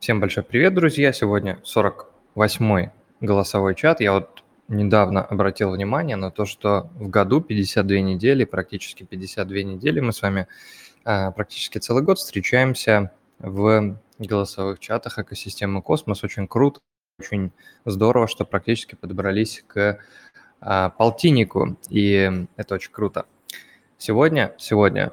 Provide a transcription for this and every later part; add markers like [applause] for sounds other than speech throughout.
Всем большой привет, друзья! Сегодня 48-й голосовой чат. Я вот недавно обратил внимание на то, что в году 52 недели, практически 52 недели мы с вами э, практически целый год встречаемся в голосовых чатах экосистемы Космос. Очень круто, очень здорово, что практически подобрались к э, полтиннику, и это очень круто. Сегодня, сегодня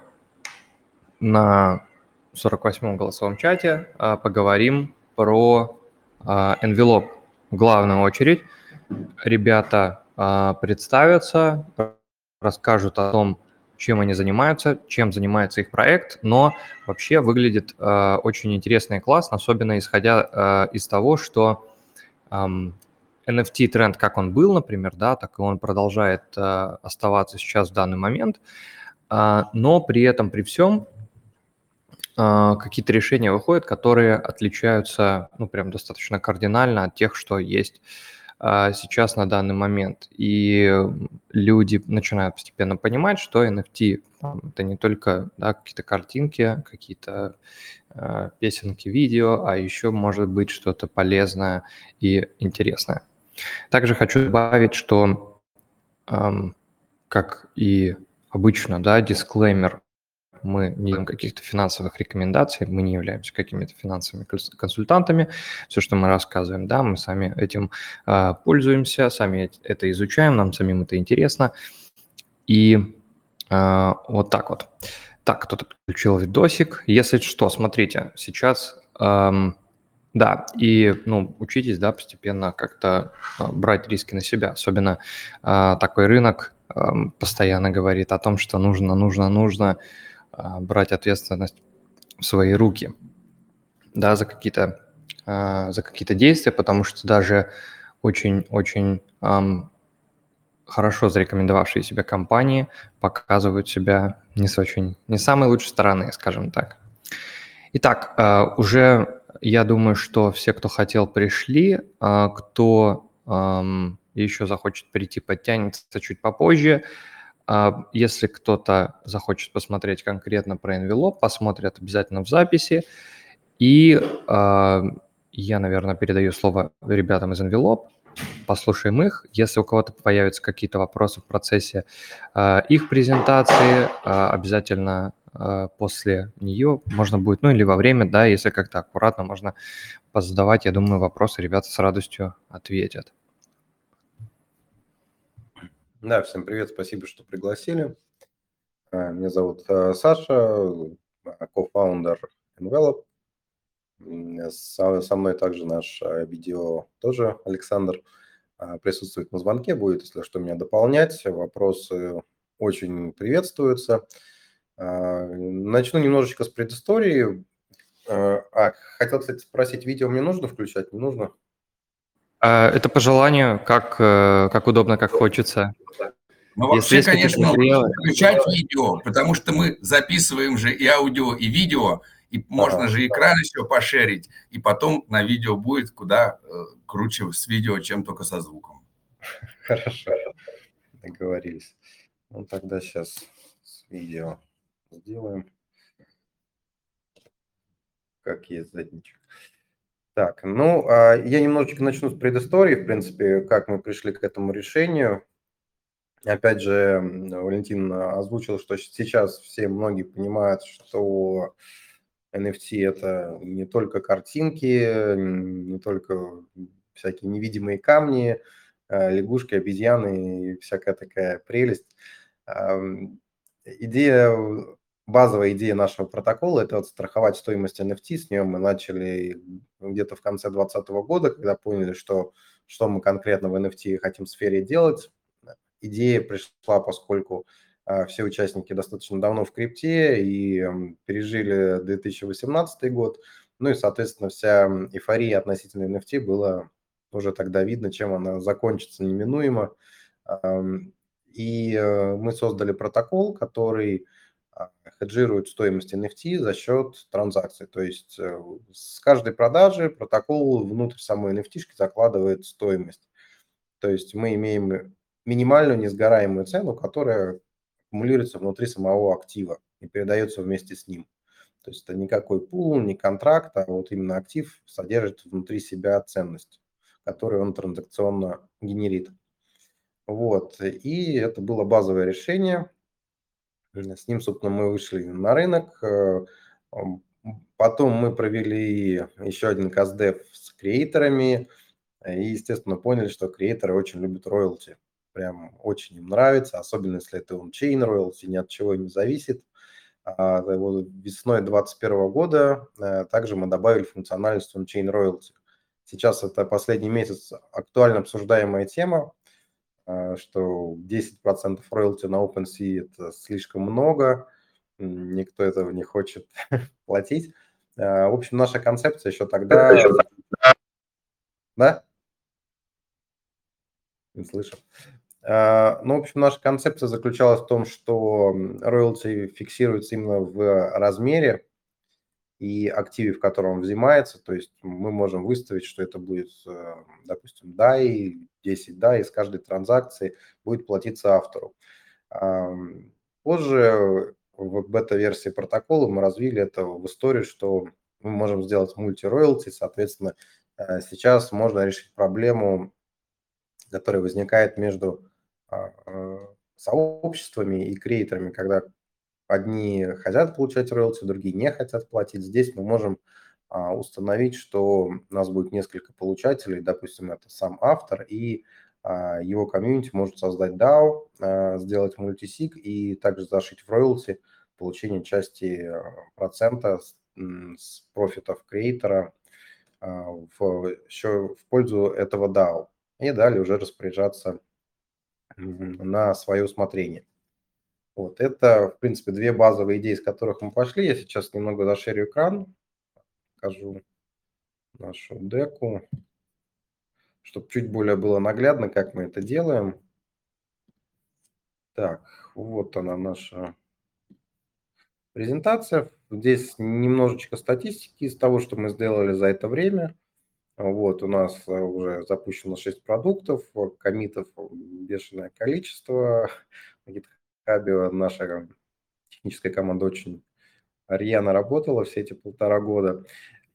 на 48-м голосовом чате а, поговорим про а, Envelope. В главную очередь ребята а, представятся, расскажут о том, чем они занимаются, чем занимается их проект, но вообще выглядит э, очень интересно и классно, особенно исходя э, из того, что э, NFT-тренд, как он был, например, да, так и он продолжает э, оставаться сейчас в данный момент, э, но при этом, при всем, какие-то решения выходят, которые отличаются, ну, прям достаточно кардинально от тех, что есть а, сейчас на данный момент. И люди начинают постепенно понимать, что NFT там, это не только да, какие-то картинки, какие-то э, песенки, видео, а еще может быть что-то полезное и интересное. Также хочу добавить, что эм, как и обычно, да, дисклеймер мы не даем каких-то финансовых рекомендаций, мы не являемся какими-то финансовыми консультантами. Все, что мы рассказываем, да, мы сами этим э, пользуемся, сами это изучаем, нам самим это интересно. И э, вот так вот. Так, кто-то включил видосик. Если что, смотрите, сейчас... Эм, да, и ну, учитесь, да, постепенно как-то э, брать риски на себя. Особенно э, такой рынок э, постоянно говорит о том, что нужно, нужно, нужно а, брать ответственность в свои руки, да, за какие-то а, за какие-то действия, потому что даже очень-очень хорошо зарекомендовавшие себя компании показывают себя не с очень, не самой лучшей стороны, скажем так. Итак, а, уже я думаю, что все, кто хотел, пришли, кто еще захочет прийти, подтянется чуть попозже. А, если кто-то захочет посмотреть конкретно про Envelope, посмотрят обязательно в записи. И а, я, наверное, передаю слово ребятам из Envelope, послушаем их. Если у кого-то появятся какие-то вопросы в процессе а, их презентации, обязательно после нее можно будет, ну или во время, да, если как-то аккуратно можно позадавать, я думаю, вопросы ребята с радостью ответят. Да, всем привет, спасибо, что пригласили. А, меня зовут а, Саша, кофаундер Envelope. Со мной также наш а, видео тоже Александр присутствует на звонке, будет, если что, меня дополнять. Вопросы очень приветствуются. Начну немножечко с предыстории. А, хотел, кстати, спросить, видео мне нужно включать, не нужно? Это по желанию, как, э, как удобно, как хочется. Ну, вообще, конечно, материалы... включать видео, потому что мы записываем же и аудио, и видео, и можно же экран еще пошерить, и потом на видео будет куда э, круче с видео, чем только со звуком. Хорошо, договорились. Ну, тогда сейчас с видео сделаем. Как есть задничек. Так, ну, а я немножечко начну с предыстории, в принципе, как мы пришли к этому решению. Опять же, Валентин озвучил, что сейчас все многие понимают, что NFT – это не только картинки, не только всякие невидимые камни, а лягушки, обезьяны и всякая такая прелесть. Идея, базовая идея нашего протокола – это вот страховать стоимость NFT. С нее мы начали где-то в конце 2020 года, когда поняли, что, что мы конкретно в NFT хотим в сфере делать идея пришла, поскольку а, все участники достаточно давно в крипте и пережили 2018 год. Ну и, соответственно, вся эйфория относительно NFT была уже тогда видно, чем она закончится неминуемо. И э, мы создали протокол, который а, хеджирует стоимость NFT за счет транзакций. То есть э, с каждой продажи протокол внутрь самой NFT закладывает стоимость. То есть мы имеем минимальную несгораемую цену, которая аккумулируется внутри самого актива и передается вместе с ним. То есть это никакой пул, не контракт, а вот именно актив содержит внутри себя ценность, которую он транзакционно генерит. Вот. И это было базовое решение. С ним, собственно, мы вышли на рынок. Э, потом мы провели еще один каздев с креаторами и, естественно, поняли, что креаторы очень любят роялти. Прям очень им нравится, особенно если это он-чейн роялти, ни от чего не зависит. А, весной 2021 года э, также мы добавили функциональность on-chain royalty. Сейчас это последний месяц актуально обсуждаемая тема, что 10% роялти на OpenSea – это слишком много, никто этого не хочет [laughs] платить. А, в общем, наша концепция еще тогда… Да? Не слышу. А, ну, в общем, наша концепция заключалась в том, что роялти фиксируется именно в размере и активе, в котором он взимается. То есть мы можем выставить, что это будет, э, допустим, DAI, 10 DAI из каждой транзакции будет платиться автору. Позже в бета-версии протокола мы развили это в историю, что мы можем сделать мульти-роялти, соответственно, э, сейчас можно решить проблему, которая возникает между а, а, сообществами и креаторами, когда одни хотят получать роялти, другие не хотят платить. Здесь мы можем а, установить, что у нас будет несколько получателей, допустим, это сам автор, и его комьюнити может создать DAO, сделать мультисиг и также зашить в роялти получение части процента с профитов креатора в, еще в пользу этого DAO. И далее уже распоряжаться на свое усмотрение. Вот, это, в принципе, две базовые идеи, с которых мы пошли. Я сейчас немного зашерю экран, покажу нашу деку, чтобы чуть более было наглядно, как мы это делаем. Так, вот она наша презентация. Здесь немножечко статистики из того, что мы сделали за это время. Вот, у нас э, уже запущено 6 продуктов, комитов бешеное количество. На GitHub наша техническая команда очень рьяно работала все эти полтора года.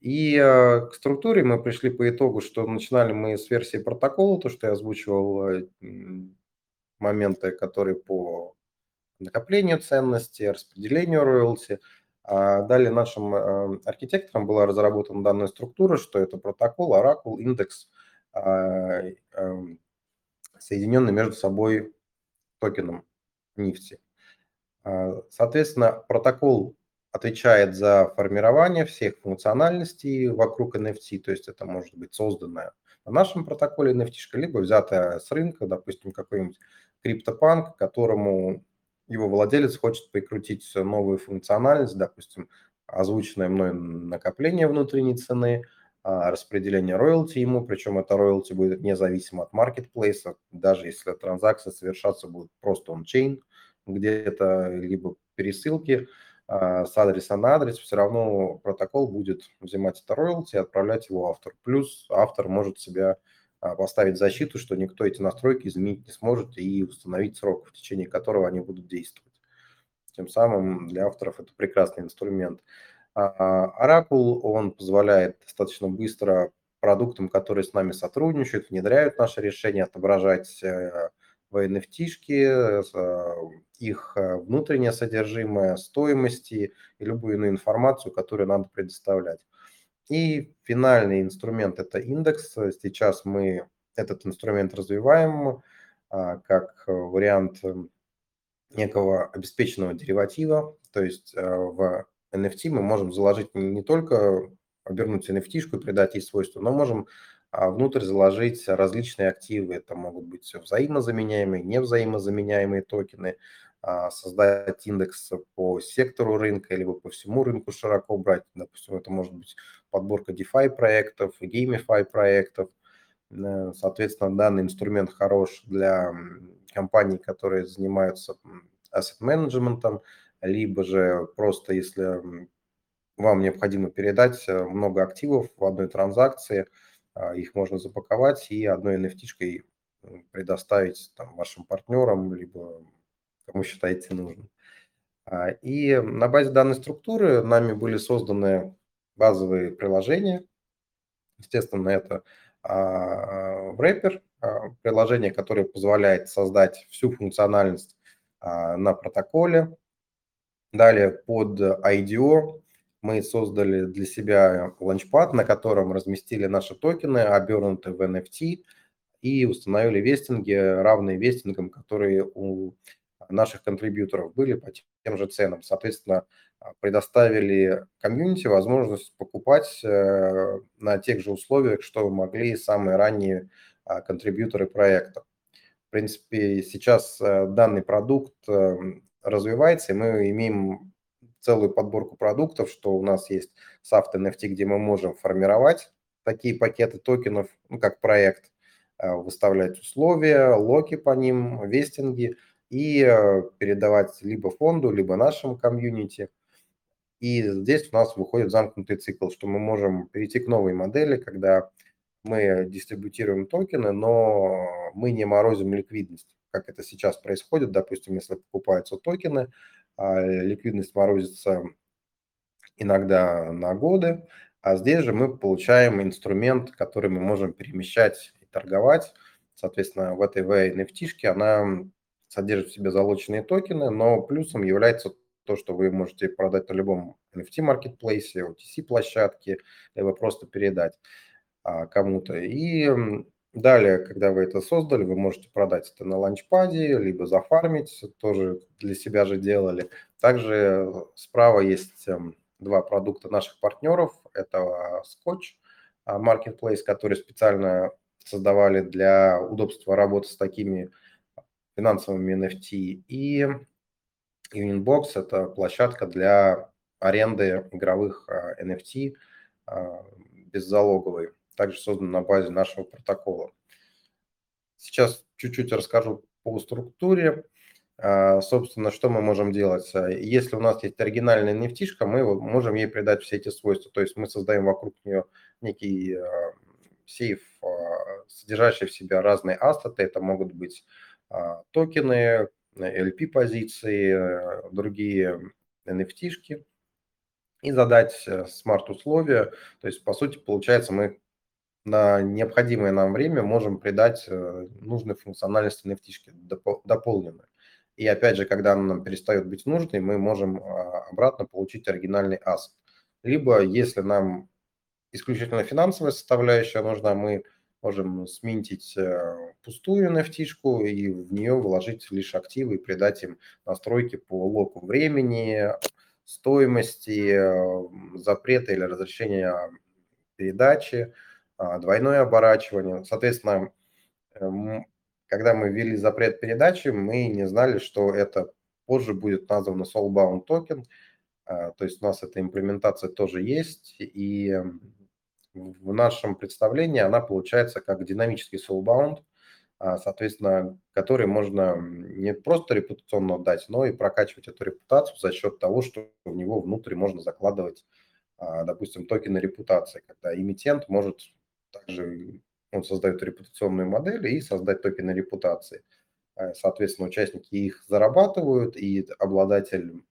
И э, к структуре мы пришли по итогу, что начинали мы с версии протокола, то, что я озвучивал, моменты, которые по накоплению ценности, распределению роялти – а далее нашим э, архитекторам была разработана данная структура, что это протокол, оракул, индекс, а, эм, соединенный между собой токеном нефти. А, соответственно, протокол отвечает за формирование всех функциональностей вокруг NFT, то есть это может быть созданное на нашем протоколе NFT, либо взятое с рынка, допустим, какой-нибудь криптопанк, которому его владелец хочет прикрутить новую функциональность, допустим, озвученное мной накопление внутренней цены, а, распределение роялти ему, причем это роялти будет независимо от маркетплейса, даже если транзакция совершаться будет просто он-чейн, где-то либо пересылки с адреса на адрес, все равно протокол будет взимать это роялти и отправлять его автору. Плюс автор может себя а, поставить защиту, что никто эти настройки изменить не сможет и установить срок, в течение которого они будут действовать. Тем самым для авторов это прекрасный инструмент. Оракул, а, он позволяет достаточно быстро продуктам, которые с нами сотрудничают, внедряют наши решения, отображать э, в NFT-шки, э, их э, внутреннее содержимое, стоимости и любую иную информацию, которую надо предоставлять. И финальный инструмент – это индекс. Сейчас мы этот инструмент развиваем а, как вариант некого обеспеченного дериватива. То есть в NFT мы можем заложить не только обернуть NFT-шку и придать ей свойства, но можем внутрь заложить различные активы. Это могут быть взаимозаменяемые, невзаимозаменяемые токены, а, создать индекс по сектору рынка, либо по всему рынку широко брать. Допустим, это может быть подборка DeFi проектов, GameFi проектов. Э, соответственно, данный инструмент хорош для компаний, которые занимаются asset менеджментом, либо же просто если вам необходимо передать э, много активов в одной транзакции, а, их можно запаковать и одной NFT-шкой предоставить там, вашим партнерам, либо кому считаете нужным. И на базе данной структуры нами были созданы базовые приложения. Естественно, это wrapper, приложение, которое позволяет создать всю функциональность на протоколе. Далее под IDO мы создали для себя ланчпад, на котором разместили наши токены, обернутые в NFT, и установили вестинги, равные вестингам, которые у наших контрибьюторов были по тем же ценам. Соответственно, предоставили комьюнити возможность покупать э, на тех же условиях, что могли самые ранние а, контрибьюторы проекта. В принципе, сейчас э, данный продукт э, развивается, и мы имеем целую подборку продуктов, что у нас есть SAFT NFT, где мы можем формировать такие пакеты токенов, ну, как проект, э, выставлять условия, локи по ним, вестинги и э, передавать либо фонду, либо нашему комьюнити. И здесь у нас выходит замкнутый цикл, что мы можем перейти к новой модели, когда мы дистрибутируем токены, но мы не морозим ликвидность, как это сейчас происходит. Допустим, если покупаются токены, ликвидность морозится иногда на годы, а здесь же мы получаем инструмент, который мы можем перемещать и торговать. Соответственно, в этой NFT она содержит в себе залоченные токены, но плюсом является то, что вы можете продать на любом NFT-маркетплейсе, OTC-площадке, либо просто передать а, кому-то. И Далее, когда вы это создали, вы можете продать это на ланчпаде, либо зафармить, тоже для себя же делали. Также справа есть эм, два продукта наших партнеров. Это Scotch а, Marketplace, который специально создавали для удобства работы с такими финансовыми NFT. И Unionbox – это площадка для аренды игровых NFT а, беззалоговой также создан на базе нашего протокола. Сейчас чуть-чуть расскажу по структуре. А, собственно, что мы можем делать? А, если у нас есть оригинальная nft мы можем ей придать все эти свойства. То есть мы создаем вокруг нее некий а, сейф, содержащий в себе разные ассеты. Это могут быть токены, LP-позиции, другие NFT-шки и задать э, смарт-условия. То есть, по сути, получается, мы на необходимое нам время можем придать э, нужной функциональности nft дополненной. И опять же, когда она нам перестает быть нужной, мы можем а, обратно получить оригинальный ассет. Либо, если нам исключительно финансовая составляющая нужна, мы можем сминтить э, пустую nft и в нее вложить лишь активы и придать им настройки по локу времени, стоимости, э, запрета или разрешения передачи, двойное оборачивание. Соответственно, эм, когда мы ввели запрет передачи, мы не знали, что это позже будет названо soulbound токен. А, то есть у нас эта имплементация тоже есть, и в нашем представлении она получается как динамический soulbound, а, соответственно, который можно не просто репутационно дать, но и прокачивать эту репутацию за счет того, что в него внутрь можно закладывать, допустим, токены репутации, когда эмитент может также он создает репутационную модель и создать токены репутации. Э, соответственно, участники их зарабатывают, и обладатель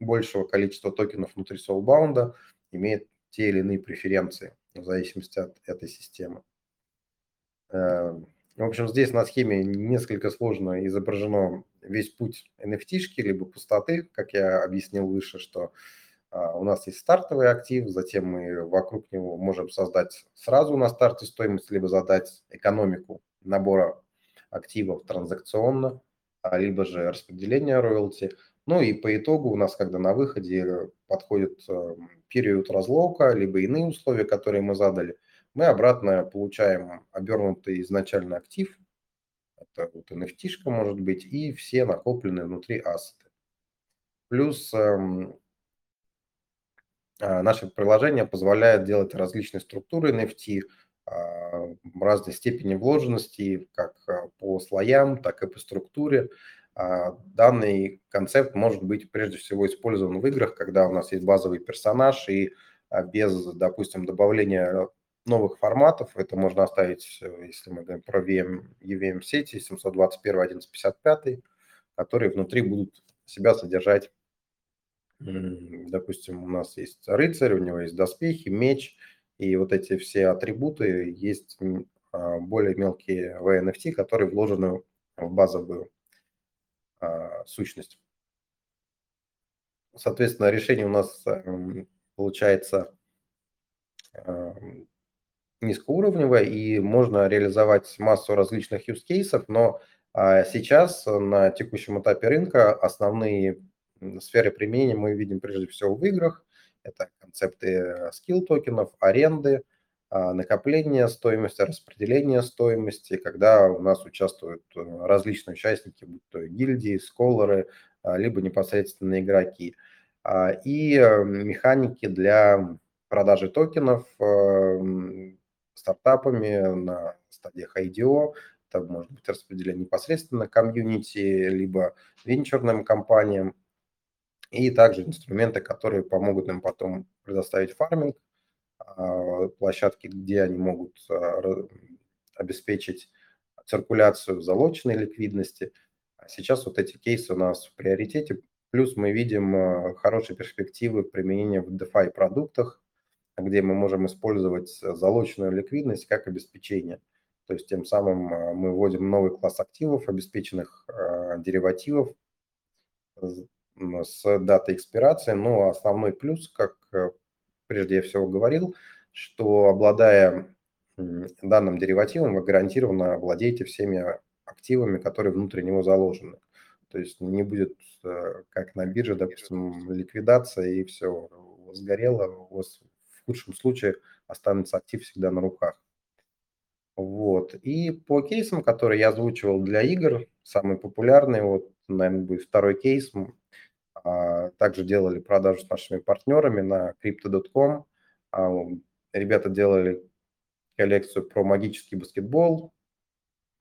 большего количества токенов внутри Soulbound имеет те или иные преференции в зависимости от этой системы. Э, в общем, здесь на схеме несколько сложно изображено весь путь NFT, либо пустоты, как я объяснил выше, что а, у нас есть стартовый актив, затем мы вокруг него можем создать сразу на старте стоимость, либо задать экономику набора активов транзакционно, а, либо же распределение роялти. Ну и по итогу у нас, когда на выходе подходит э, период разлока, либо иные условия, которые мы задали, мы обратно получаем обернутый изначально актив, это вот NFT может быть, и все накопленные внутри ассеты. Плюс эм, а, наше приложение позволяет делать различные структуры NFT, а, разной степени вложенности, как а, по слоям, так и по структуре. Данный концепт может быть прежде всего использован в играх, когда у нас есть базовый персонаж и без, допустим, добавления новых форматов, это можно оставить, если мы говорим про VM, EVM сети 721.1155, которые внутри будут себя содержать Допустим, у нас есть рыцарь, у него есть доспехи, меч, и вот эти все атрибуты есть а, более мелкие в NFT, которые вложены в базовую а, сущность. Соответственно, решение у нас эм, получается эм, низкоуровневое, и можно реализовать массу различных use cases, но а, сейчас на текущем этапе рынка основные сферы применения мы видим прежде всего в играх. Это концепты скилл токенов, аренды, а, накопления стоимости, распределения стоимости, когда у нас участвуют э, различные участники, будь то гильдии, сколоры, а, либо непосредственно игроки. И э, механики для продажи токенов э, стартапами на стадиях IDO, это может быть распределение непосредственно комьюнити, либо венчурным компаниям, и также инструменты, которые помогут им потом предоставить фарминг, а, площадки, где они могут а, обеспечить циркуляцию залоченной ликвидности. А сейчас вот эти кейсы у нас в приоритете. Плюс мы видим хорошие перспективы применения в DeFi продуктах, где мы можем использовать залоченную ликвидность как обеспечение. То есть тем самым мы вводим новый класс активов, обеспеченных деривативов с датой экспирации. Но основной плюс, как э, прежде я всего говорил, что обладая данным деривативом, вы гарантированно владеете всеми активами, которые внутри него заложены. То есть не будет, э, как на бирже, допустим, ликвидация и все, сгорело, у вас в худшем случае останется актив всегда на руках. Вот. И по кейсам, которые я озвучивал для игр, самый популярный, вот, наверное, будет второй кейс, также делали продажу с нашими партнерами на crypto.com. А, ребята делали коллекцию про магический баскетбол.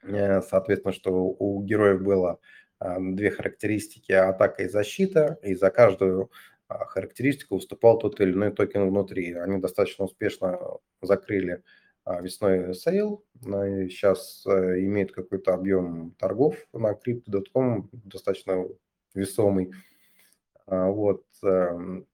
Э, соответственно, что у героев было а, две характеристики – атака и защита, и за каждую характеристику выступал тот или иной токен внутри. Они достаточно успешно закрыли весной sale, сейчас э, имеет какой-то объем торгов на crypto.com, достаточно весомый. А, вот. Эм,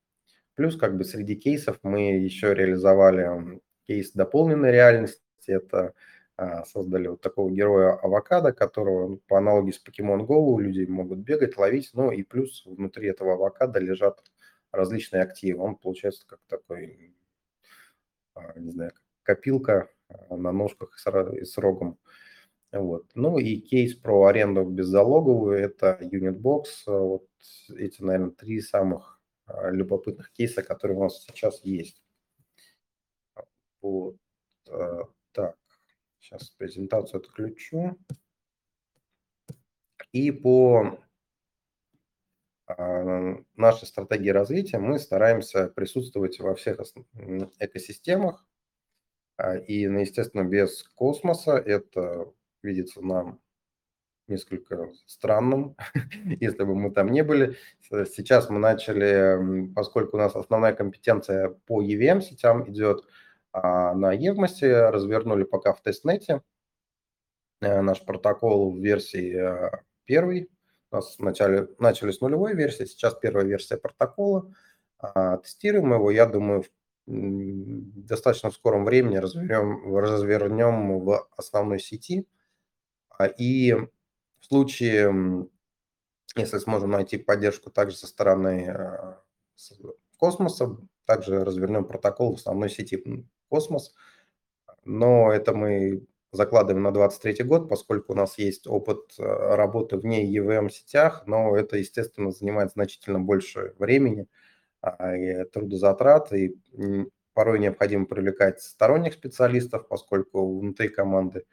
плюс как бы среди кейсов мы еще реализовали кейс дополненной реальности. Это а, создали вот такого героя авокадо, которого ну, по аналогии с Pokemon Go люди могут бегать, ловить, ну и плюс внутри этого авокадо лежат различные активы. Он получается как такой, а, не знаю, копилка на ножках и с рогом. Вот. Ну и кейс про аренду беззалоговую – это Unitbox. Вот эти, наверное, три самых а, любопытных кейса, которые у нас сейчас есть. Вот. А, так, сейчас презентацию отключу. И по а, нашей стратегии развития мы стараемся присутствовать во всех экосистемах. И, ну, естественно, без космоса это видится нам несколько странным, [laughs] если бы мы там не были. Сейчас мы начали, поскольку у нас основная компетенция по EVM сетям идет а на Евмосе, развернули пока в тестнете э, наш протокол в версии э, первой. У нас вначале начали с нулевой версии, сейчас первая версия протокола. А, тестируем его, я думаю, в достаточно скором времени развернем, развернем в основной сети. А, и в случае, если сможем найти поддержку также со стороны а, космоса, также развернем протокол в основной сети космос. Но это мы закладываем на 23 год, поскольку у нас есть опыт а, работы вне EVM сетях, но это, естественно, занимает значительно больше времени и трудозатрат, и порой необходимо привлекать сторонних специалистов, поскольку внутри команды а,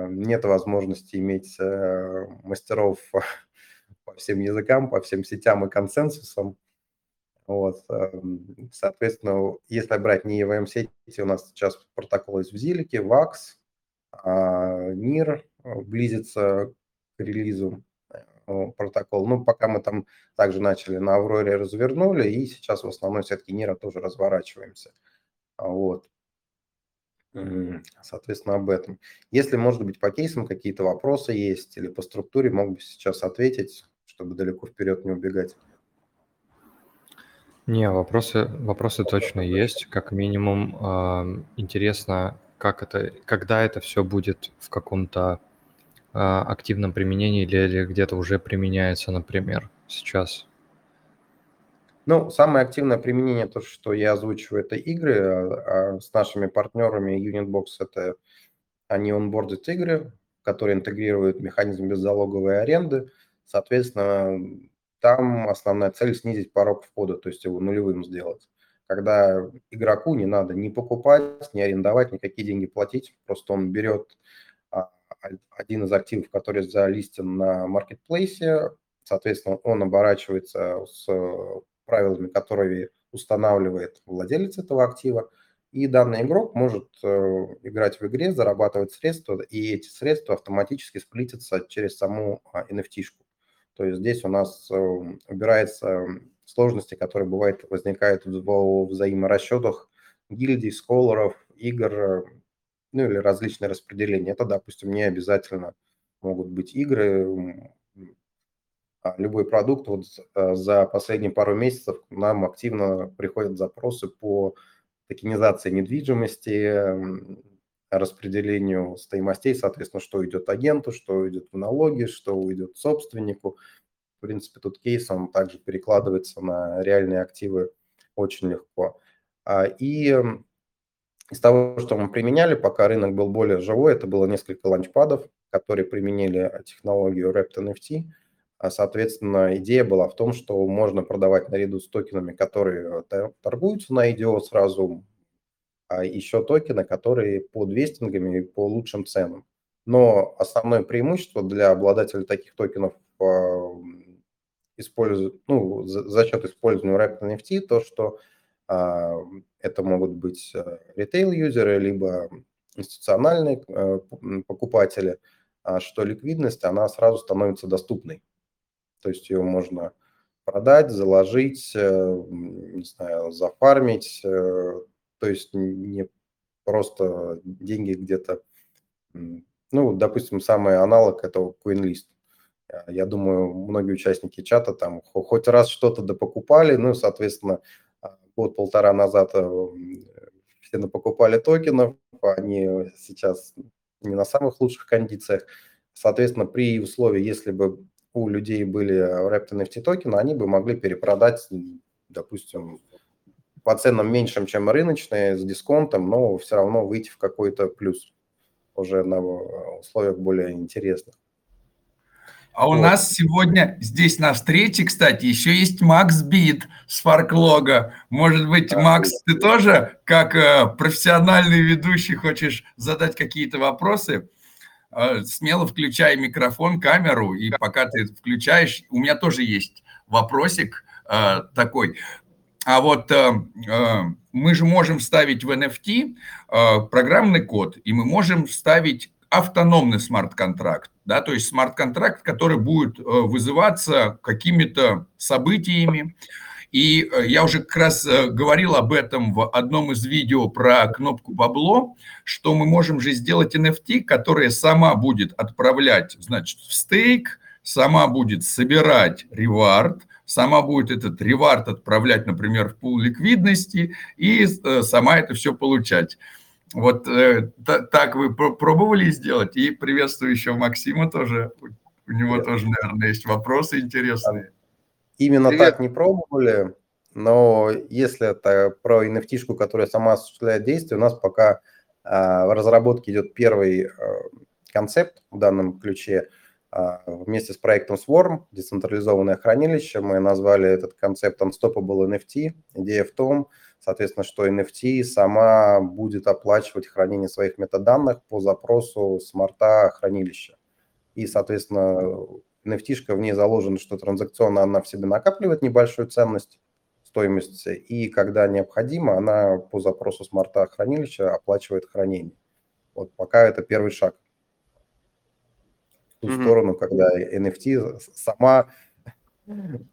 нет возможности иметь э, мастеров [laughs] по всем языкам, по всем сетям и консенсусам. Вот. Эм, соответственно, если брать не EVM сети, у нас сейчас протокол есть в Зилике, VAX, NIR а, близится к релизу э, протокол. Ну, пока мы там также начали на Авроре развернули, и сейчас в основной сетке NIR тоже разворачиваемся. Вот. Соответственно, об этом. Если, может быть, по кейсам какие-то вопросы есть или по структуре, мог бы сейчас ответить, чтобы далеко вперед не убегать. Не, вопросы, вопросы точно есть. Как минимум, э, интересно, как это, когда это все будет в каком-то э, активном применении или, или где-то уже применяется, например, сейчас. Ну, самое активное применение, то, что я озвучиваю, это игры. А, а с нашими партнерами Unitbox это они онбордят игры, которые интегрируют механизм беззалоговой аренды. Соответственно, там основная цель снизить порог входа, то есть его нулевым сделать. Когда игроку не надо ни покупать, ни арендовать, никакие деньги платить, просто он берет а, один из активов, который залистен на маркетплейсе, соответственно, он оборачивается с правилами, которые устанавливает владелец этого актива, и данный игрок может э, играть в игре, зарабатывать средства, и эти средства автоматически сплитятся через саму NFT-шку. То есть здесь у нас э, убирается сложности, которые бывают, возникают в взаиморасчетах гильдий, сколоров, игр, ну или различные распределения. Это, допустим, не обязательно могут быть игры, а любой продукт. Вот э, за последние пару месяцев нам активно приходят запросы по токенизации недвижимости, распределению стоимостей, соответственно, что идет агенту, что идет в налоги, что уйдет собственнику. В принципе, тут кейс, он также перекладывается на реальные активы очень легко. А, и из того, что мы применяли, пока рынок был более живой, это было несколько ланчпадов, которые применили технологию Wrapped NFT. А, соответственно, идея была в том, что можно продавать наряду с токенами, которые торгуются на IDO сразу а еще токены, которые по двестингам и по лучшим ценам. Но основное преимущество для обладателей таких токенов ну, за, счет использования Wrapped NFT, то, что а, это могут быть ритейл-юзеры, либо институциональные а, покупатели, а, что ликвидность, она сразу становится доступной. То есть ее можно продать, заложить, э, не знаю, зафармить, э, то есть не просто деньги где-то, ну, допустим, самый аналог этого CoinList. А, я думаю, многие участники чата там хоть раз что-то допокупали, ну, соответственно, а, год-полтора назад э, все напокупали токенов, они сейчас не на самых лучших кондициях. Соответственно, при условии, если бы у людей были Wrapped NFT токены, они бы могли перепродать, допустим, по ценам меньшим, чем рыночные, с дисконтом, но все равно выйти в какой-то плюс уже на условиях более интересных. А у вот. нас сегодня здесь на встрече, кстати, еще есть Макс Бит с Фарклога. Может быть, да, Макс, ты тоже как э, профессиональный ведущий хочешь задать какие-то вопросы? Э, смело включай микрофон, камеру, и пока ты включаешь, у меня тоже есть вопросик э, такой. А вот э, э, мы же можем вставить в NFT э, программный код, и мы можем вставить автономный смарт-контракт, да, то есть смарт-контракт, который будет э, вызываться какими-то событиями. И э, я уже как раз э, говорил об этом в одном из видео про кнопку бабло, что мы можем же сделать NFT, которая сама будет отправлять, значит, в стейк, сама будет собирать ревард, сама будет этот ревард отправлять, например, в пул ликвидности и э, сама это все получать. Вот так вы пробовали сделать? И приветствую еще Максима тоже. У него тоже, наверное, есть вопросы интересные. Именно Привет. так не пробовали, но если это про nft которая сама осуществляет действие, у нас пока э, в разработке идет первый э, концепт в данном ключе – а, вместе с проектом Swarm, децентрализованное хранилище, мы назвали этот концепт Unstoppable NFT. Идея в том, соответственно, что NFT сама будет оплачивать хранение своих метаданных по запросу смарта хранилища. И, соответственно, NFT в ней заложено, что транзакционно она в себе накапливает небольшую ценность, стоимость, и когда необходимо, она по запросу смарта хранилища оплачивает хранение. Вот пока это первый шаг ту mm-hmm. сторону, когда NFT сама,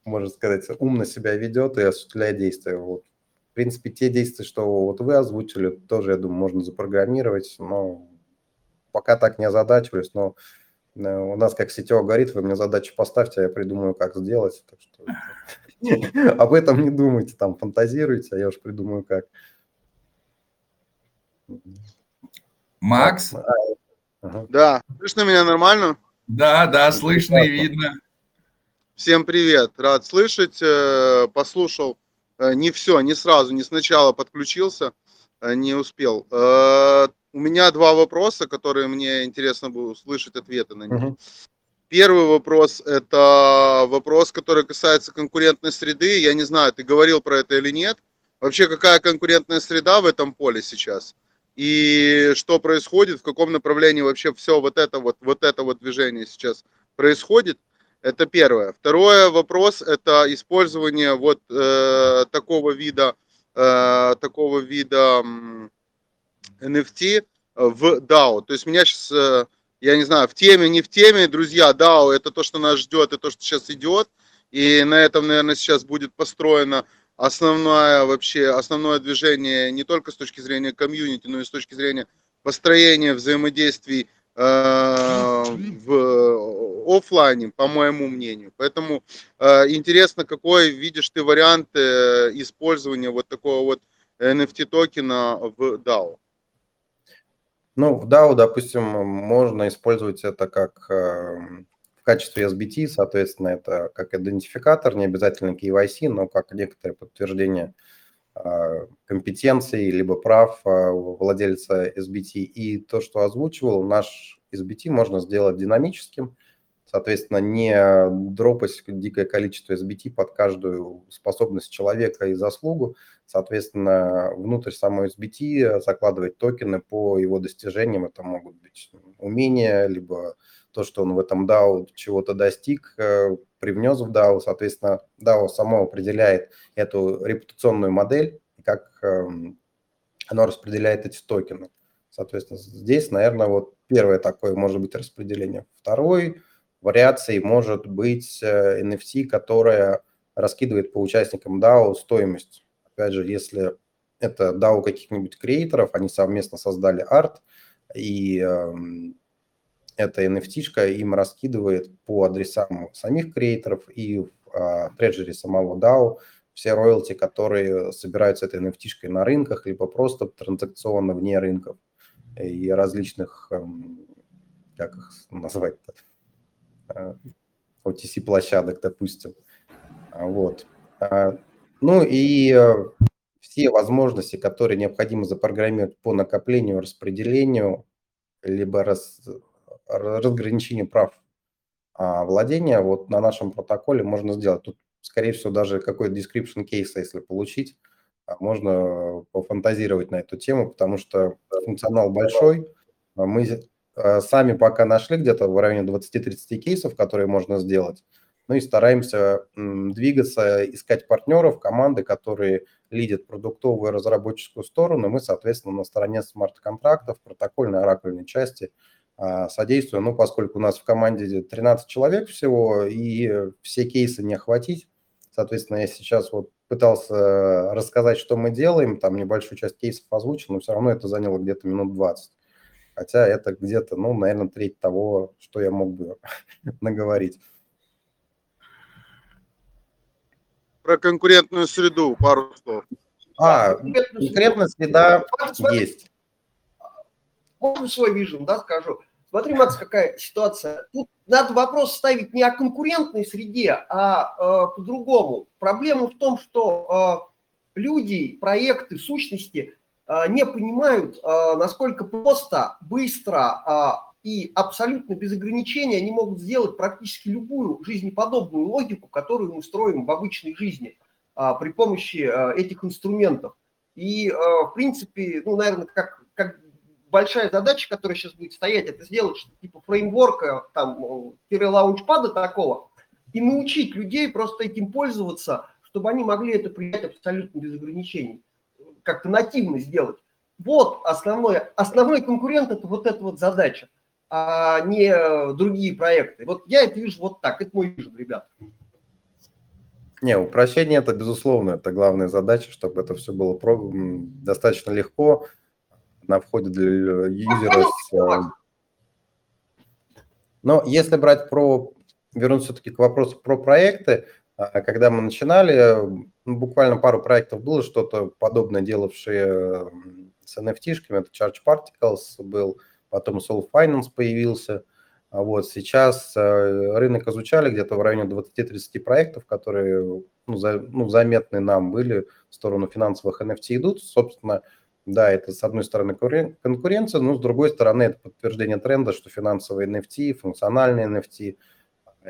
можно сказать, умно себя ведет и осуществляет действия. Вот. В принципе, те действия, что вот вы озвучили, тоже, я думаю, можно запрограммировать, но пока так не озадачивались, но у нас как сетевой алгоритм, вы мне задачу поставьте, а я придумаю, как сделать. Так что [laughs] Об этом не думайте, там фантазируйте, а я уж придумаю как. Макс? Да, слышно меня нормально? Да, да, слышно и видно. Всем привет, рад слышать, э, послушал э, не все, не сразу, не сначала подключился, э, не успел. У меня два вопроса, которые мне интересно было услышать ответы на них. Первый вопрос – это вопрос, который касается конкурентной среды. Я не знаю, ты говорил про это или нет. Вообще, какая конкурентная среда в этом поле сейчас? И что происходит, в каком направлении вообще все вот это вот, вот это вот движение сейчас происходит? Это первое. Второе вопрос – это использование вот э, такого вида, э, такого вида NFT в DAO. То есть меня сейчас э, я не знаю, в теме, не в теме, друзья, да, это то, что нас ждет, это то, что сейчас идет, и на этом, наверное, сейчас будет построено основное вообще, основное движение не только с точки зрения комьюнити, но и с точки зрения построения взаимодействий э, в офлайне, по моему мнению. Поэтому э, интересно, какой видишь ты вариант э, использования вот такого вот NFT токена в DAO? Ну, в DAO, допустим, можно использовать это как эм, в качестве SBT, соответственно, это как идентификатор, не обязательно KYC, но как некоторое подтверждение а, компетенций либо прав а, владельца SBT. И то, что озвучивал, наш SBT можно сделать динамическим, соответственно, не дропать дикое количество SBT под каждую способность человека и заслугу, соответственно, внутрь самой SBT закладывать токены по его достижениям, это могут быть умения, либо то, что он в этом DAO чего-то достиг, э, привнес в DAO, соответственно, DAO само определяет эту репутационную модель, как эм, оно распределяет эти токены. Соответственно, здесь, наверное, вот первое такое может быть распределение. Второй вариацией может быть NFT, э, которая раскидывает по участникам DAO стоимость. Опять же, если это DAO каких-нибудь креаторов, они совместно создали арт, и э, эта NFT им раскидывает по адресам самих креаторов и в э, треджере самого DAO все роялти, которые собираются этой NFT на рынках, либо просто транзакционно вне рынков и различных, э, как их назвать-то, Э, OTC-площадок, допустим. А, вот. А, ну и э, все возможности, которые необходимо запрограммировать по накоплению, распределению, либо раз, разграничению прав а, владения, вот на нашем протоколе можно сделать. Тут, скорее всего, даже какой-то description кейса, если получить, можно пофантазировать на эту тему, потому что функционал большой. Мы Э, сами пока нашли где-то в районе 20-30 кейсов, которые можно сделать. Ну и стараемся двигаться, искать партнеров, команды, которые лидят продуктовую и разработческую сторону. Мы, соответственно, на стороне смарт-контрактов, протокольной, оракульной части а, содействуем. Ну, поскольку у нас в команде 13 человек всего, и все кейсы не охватить, соответственно, я сейчас вот пытался рассказать, что мы делаем, там небольшую часть кейсов озвучил, но все равно это заняло где-то минут 20 хотя это где-то, ну, наверное, треть того, что я мог бы [laughs] наговорить. Про конкурентную среду пару слов. А, конкурентная среда есть. Можно свой вижен, да, скажу. Смотри, Макс, какая ситуация. Тут надо вопрос ставить не о конкурентной среде, а э, по-другому. Проблема в том, что э, люди, проекты, сущности не понимают, а, насколько просто, быстро а, и абсолютно без ограничений они могут сделать практически любую жизнеподобную логику, которую мы строим в обычной жизни при помощи этих инструментов. И, в принципе, ну, наверное, как, как большая задача, которая сейчас будет стоять, это сделать что типа фреймворка, там, лаунчпада такого, и научить людей просто этим пользоваться, чтобы они могли это принять абсолютно без ограничений как-то нативно сделать. Вот основной, основной конкурент – это вот эта вот задача, а не другие проекты. Вот я это вижу вот так, это мой вижу, ребят. Не, упрощение – это, безусловно, это главная задача, чтобы это все было достаточно легко на входе для юзера. Э, но если брать про, вернуться все-таки к вопросу про проекты, А когда мы начинали, буквально пару проектов было, что-то подобное делавшие с NFT-шками. Это Charge Particles был, потом Soul Finance появился. А вот сейчас э, рынок изучали где-то в районе 20-30 проектов, которые ну, за, ну, заметны нам были в сторону финансовых NFT идут. Собственно, да, это с одной стороны конкуренция, но с другой стороны это подтверждение тренда, что финансовые NFT, функциональные NFT –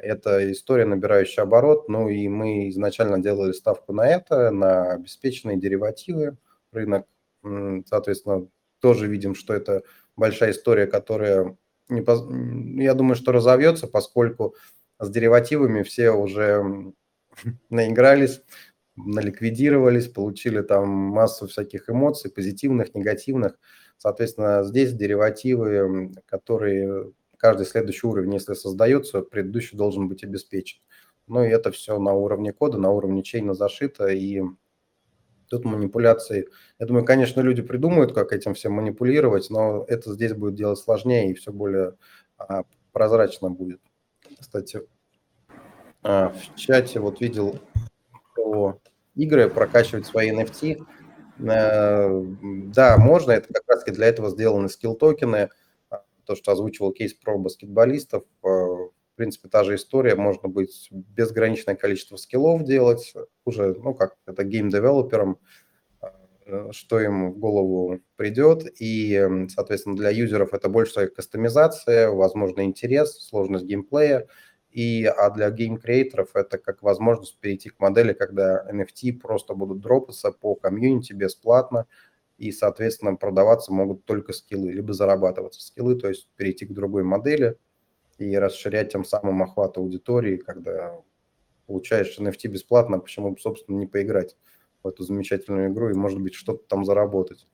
это история, набирающая оборот. Ну и мы изначально делали ставку на это, на обеспеченные деривативы. Рынок, соответственно, тоже видим, что это большая история, которая, не, я думаю, что разовьется, поскольку с деривативами все уже [laughs] наигрались, наликвидировались, получили там массу всяких эмоций, позитивных, негативных. Соответственно, здесь деривативы, которые каждый следующий уровень, если создается, предыдущий должен быть обеспечен. Ну и это все на уровне кода, на уровне чейна зашито, и тут манипуляции. Я думаю, конечно, люди придумают, как этим всем манипулировать, но это здесь будет делать сложнее и все более а, прозрачно будет. Кстати, а, в чате вот видел, что игры, прокачивать свои NFT. Э, да, можно, это как раз для этого сделаны скилл-токены. То, что озвучивал кейс про баскетболистов, э, в принципе, та же история, можно быть безграничное количество скиллов делать, уже, ну, как это game-developer ам, э, что им в голову придет, и, соответственно, для юзеров это больше кастомизация, возможно, интерес, сложность геймплея, и, а для game-creator ов это как возможность перейти к модели, когда NFT просто будут дропаться по комьюнити бесплатно, и, соответственно, продаваться могут только скиллы, либо зарабатываться скиллы, то есть перейти к другой модели и расширять тем самым охват аудитории, когда получаешь NFT бесплатно, почему бы, собственно, не поиграть в эту замечательную игру и, может быть, что-то там заработать.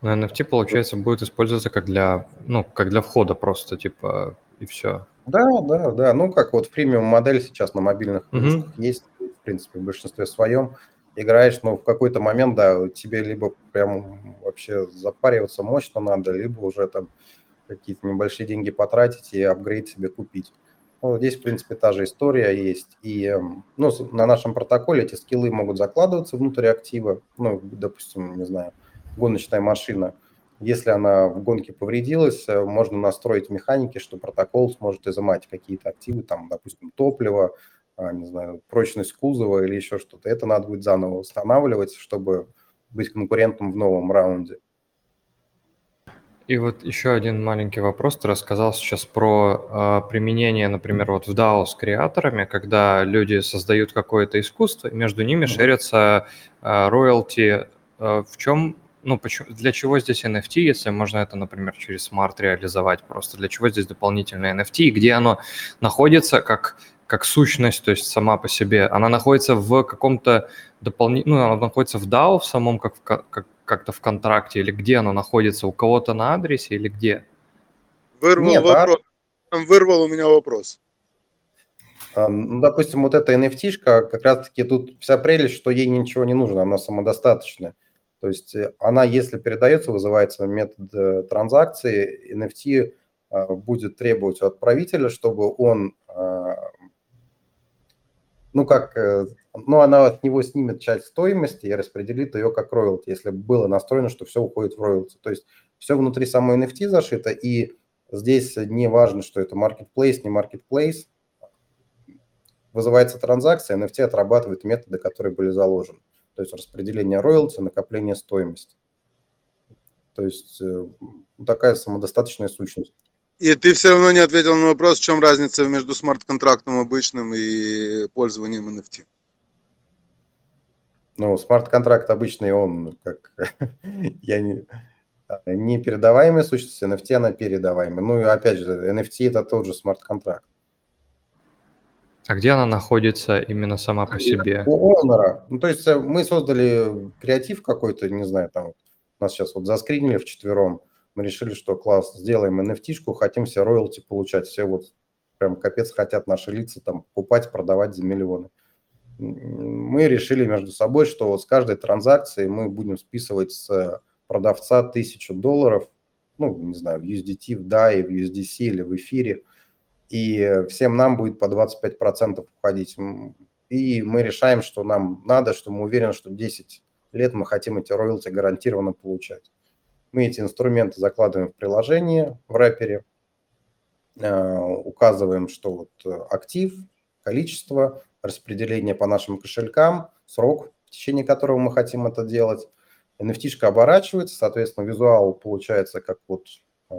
Но NFT, получается, будет использоваться как для, ну, как для входа просто, типа, и все. Да, да, да. Ну, как вот премиум модель сейчас на мобильных mm-hmm. есть, в принципе, в большинстве своем. Играешь, но в какой-то момент, да, тебе либо прям вообще запариваться мощно надо, либо уже там какие-то небольшие деньги потратить и апгрейд себе купить. Ну, здесь, в принципе, та же история есть. И эм, ну, на нашем протоколе эти скиллы могут закладываться внутрь актива. Ну, допустим, не знаю, гоночная машина. Если она в гонке повредилась, э, можно настроить механики, что протокол сможет изымать какие-то активы, там, допустим, топливо, не знаю, прочность кузова или еще что-то. Это надо будет заново устанавливать, чтобы быть конкурентом в новом раунде. И вот еще один маленький вопрос. Ты рассказал сейчас про э, применение, например, вот в DAO с креаторами, когда люди создают какое-то искусство, и между ними шерятся э, роялти. Э, в чем ну, почему, для чего здесь NFT, если можно это, например, через смарт реализовать просто? Для чего здесь дополнительное NFT? И где оно находится как, как сущность, то есть сама по себе? Она находится в каком-то дополнительном, ну, она находится в DAO в самом, как, как, как-то в контракте, или где оно находится? У кого-то на адресе или где? Вырвал Нет, вопрос. А... Вырвал у меня вопрос. Ну, допустим, вот эта NFT, как раз-таки тут вся прелесть, что ей ничего не нужно, она самодостаточная. То есть э, она, если передается, вызывается метод э, транзакции, NFT э, будет требовать у отправителя, чтобы он, ну как, ну она от него снимет часть стоимости и распределит ее как роялти, если было настроено, что все уходит в роялти. То есть все внутри самой NFT зашито, и здесь не важно, что это marketplace, не marketplace, вызывается транзакция, NFT отрабатывает методы, которые были заложены то есть распределение роялти, накопление стоимости. То есть э, такая самодостаточная сущность. И ты все равно не ответил на вопрос, в чем разница между смарт-контрактом обычным и пользованием NFT. Ну, смарт-контракт обычный, он как [laughs] я не, не передаваемая сущность, NFT она передаваемая. Ну и опять же, NFT это тот же смарт-контракт. А где она находится именно сама по себе? У Honor. Ну, то есть э, мы создали креатив какой-то, не знаю, там нас сейчас вот заскринили в четвером, мы решили, что класс, сделаем NFT-шку, хотим все роялти получать, все вот прям капец хотят наши лица там покупать, продавать за миллионы. Мы решили между собой, что вот с каждой транзакции мы будем списывать с продавца тысячу долларов, ну, не знаю, в USDT, в DAI, в USDC или в эфире – и всем нам будет по 25% уходить. И мы решаем, что нам надо, что мы уверены, что 10 лет мы хотим эти роялти гарантированно получать. Мы эти инструменты закладываем в приложение в рэпере, э, указываем, что вот актив, количество, распределение по нашим кошелькам, срок, в течение которого мы хотим это делать. NFT оборачивается, соответственно, визуал получается как вот э,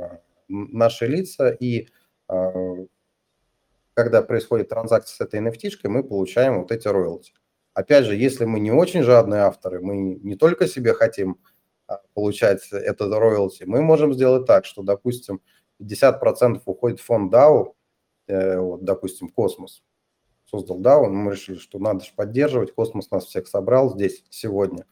наши лица, и э, когда происходит транзакция с этой NFT, мы получаем вот эти роялти. Опять же, если мы не очень жадные авторы, мы не только себе хотим получать этот роялти, мы можем сделать так, что, допустим, 50% уходит в фонд DAO, э, вот, допустим, Космос, создал DAO, мы решили, что надо же поддерживать, Космос нас всех собрал здесь сегодня,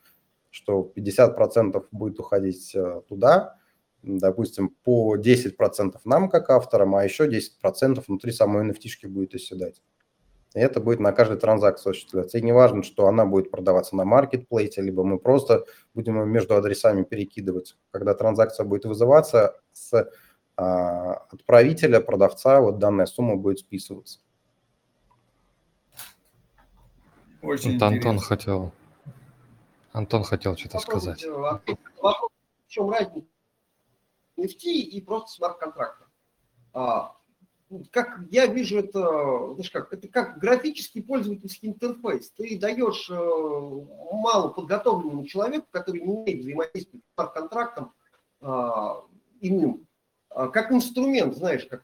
что 50% будет уходить э, туда, допустим, по 10% нам как авторам, а еще 10% внутри самой NFT будет оседать. И это будет на каждой транзакции осуществляться. И не важно, что она будет продаваться на маркетплейсе, либо мы просто будем между адресами перекидывать. Когда транзакция будет вызываться с а, отправителя, продавца, вот данная сумма будет списываться. Очень вот Антон хотел. Антон хотел что-то сказать. Вопрос, в чем разница NFT и просто смарт-контракта. А, как я вижу это, знаешь как, это как графический пользовательский интерфейс. Ты даешь э, мало подготовленному человеку, который не умеет взаимодействовать с контрактом э, иным, э, как инструмент, знаешь, как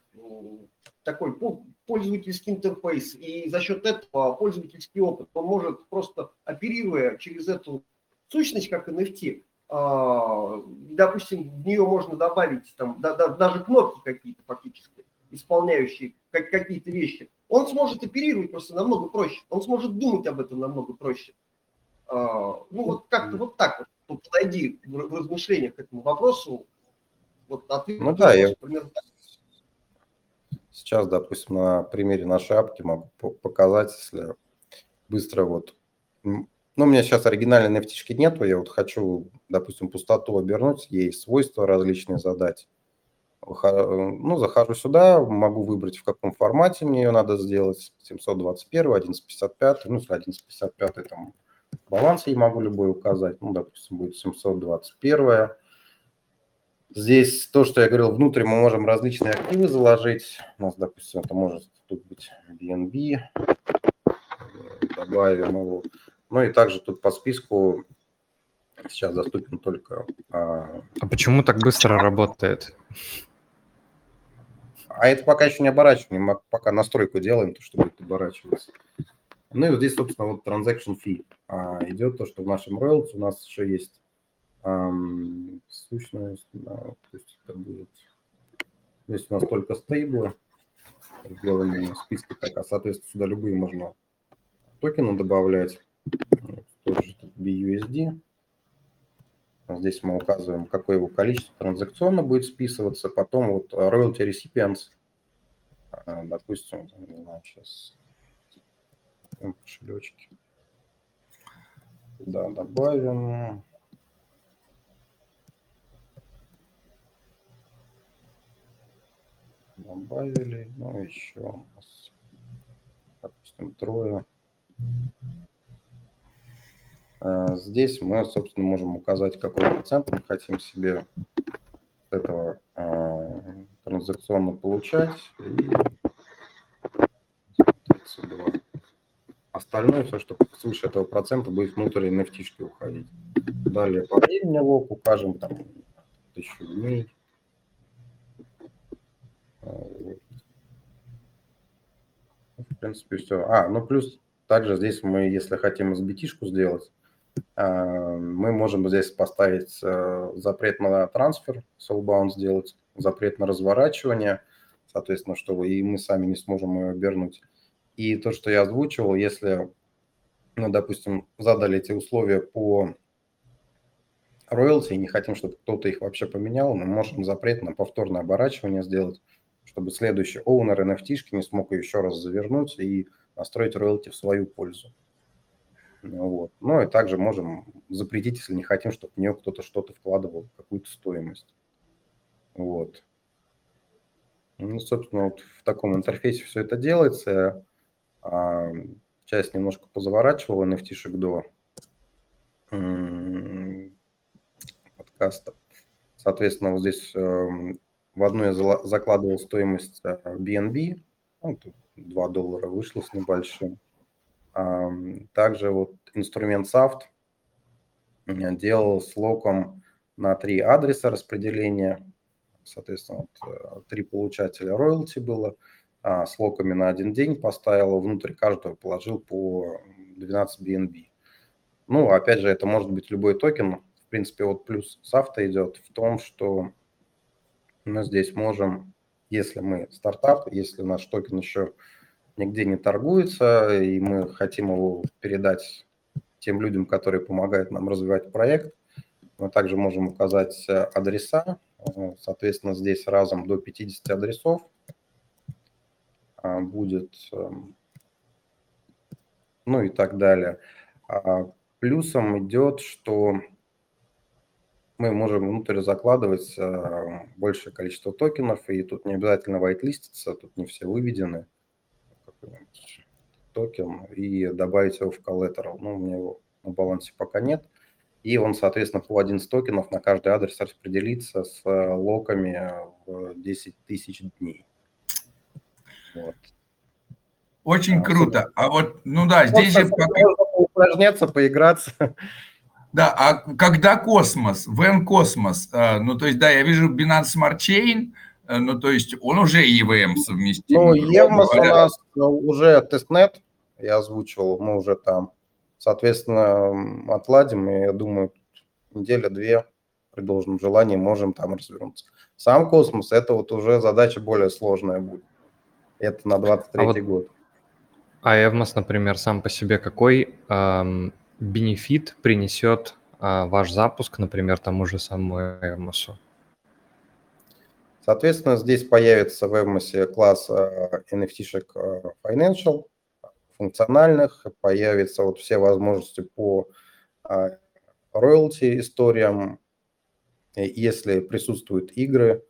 такой пользовательский интерфейс. И за счет этого пользовательский опыт, он может просто оперируя через эту сущность, как NFT, допустим, в нее можно добавить там, да, да, даже кнопки какие-то фактически, исполняющие как, какие-то вещи, он сможет оперировать просто намного проще, он сможет думать об этом намного проще. А, ну вот как-то вот так вот подойди в, размышлениях к этому вопросу. Вот ответ, ну да, я примерно так. сейчас, допустим, на примере нашей апки могу показать, если быстро вот ну, у меня сейчас оригинальной nft нету, я вот хочу, допустим, пустоту обернуть, ей свойства различные задать. Ну, захожу сюда, могу выбрать, в каком формате мне ее надо сделать, 721, 1155, ну, 1155 там баланс я могу любой указать, ну, допустим, будет 721. Здесь то, что я говорил, внутрь мы можем различные активы заложить. У нас, допустим, это может тут быть BNB. Добавим его. Ну и также тут по списку сейчас доступен только... А, а почему так быстро работает? А это пока еще не оборачивание, мы пока настройку делаем, то, что будет оборачиваться. Ну и вот здесь, собственно, вот transaction fee а, идет, то, что в нашем royalty у нас еще есть эм, сущность, да, то есть это будет... Здесь у нас только стейблы, сделаны в списке, так, а, соответственно, сюда любые можно токены добавлять тоже BUSD. Здесь мы указываем, какое его количество транзакционно будет списываться. Потом вот royalty recipients, а, допустим, не знаю, сейчас кошелечки. Да, добавим. Добавили, ну еще у нас, допустим, трое. Э, здесь мы, собственно, можем указать, какой процент мы хотим себе этого э, транзакционно получать. И 32. Остальное, все, что свыше этого процента, будет внутрь NFT уходить. Далее по времени лог укажем, там, тысячу дней. Э, в принципе, все. А, ну плюс также здесь мы, если хотим SBT-шку сделать, мы можем здесь поставить э, запрет на трансфер, soulbound сделать, запрет на разворачивание, соответственно, чтобы и мы сами не сможем ее вернуть. И то, что я озвучивал, если, ну, допустим, задали эти условия по роялти и не хотим, чтобы кто-то их вообще поменял, мы можем запрет на повторное оборачивание сделать, чтобы следующий оунер NFT не смог еще раз завернуть и настроить роялти в свою пользу. Вот. Ну и также можем запретить, если не хотим, чтобы в нее кто-то что-то вкладывал, какую-то стоимость. Вот. Ну, собственно, вот в таком интерфейсе все это делается. А, часть немножко позаворачивал NFT-шек до подкаста. Соответственно, вот здесь эм, в одну я закладывал стоимость BNB, э, ну, 2 доллара вышло с небольшим. Также вот инструмент SAFT делал с локом на три адреса распределения. Соответственно, вот, э, три получателя роялти было. А с локами на один день поставил, внутрь каждого положил по 12 BNB. Ну, опять же, это может быть любой токен. В принципе, вот плюс SAFT идет в том, что мы здесь можем, если мы стартап, если наш токен еще нигде не торгуется, и мы хотим его передать тем людям, которые помогают нам развивать проект, мы также можем указать адреса. Соответственно, здесь разом до 50 адресов а, будет, эм, ну и так далее. А плюсом идет, что мы можем внутрь закладывать э, большее количество токенов, и тут не обязательно whitelistиться, тут не все выведены. Токен и добавить его в collateral. Ну, у меня его на балансе пока нет. И он, соответственно, по 11 токенов на каждый адрес распределится с э, локами в 10 тысяч дней. Вот. Очень а, круто. А вот, ну да, здесь же пока... упражняться, поиграться. Да, а когда космос, EVM Cosmos, э, ну то есть, да, я вижу Binance Smart Chain, ну то есть он уже EVM совместим. Ну, EVM у нас уже тестнет, я озвучивал, мы уже там, соответственно, отладим, и я думаю, неделя-две при должном желании можем там развернуться. Сам космос, это вот уже задача более сложная будет. Это на 23 а вот, год. А Эвмос, например, сам по себе какой эм, бенефит принесет э, ваш запуск, например, тому же самому Эвмосу? Соответственно, здесь появится в Эвмосе класс э, NFT-шек э, Financial, функциональных, появятся вот все возможности по э, роялти историям, если присутствуют игры,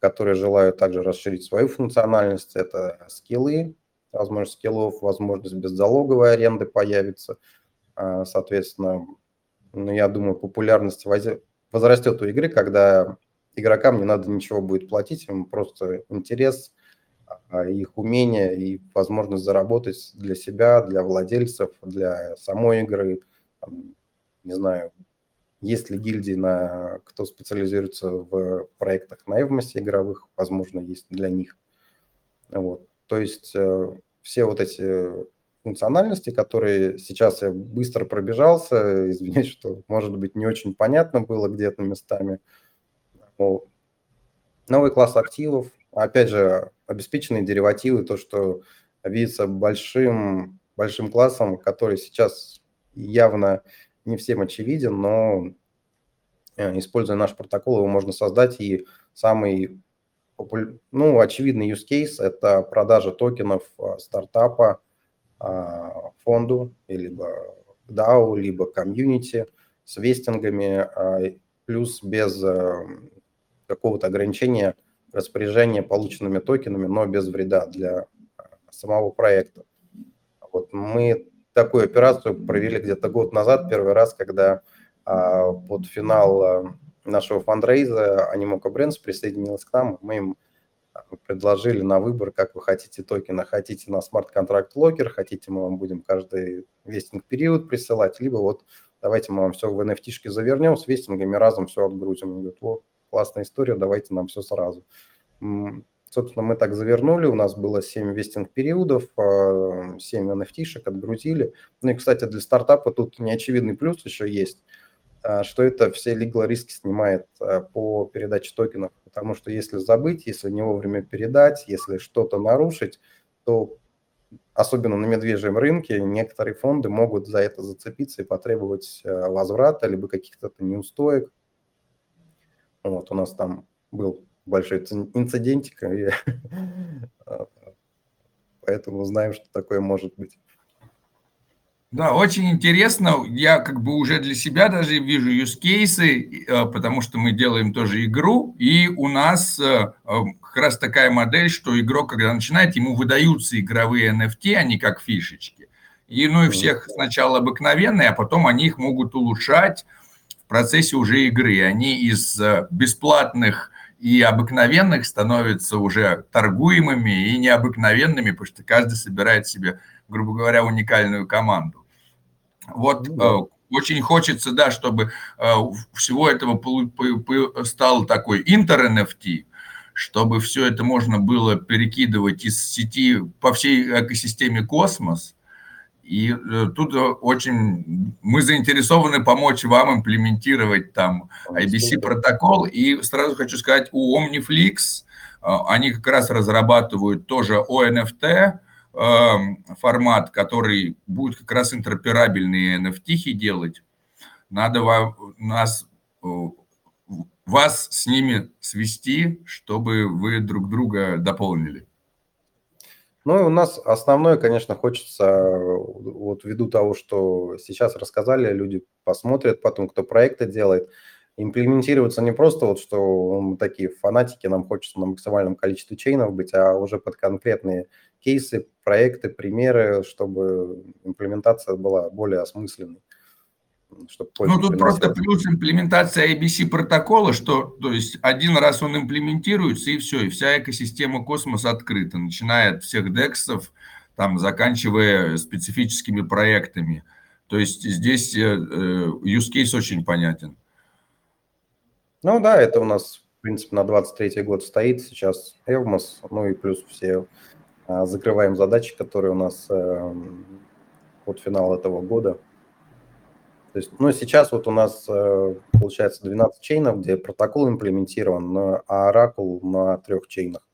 которые желают также расширить свою функциональность. Это скиллы, возможность скиллов, возможность беззалоговой аренды появится. Соответственно, ну, я думаю, популярность возрастет у игры, когда игрокам не надо ничего будет платить, им просто интерес, а, их умение и возможность заработать для себя, для владельцев, для самой игры, не знаю, есть ли гильдии, на, кто специализируется в проектах на Эвмосе игровых, возможно, есть для них. Вот. То есть э, все вот эти функциональности, которые сейчас я быстро пробежался, [laughs] извиняюсь, что, может быть, не очень понятно было где-то местами. Новый класс активов, опять же, обеспеченные деривативы, то, что видится большим, большим классом, который сейчас явно не всем очевиден, но э, используя наш протокол, его можно создать. И самый ну, очевидный use case – это продажа токенов э, стартапа э, фонду, либо DAO, либо комьюнити с вестингами, плюс без какого-то ограничения распоряжения полученными токенами, но без вреда для самого проекта. Вот мы такую операцию провели где-то год назад, первый раз, когда а, под финал а, нашего фандрейза Animoca Brands присоединилась к нам, мы им а, предложили на выбор, как вы хотите токена. Хотите на смарт-контракт locker, хотите мы вам будем каждый vesting-период присылать, либо вот давайте мы вам все в NFT -шке завернем, с vesting ами разом все отгрузим. Они говорят, о, классная история, давайте нам все сразу. Собственно, мы так завернули, у нас было 7 вестинг-периодов, 7 NFT-шек отгрузили. Ну и, кстати, для стартапа тут неочевидный плюс еще есть, а, что это все legal риски снимает а, по передаче токенов, потому что если забыть, если не вовремя передать, если что-то нарушить, то особенно на медвежьем рынке некоторые фонды могут за это зацепиться и потребовать возврата либо каких-то неустоек. Вот у нас там был большой инцидентик, и [laughs] поэтому знаем, что такое может быть. Да, очень интересно. Я как бы уже для себя даже вижу use кейсы, э, потому что мы делаем тоже игру, и у нас э, как раз такая модель, что игрок, когда начинает, ему выдаются игровые NFT, они как фишечки. И ну и всех сначала обыкновенные, а потом они их могут улучшать в процессе уже игры. Они из бесплатных и обыкновенных становятся уже торгуемыми и необыкновенными, потому что каждый собирает себе, грубо говоря, уникальную команду. Вот ну, да. очень хочется, да, чтобы э, всего этого стал такой интер-NFT, чтобы все это можно было перекидывать из сети по всей экосистеме космос. И э, тут очень мы заинтересованы помочь вам имплементировать там IBC протокол. И сразу хочу сказать, у Omniflix э, они как раз разрабатывают тоже ONFT, Эм, формат, который будет как раз интероперабельные NFT делать, надо вам, нас, э, вас с ними свести, чтобы вы друг друга дополнили. Ну, и у нас основное, конечно, хочется, вот ввиду того, что сейчас рассказали, люди посмотрят потом, кто проекты делает, имплементироваться не просто вот, что мы такие фанатики, нам хочется на максимальном количестве чейнов быть, а уже под конкретные кейсы, проекты, примеры, чтобы имплементация была более осмысленной. Чтобы ну, тут просто плюс имплементация ABC протокола, что то есть один раз он имплементируется, и все, и вся экосистема космоса открыта, начиная от всех дексов, там, заканчивая специфическими проектами. То есть здесь э, э, use case очень понятен. Ну да, это у нас, в принципе, на 23 год стоит сейчас Эвмос, ну и плюс все а, закрываем задачи, которые у нас эм, от финала этого года. То есть, ну, сейчас вот у нас э, получается 12 чейнов, где протокол имплементирован, а Oracle на трех чейнах.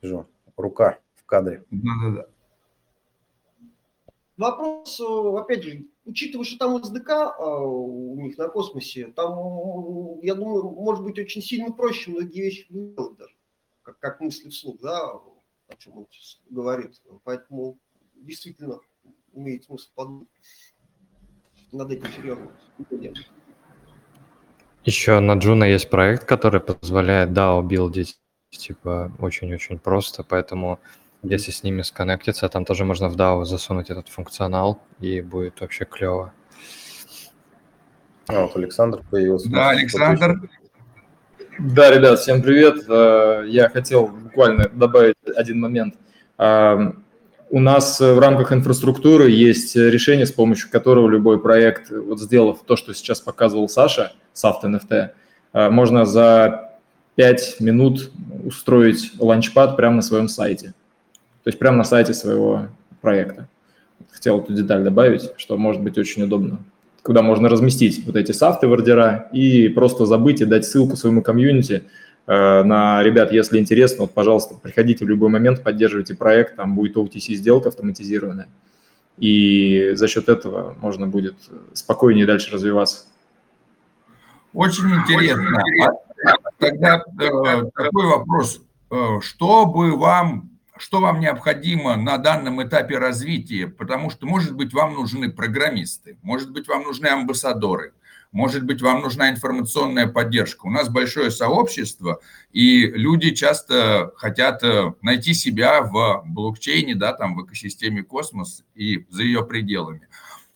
Вижу, рука в кадре. Да-да-да. Вопрос, э, опять же, учитывая, что там SDK а, у них на космосе, там, я думаю, может быть очень сильно проще многие вещи делать даже как, как мысли вслух, да, о чем он говорит. Поэтому действительно имеет смысл подумать над этим серьезно. Еще на Juno есть проект, который позволяет DAO билдить типа очень-очень просто, поэтому если с ними сконнектиться, там тоже можно в DAO засунуть этот функционал, и будет вообще клево. А, вот Александр появился. Да, Александр. Да, ребят, всем привет. Э, я хотел буквально добавить один момент. Э, у нас в рамках инфраструктуры есть решение, с помощью которого любой проект, вот сделав то, что сейчас показывал Саша, Soft NFT, э, можно за 5 минут устроить ланчпад прямо на своем сайте. То есть прямо на сайте своего проекта. Хотел эту деталь добавить, что может быть очень удобно куда можно разместить вот эти софты в ордера и просто забыть и дать ссылку своему комьюнити э, на, ребят, если интересно, вот, пожалуйста, приходите в любой момент, поддерживайте проект, там будет OTC-сделка автоматизированная. И за счет этого можно будет спокойнее дальше развиваться. Очень интересно. Тогда э, такой вопрос. Э, что бы вам что вам необходимо на данном этапе развития, потому что, может быть, вам нужны программисты, может быть, вам нужны амбассадоры, может быть, вам нужна информационная поддержка. У нас большое сообщество, и люди часто хотят э, найти себя в блокчейне, да, там в экосистеме космос и за ее пределами.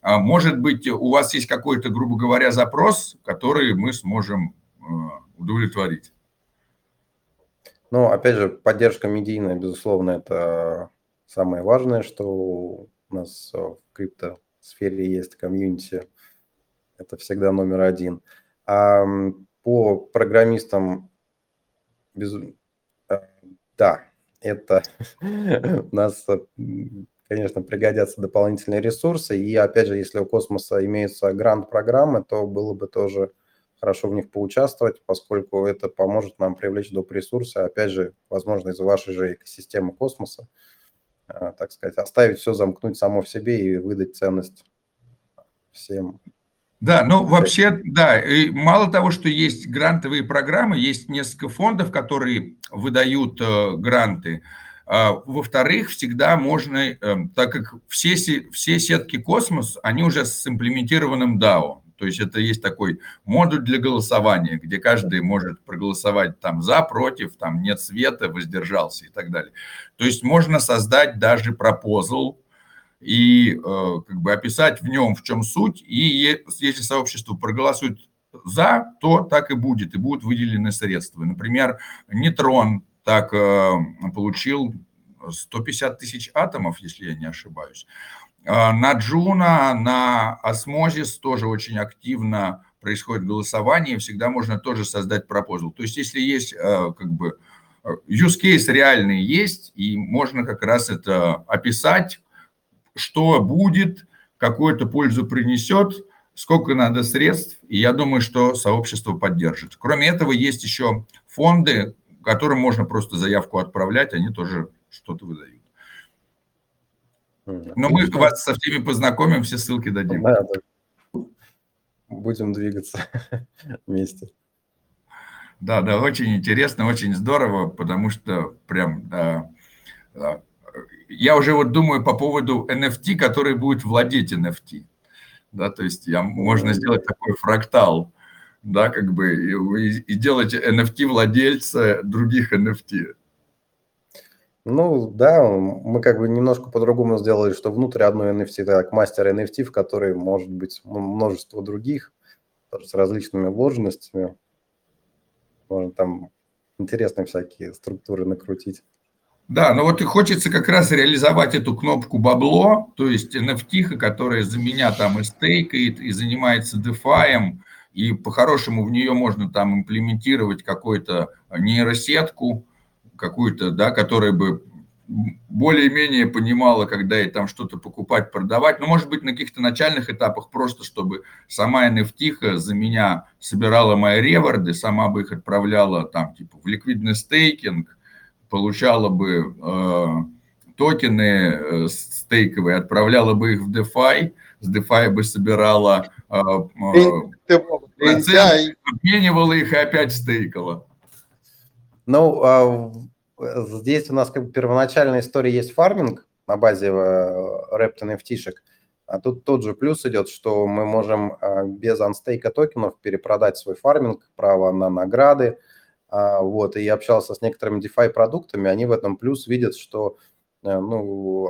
А может быть, у вас есть какой-то, грубо говоря, запрос, который мы сможем э, удовлетворить. Ну, опять же, поддержка медийная, безусловно, это самое важное, что у нас в криптосфере есть комьюнити. Это всегда номер один. А по программистам, без... Э, да, это [laughs] у нас, конечно, пригодятся дополнительные ресурсы. И опять же, если у космоса имеются грант-программы, то было бы тоже хорошо в них поучаствовать, поскольку это поможет нам привлечь доп. ресурсы, опять же, возможно, из вашей же экосистемы космоса, а, так сказать, оставить все, замкнуть само в себе и выдать ценность всем. Да, ну вообще, да, и мало того, что есть грантовые программы, есть несколько фондов, которые выдают э, гранты, А, во-вторых, всегда можно, эм, так как все, все сетки Космос, они уже с имплементированным DAO. То есть это есть такой модуль для голосования, где каждый может проголосовать там за, против, там нет света, воздержался и так далее. То есть можно создать даже пропозал и э, как бы описать в нем, в чем суть, и если сообщество проголосует за, то так и будет, и будут выделены средства. Например, Нетрон так э, получил 150 тысяч атомов, если я не ошибаюсь. А, на Juno, на Osmosis тоже очень активно происходит голосование, всегда можно тоже создать proposal. То есть если есть э, как бы use case реальный есть, и можно как раз это описать, что будет, какую-то пользу принесет, сколько надо средств, и я думаю, что сообщество поддержит. Кроме этого, есть еще фонды, которым можно просто заявку отправлять, они тоже что-то выдают. Но мы вас со всеми познакомим, все ссылки дадим. Да, да. Будем двигаться [laughs] вместе. Да, да, очень интересно, очень здорово, потому что прям, да, да. Я уже вот думаю по поводу NFT, который будет владеть NFT. Да, то есть я, можно сделать такой фрактал, да, как бы, и, и делать NFT владельца других NFT. Ну, да, мы как бы немножко по-другому сделали, что внутрь одной NFT, так, мастер NFT, в которой может быть множество других, с различными вложенностями. Можно там интересные всякие структуры накрутить. Да, но вот и хочется как раз реализовать эту кнопку бабло, то есть NFT, которая за меня там и стейкает, и занимается DeFi, и по-хорошему в нее можно там имплементировать какую-то нейросетку, какую-то, да, которая бы более-менее понимала, когда ей там что-то покупать, продавать. Но, может быть, на каких-то начальных этапах просто, чтобы сама NFT за меня собирала мои реворды, сама бы их отправляла там, типа, в ликвидный стейкинг, получала бы э, токены э, стейковые, отправляла бы их в DeFi, с DeFi бы собирала э, э, процент, обменивала их и опять стейкала. Ну, а здесь у нас как бы первоначальная история есть фарминг на базе Rept NFT-шек, а тут тот же плюс идет, что мы можем без анстейка токенов перепродать свой фарминг, право на награды. А, вот, и я общался с некоторыми DeFi продуктами, они в этом плюс видят, что э, ну,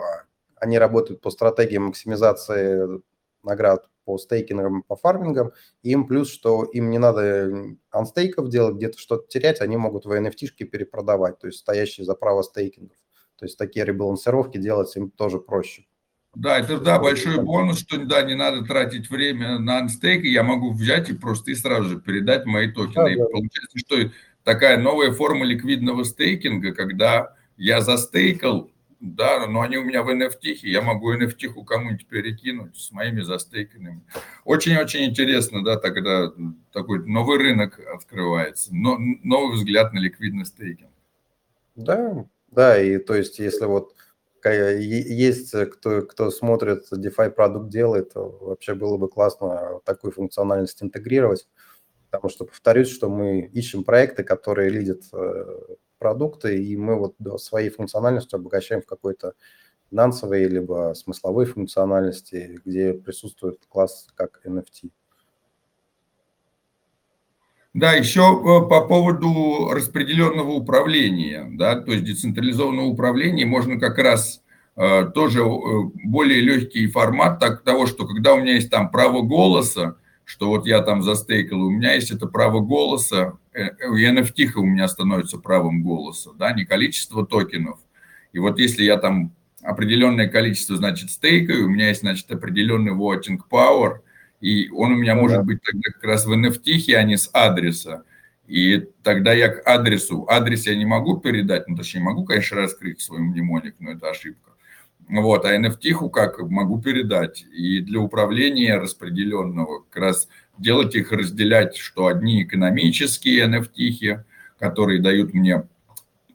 они работают по стратегии максимизации наград по стейкингам, по фармингам. им плюс, что им не надо анстейков делать, где-то что-то терять, они могут в NFT-шки перепродавать, то есть стоящие за право стейкингов. То есть такие ребалансировки делать им тоже проще. Да, это да, большой бонус, что да, не надо тратить время на анстейк, я могу взять и просто и сразу же передать мои токены. Да, и да. получается, что такая новая форма ликвидного стейкинга, когда я застейкал, да, но они у меня в NFT, я могу NFT кому-нибудь перекинуть с моими застейканными. Очень-очень интересно, да, тогда такой новый рынок открывается, но, новый взгляд на ликвидный стейкинг. Да, да, и то есть если вот есть кто, кто смотрит, DeFi продукт делает, вообще было бы классно такую функциональность интегрировать, потому что, повторюсь, что мы ищем проекты, которые лидят э, продукты, и мы вот своей функциональностью обогащаем в какой-то финансовой либо смысловой функциональности, где присутствует класс как NFT. Да, еще э, по поводу распределенного управления, да, то есть децентрализованного управления можно как раз э, тоже более легкий формат так, того, что когда у меня есть там право голоса, что вот я там застейкал, у меня есть это право голоса, и NFT у меня становится правом голоса, да, не количество токенов. И вот если я там определенное количество, значит, стейкаю, у меня есть, значит, определенный voting power, и он у меня ну, может да. быть тогда как раз в NFT, а не с адреса. И тогда я к адресу, адрес я не могу передать, ну, точнее, могу, конечно, раскрыть свой мнемоник, но это ошибка. Вот, а NFT как могу передать. И для управления распределенного как раз делать их, разделять, что одни экономические NFT, которые дают мне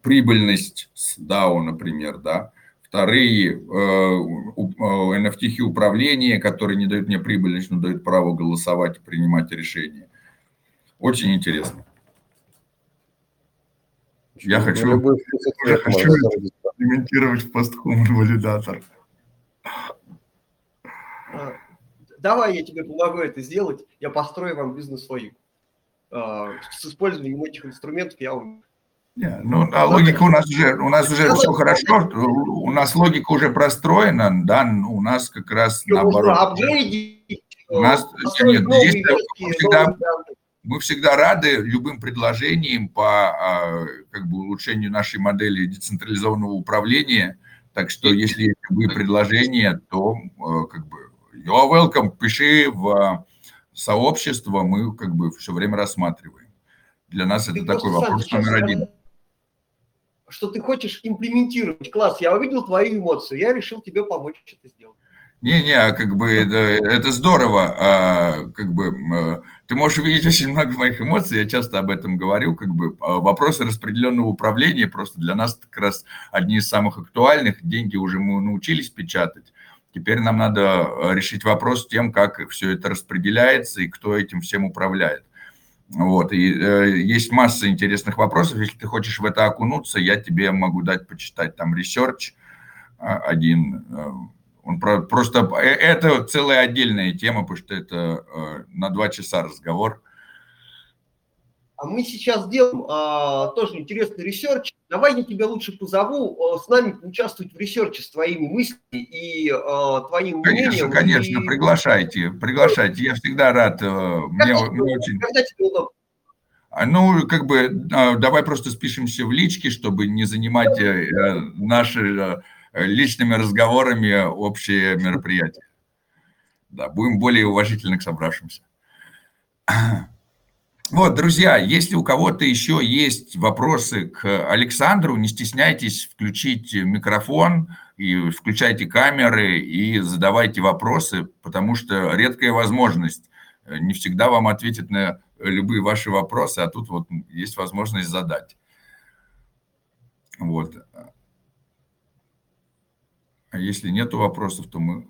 прибыльность с DAO, например, да, вторые э, NFT управления, которые не дают мне прибыльность, но дают право голосовать и принимать решения. Очень интересно. Я хочу, я хочу [laughs] имплементировать в постхуман валидатор. Давай я тебе помогу это сделать, я построю вам бизнес-логику. С использованием этих инструментов я умею. Не, ну, а логика у нас уже, у нас уже все хорошо, у нас логика уже простроена, да, у нас как раз наоборот. У нас нет, здесь всегда, мы всегда рады любым предложениям по а, как бы, улучшению нашей модели децентрализованного управления. Так что, если есть любые предложения, то э, как бы you're welcome, пиши в сообщество, мы как бы все время рассматриваем. Для нас ты это такой вопрос номер один что ты хочешь имплементировать. Класс, я увидел твои эмоции, я решил тебе помочь это сделать. Не-не, а как бы это, это здорово. А, как бы а, ты можешь увидеть очень много моих эмоций, я часто об этом говорю. Как бы а, вопросы распределенного управления просто для нас как раз одни из самых актуальных. Деньги уже мы научились печатать. Теперь нам надо решить вопрос с тем, как все это распределяется и кто этим всем управляет. Вот, и э, есть масса интересных вопросов. Если ты хочешь в это окунуться, я тебе могу дать почитать там research э, один. Э, он про, просто э, это целая отдельная тема, потому что это э, на два часа разговор. А мы сейчас делаем а, тоже интересный research. Давай я тебя лучше позову а, с нами участвовать в research е с твоими мыслями и а, твоим конечно, мнением. Конечно, и... приглашайте, приглашайте. Я всегда рад. Э, мне, мне очень... Когда тебе удобно? А, ну, как бы, давай просто спишемся в личке, чтобы не занимать э, наши э, личными разговорами общее мероприятие. Да, будем более уважительны к собравшимся. [clears throat] Вот, друзья, если у кого-то еще есть вопросы к Александру, не стесняйтесь включить микрофон и включайте камеры и задавайте вопросы, потому что редкая возможность. Не всегда вам ответят на любые ваши вопросы, а тут вот есть возможность задать. Вот. А если нет вопросов, то мы...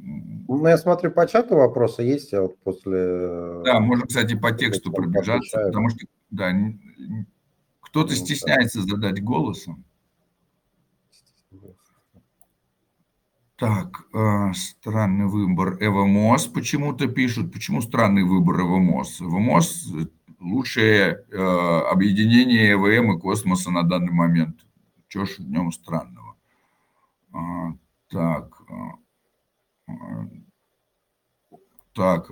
Ну, я смотрю, по чату вопросы есть, а вот после... Да, можно, кстати, по тексту пробежаться, потому что, да, кто-то ну, стесняется да. задать голосом. Так, э, странный выбор ЭВМОС почему-то пишут. Почему странный выбор ЭВМОС? ЭВМОС – лучшее э, объединение ЭВМ и космоса на данный момент. Чего ж в нем странного? Так. А, а, так.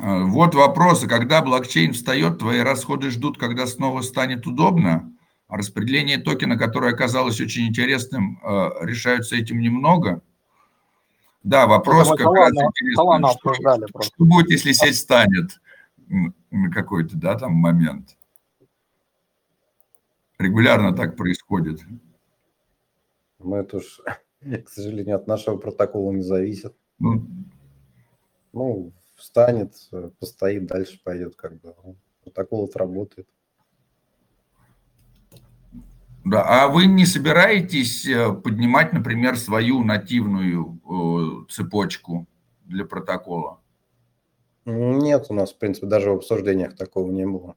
А, вот вопросы. Когда блокчейн встает, твои расходы ждут, когда снова станет удобно? распределение токена, которое оказалось очень интересным, решаются этим немного. Да, вопрос Это как раз интересный. Что, что будет, если сеть станет на какой-то да, там момент? Регулярно так происходит. Мы это уж к сожалению, от нашего протокола не зависит. Ну, ну встанет, постоит, дальше пойдет, как бы. Протокол отработает. Да, а вы не собираетесь э, поднимать, например, свою нативную э, цепочку для протокола? Нет, у нас, в принципе, даже в обсуждениях такого не было.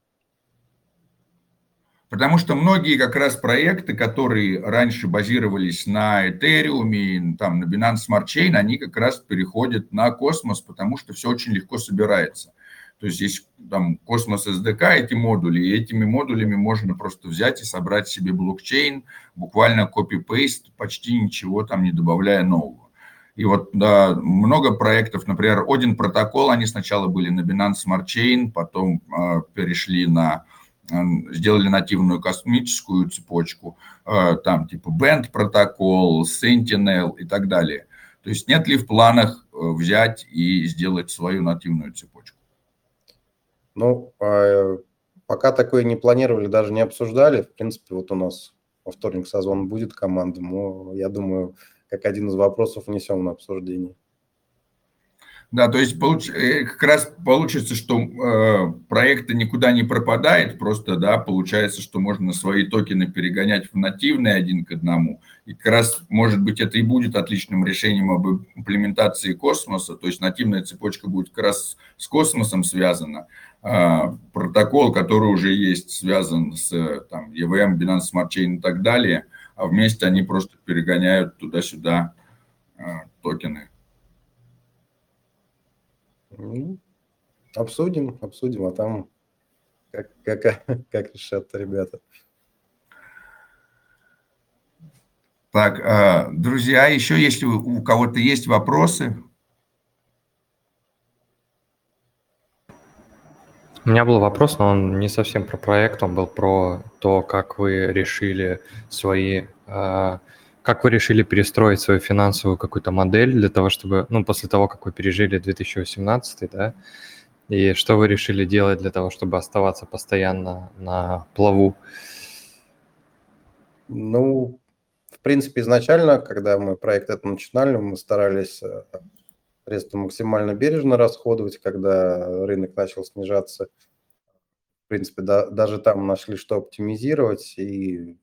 Потому что многие как раз проекты, которые раньше базировались на Ethereum, там, на Binance Smart Chain, они как раз переходят на космос, потому что все очень легко собирается. То есть есть там космос SDK, эти модули, и этими модулями можно просто взять и собрать себе блокчейн, буквально копи-пейст, почти ничего там не добавляя нового. И вот да, много проектов, например, один протокол, они сначала были на Binance Smart Chain, потом э, перешли на сделали нативную космическую цепочку, э, там типа Band протокол, Sentinel и так далее. То есть нет ли в планах э, взять и сделать свою нативную цепочку? Ну, а, пока такое не планировали, даже не обсуждали. В принципе, вот у нас во вторник созвон будет команда, но я думаю, как один из вопросов внесем на обсуждение. Да, то есть получ... Э, как раз получится, что э, проект никуда не пропадает, просто, да, получается, что можно свои токены перегонять в нативные один к одному. И как раз, может быть, это и будет отличным решением об имплементации космоса, то есть нативная цепочка будет как раз с космосом связана, протокол, который уже есть, связан с там, EVM, Binance Smart Chain и так далее, а вместе они просто перегоняют туда-сюда токены. Ну, обсудим, обсудим, а там как, как, [laughs] как решат ребята. Так, друзья, еще если у кого-то есть вопросы, У меня был вопрос, но он не совсем про проект, он был про то, как вы решили свои, э, как вы решили перестроить свою финансовую какую-то модель для того, чтобы, ну, после того, как вы пережили 2018, да, и что вы решили делать для того, чтобы оставаться постоянно на плаву? Ну, в принципе, изначально, когда мы проект этот начинали, мы старались э, средства максимально бережно расходовать, когда рынок начал снижаться. В принципе, да, даже там нашли, что оптимизировать, и,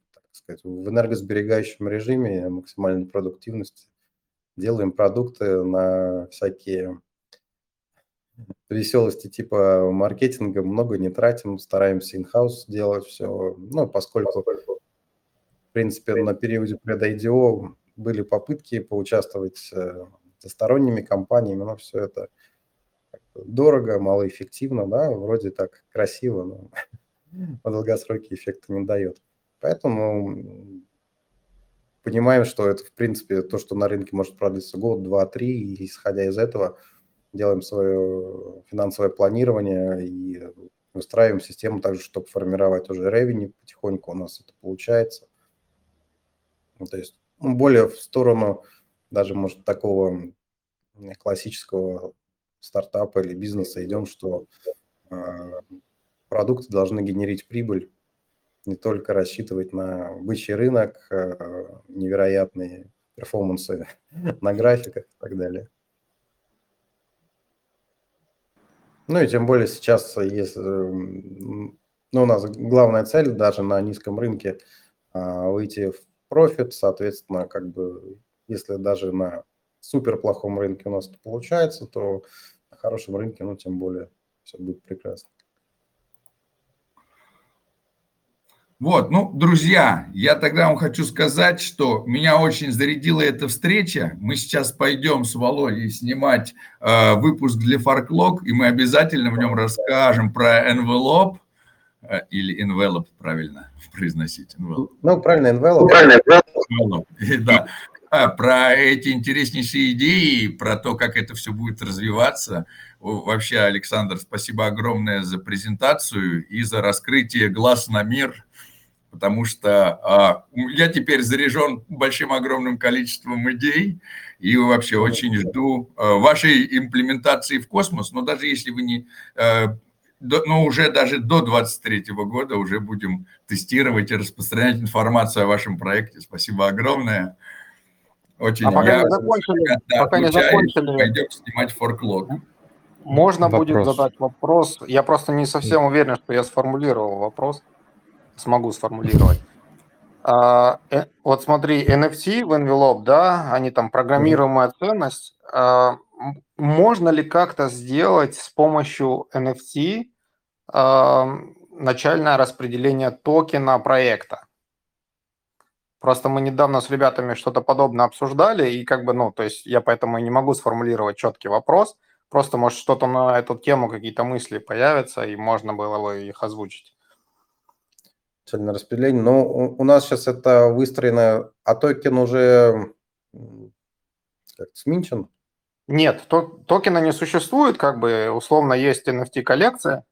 сказать, в энергосберегающем режиме максимальной продуктивности делаем продукты на всякие веселости типа маркетинга, много не тратим, стараемся in-house делать все, ну, поскольку, в принципе, на периоде пред-IDO были попытки поучаствовать э, со сторонними компаниями, но все это дорого, малоэффективно, да, вроде так красиво, но [laughs] по долгосроке эффекта не дает. Поэтому понимаем, что это, в принципе, то, что на рынке может продлиться год, два, три, и исходя из этого делаем свое финансовое планирование и выстраиваем систему также, чтобы формировать уже ревени потихоньку у нас это получается. Ну, то есть ну, более в сторону даже, может, такого классического стартапа или бизнеса идем, что э, продукты должны генерить прибыль, не только рассчитывать на бычий рынок, э, невероятные перформансы [laughs] на графиках и так далее. Ну и тем более сейчас есть, ну, у нас главная цель даже на низком рынке выйти в профит, соответственно, как бы если даже на супер плохом рынке у нас это получается, то на хорошем рынке, ну, тем более, все будет прекрасно. Вот, ну, друзья, я тогда вам хочу сказать, что меня очень зарядила эта встреча. Мы сейчас пойдем с Володей снимать э, выпуск для Фарклог, и мы обязательно в нем расскажем про envelope, э, или envelope, правильно произносить. Envelope. Ну, правильно, envelope. Ну, правильно, envelope. [laughs] Да, про эти интереснейшие идеи, про то, как это все будет развиваться. Вообще, Александр, спасибо огромное за презентацию и за раскрытие глаз на мир, потому что а, я теперь заряжен большим огромным количеством идей и вообще очень жду а, вашей имплементации в космос, но даже если вы не а, но уже даже до 2023 года уже будем тестировать и распространять информацию о вашем проекте. Спасибо огромное. Очень. А пока я, не закончили, пока не закончили. Пойдем снимать форклог. Можно вопрос. будет задать вопрос. Я просто не совсем уверен, что я сформулировал вопрос. Смогу сформулировать. А, э, вот смотри, NFT в envelope, да, они там программируемая ценность. А, можно ли как-то сделать с помощью NFT а, начальное распределение токена проекта? Просто мы недавно с ребятами что-то подобное обсуждали, и как бы, ну, то есть я поэтому и не могу сформулировать четкий вопрос. Просто, может, что-то на эту тему, какие-то мысли появятся, и можно было бы их озвучить. Цельное распределение. Ну, у нас сейчас это выстроено, а токен уже как сменчен? Нет, токена не существует, как бы условно есть NFT-коллекция,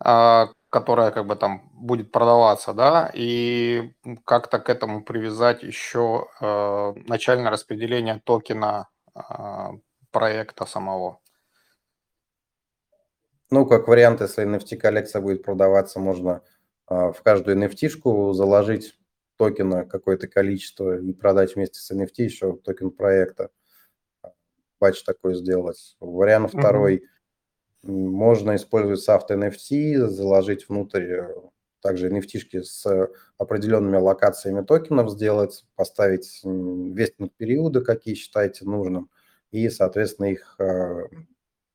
а, которая как бы там будет продаваться, да, и как-то к этому привязать еще э, начальное распределение токена э, проекта самого. Ну, как вариант, если NFT-коллекция будет продаваться, можно в каждую NFT-шку заложить токена какое-то количество и продать вместе с NFT еще токен проекта. Batch такой сделать. Вариант mm-hmm. второй – можно использовать soft NFT, заложить внутрь э, также NFT с определенными аллокациями токенов сделать, поставить vesting периоды, какие считаете нужным, и, соответственно, их э,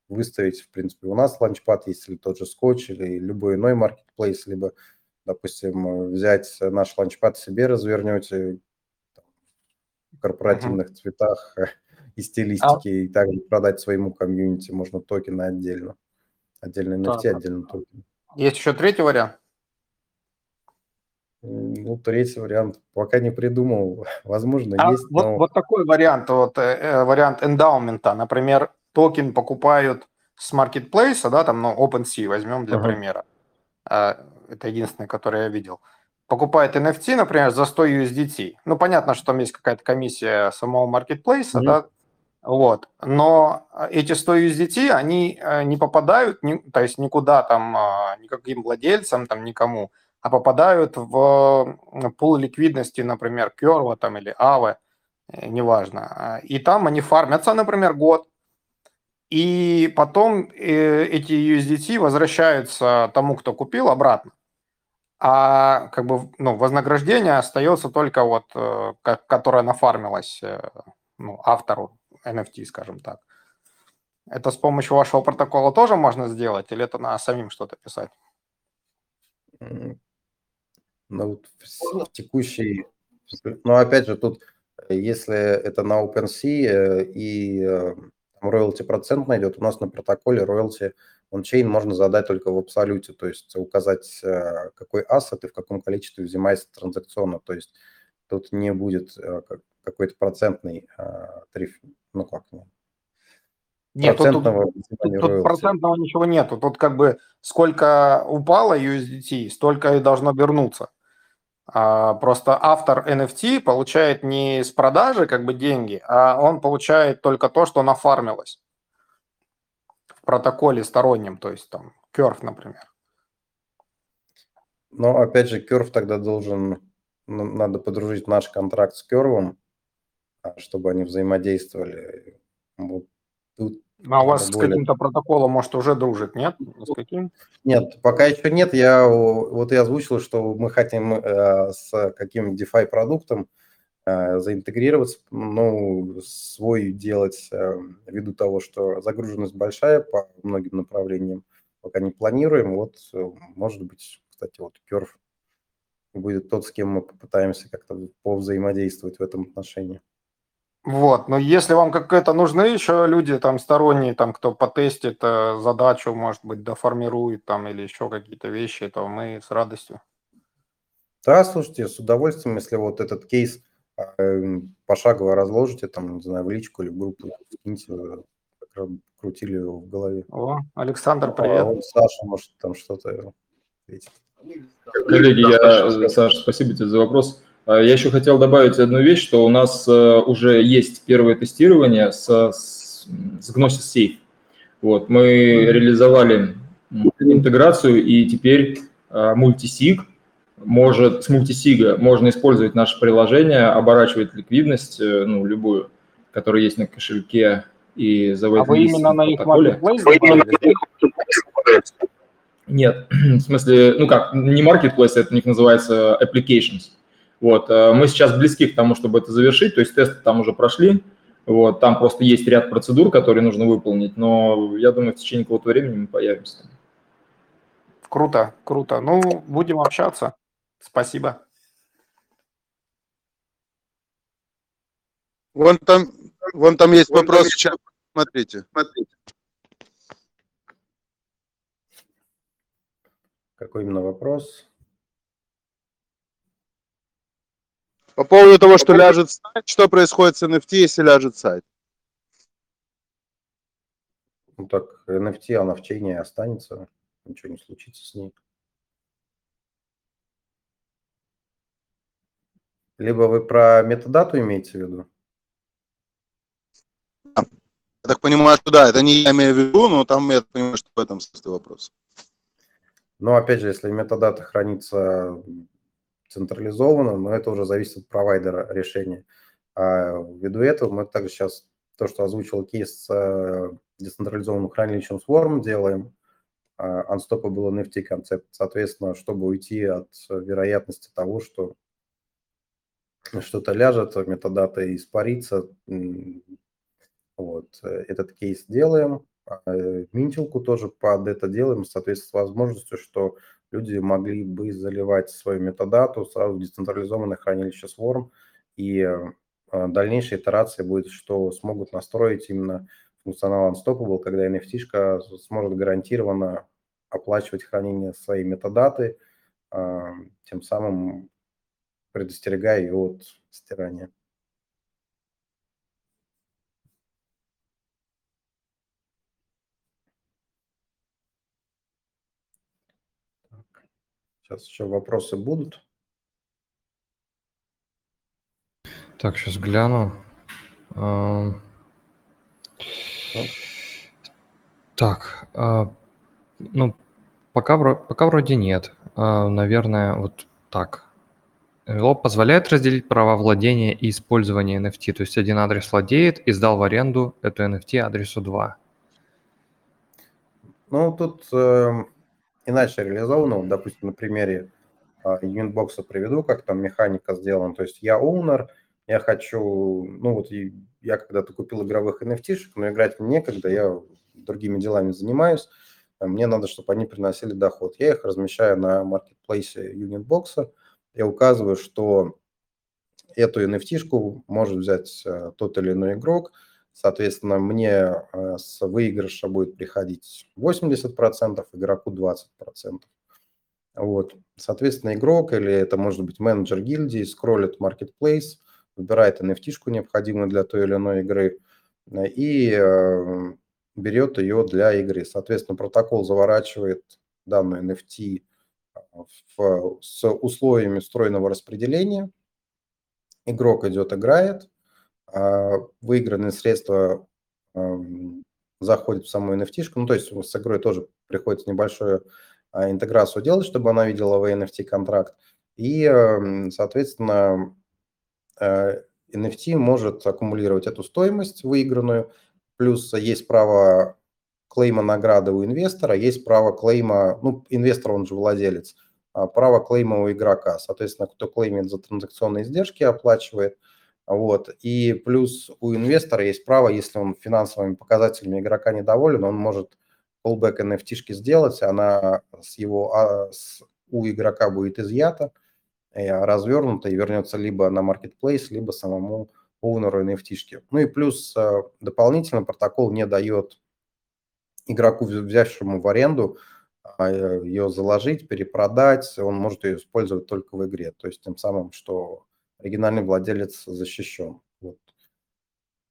выставить, в принципе, у нас launchpad есть, или тот же Scotch, или любой иной маркетплейс, либо, допустим, взять наш launchpad себе развернете в корпоративных uh-huh. цветах [laughs] и стилистике, а... и также продать своему комьюнити, можно токены отдельно. Отдельно NFT, да. отдельно токен. Есть еще третий вариант? Ну, третий вариант пока не придумал. [laughs] Возможно, а есть. Вот, но... вот такой вариант, вот э, э, вариант эндаумента. Например, токен покупают с маркетплейса, да, там, ну, OpenSea возьмем для uh-huh. примера. А, это единственный, который я видел. Покупает NFT, например, за 100 USDT. Ну, понятно, что там есть какая-то комиссия самого маркетплейса, uh-huh. да, вот. Но эти 100 USDT, они э, не попадают, ни, то есть никуда там, а, никаким владельцам, там, никому, а попадают в пул ликвидности, например, Керва там или Авы, э, неважно. И там они фармятся, например, год, и потом э, эти USDT возвращаются тому, кто купил, обратно. А как бы ну, вознаграждение остается только вот, э, которое нафармилось э, ну, автору NFT, скажем так. Это с помощью вашего протокола тоже можно сделать, или это надо самим что-то писать? Ну, вот в текущей... Ну, опять же, тут, если это на OpenSea и роялти процент найдет, у нас на протоколе роялти ончейн можно задать только в абсолюте, то есть указать, э, какой ассет и в каком количестве взимается транзакционно, то есть тут не будет э, какой-то процентный э, тариф, ну как, нет, процентного тут, тут, тут процентного ничего нету. Тут как бы сколько упало USDT, столько и должно вернуться. А, просто автор NFT получает не с продажи как бы деньги, а он получает только то, что нафармилось в протоколе стороннем, то есть там Curve, например. Но опять же, Curve тогда должен, надо подружить наш контракт с Curve, а, чтобы они взаимодействовали. Вот тут ну, а у вас более... с каким-то протоколом, может, уже дружит, нет? С каким? Нет, пока еще нет. Я вот я озвучил, что мы хотим э, с каким DeFi продуктом заинтегрироваться, ну, свой делать, э, ввиду того, что загруженность большая по многим направлениям, пока не планируем. Вот, э, может быть, кстати, вот Curve будет тот, с кем мы попытаемся как-то повзаимодействовать в этом отношении. Вот, но если вам какие-то нужны еще люди там сторонние, там кто потестит э, задачу, может быть, доформирует там или еще какие-то вещи, то мы с радостью. Да, слушайте, с удовольствием, если вот этот кейс э, пошагово разложите, там, не знаю, в личку или в группу, скиньте, э, крутили его в голове. О, Александр, а привет. А Саша, может, там что-то Коллеги, я, Саша, спасибо тебе за вопрос. А, я еще хотел добавить одну вещь, что у нас э, уже есть первое тестирование с, с, с Gnosis Safe. Вот, мы реализовали интеграцию, и теперь а, мультисиг может, с мультисига можно использовать наше приложение, оборачивать ликвидность, э, ну, любую, которая есть на кошельке и за А вы именно на их Нет, [clears throat] в смысле, ну как, не marketplace, это у них называется applications. Вот, э, мы сейчас близки к тому, чтобы это завершить, то есть тесты там уже прошли, вот, там просто есть ряд процедур, которые нужно выполнить, но я думаю, в течение какого-то времени мы появимся. Круто, круто. Ну, будем общаться. Спасибо. Вон там, вон там есть вон вопрос. Там есть... Смотрите. Смотрите. Какой именно вопрос? По поводу того, что ляжет сайт, что происходит с NFT, если ляжет сайт? Ну так, NFT, она в чейне останется, ничего не случится с ней. Либо вы про метадату имеете в виду? Я так понимаю, что да, это не я имею в виду, но там я понимаю, что в этом смысле вопрос. Но опять же, если метадата хранится централизованно, но это уже зависит от провайдера решения. А ввиду этого мы также сейчас то, что озвучил кейс с э, децентрализованным хранилищем Swarm делаем, Unstoppable NFT концепт. Соответственно, чтобы уйти от вероятности того, что что-то ляжет, метадата испарится, вот, э, этот кейс делаем. минтилку тоже под это делаем, соответственно, с возможностью, что люди могли бы заливать свою метадату сразу в децентрализованное хранилище Swarm, и дальнейшая итерация будет, что смогут настроить именно функционал Unstoppable, когда NFT-шка сможет гарантированно оплачивать хранение своей метадаты, тем самым предостерегая ее от стирания. Сейчас еще вопросы будут. Так, сейчас гляну. Так, а, ну, пока, пока вроде нет. А, наверное, вот так. Лоб позволяет разделить права владения и использования NFT. То есть один адрес владеет и сдал в аренду эту NFT адресу 2. Ну, тут э, иначе реализовано. Вот, допустим, на примере э, приведу, как там механика сделана. То есть я owner, я хочу, ну вот я когда-то купил игровых NFT, но играть мне некогда, я другими делами занимаюсь. Мне надо, чтобы они приносили доход. Я их размещаю на маркетплейсе Unitbox я указываю, что эту NFT-шку может взять э, тот или иной игрок, соответственно, мне э, с выигрыша будет приходить 80%, игроку 20%. Вот. Соответственно, игрок или это может быть менеджер гильдии скроллит marketplace, выбирает NFT-шку, необходимую для той или иной игры, э, и берет ее для игры. Соответственно, протокол заворачивает данную NFT в, с условиями встроенного распределения. Игрок идет, играет, а выигранные средства заходят в саму NFT. Ну, то есть с игрой тоже приходится небольшую а, интеграцию делать, чтобы она видела в NFT контракт. И, соответственно, NFT может аккумулировать эту стоимость выигранную, плюс есть право клейма награды у инвестора, есть право клейма, ну, инвестор, он же владелец, а, право клейма у игрока. Соответственно, кто клеймит за транзакционные издержки, оплачивает. Вот. И плюс у инвестора есть право, если он финансовыми показателями игрока недоволен, он может callback NFT сделать, она с его, а, с, у игрока будет изъята, развернута и вернется либо на marketplace, либо самому оунеру NFT. Ну и плюс а, дополнительно протокол не дает игроку, взявшему в аренду, а, ее заложить, перепродать, он может ее использовать только в игре. То есть тем самым, что оригинальный владелец защищен. Вот.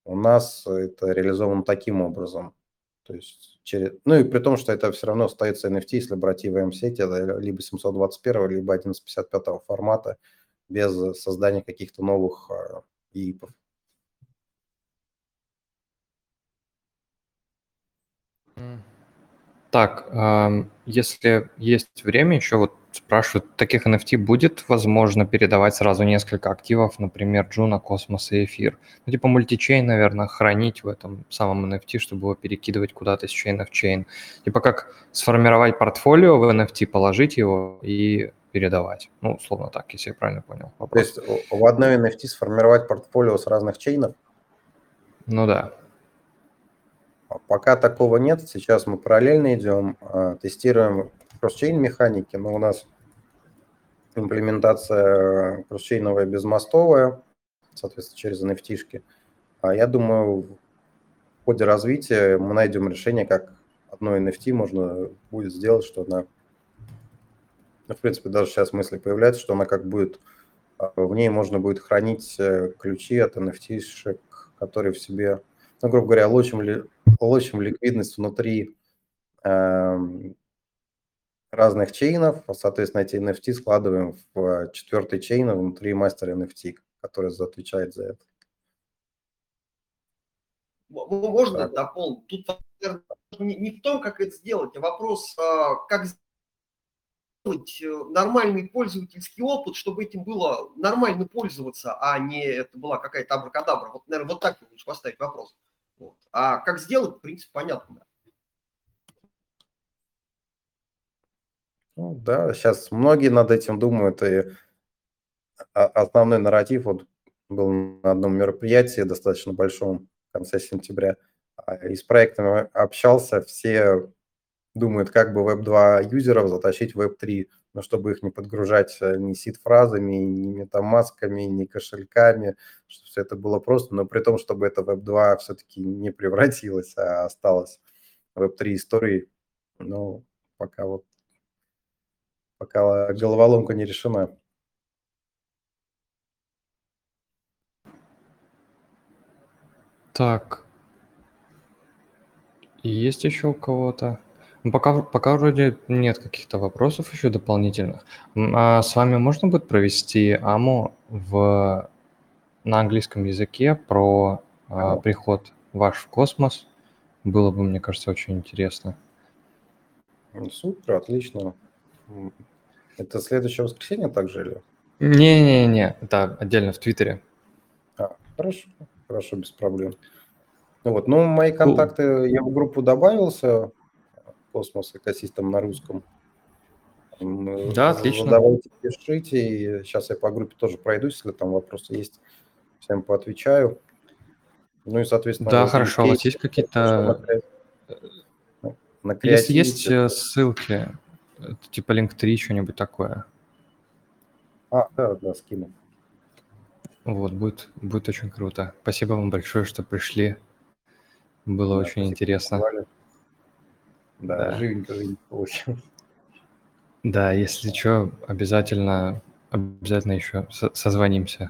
У нас это реализовано таким образом. То есть через... Ну и при том, что это все равно остается NFT, если брать EVM-сети, это либо 721, либо 1155 формата, без создания каких-то новых ИИПов. Так, если есть время, еще вот спрашивают, таких NFT будет возможно передавать сразу несколько активов, например, Juno, Cosmos и Эфир? Ну, типа multichain, наверное, хранить в этом самом NFT, чтобы его перекидывать куда-то с chain а в chain. Типа как сформировать портфолио в NFT, положить его и передавать. Ну, условно так, если я правильно понял вопрос. То есть в одной NFT сформировать портфолио с разных chain ов? Ну да. Пока такого нет. Сейчас мы параллельно идем, а, тестируем кросс-чейн механики, но у нас имплементация кросс-чейновая безмостовая, соответственно, через nft -шки. А я думаю, в ходе развития мы найдем решение, как одно NFT можно будет сделать, что она, ну, в принципе, даже сейчас мысли появляются, что она как будет, а, в ней можно будет хранить э, ключи от NFT-шек, которые в себе ну, грубо говоря, лучим, ли, лучим ликвидность внутри э, разных чейнов, соответственно, эти NFT складываем в четвертый чейн внутри мастера NFT, который отвечает за это. Можно так. дополнить? Тут не, в том, как это сделать, а вопрос, а, как сделать э, нормальный пользовательский опыт, чтобы этим было нормально пользоваться, а не это была какая-то абракадабра. Вот, наверное, вот так лучше поставить вопрос. Вот. А как сделать, в принципе, понятно. Ну, да, сейчас многие над этим думают, и основной нарратив вот был на одном мероприятии достаточно большом в конце сентября. а, и с проектами общался, все думают, как бы Web2 юзеров затащить в Web3, но чтобы их не подгружать э, ни сид-фразами, ни метамасками, ни кошельками, чтобы все это было просто, но при том, чтобы это Web2 все-таки не превратилось, а осталось Web3 историей, ну, пока вот, пока головоломка не решена. Так. Есть еще у кого-то? Ну, пока, пока вроде нет каких-то вопросов еще дополнительных. А с вами можно будет провести АМО в, на английском языке про а, приход ваш в космос? Было бы, мне кажется, очень интересно. Супер, отлично. Это следующее воскресенье также или? Не-не-не, это отдельно в Твиттере. А, хорошо, хорошо, без проблем. Ну вот, ну, мои контакты, я в группу добавился, Космос Экосистем на русском. Да, отлично. Давайте пишите, и сейчас я по группе тоже пройдусь, если там вопросы есть, всем поотвечаю. Ну и, соответственно... Да, хорошо, у вас есть какие-то... На Если есть э, ссылки, типа Link3, что-нибудь такое. А, да, да, скину. Вот, будет, будет очень круто. Спасибо вам большое, что пришли. Было да, очень интересно. Позвали. Да, да. живенько, живенько получилось. Да, если что, обязательно, обязательно еще созвонимся.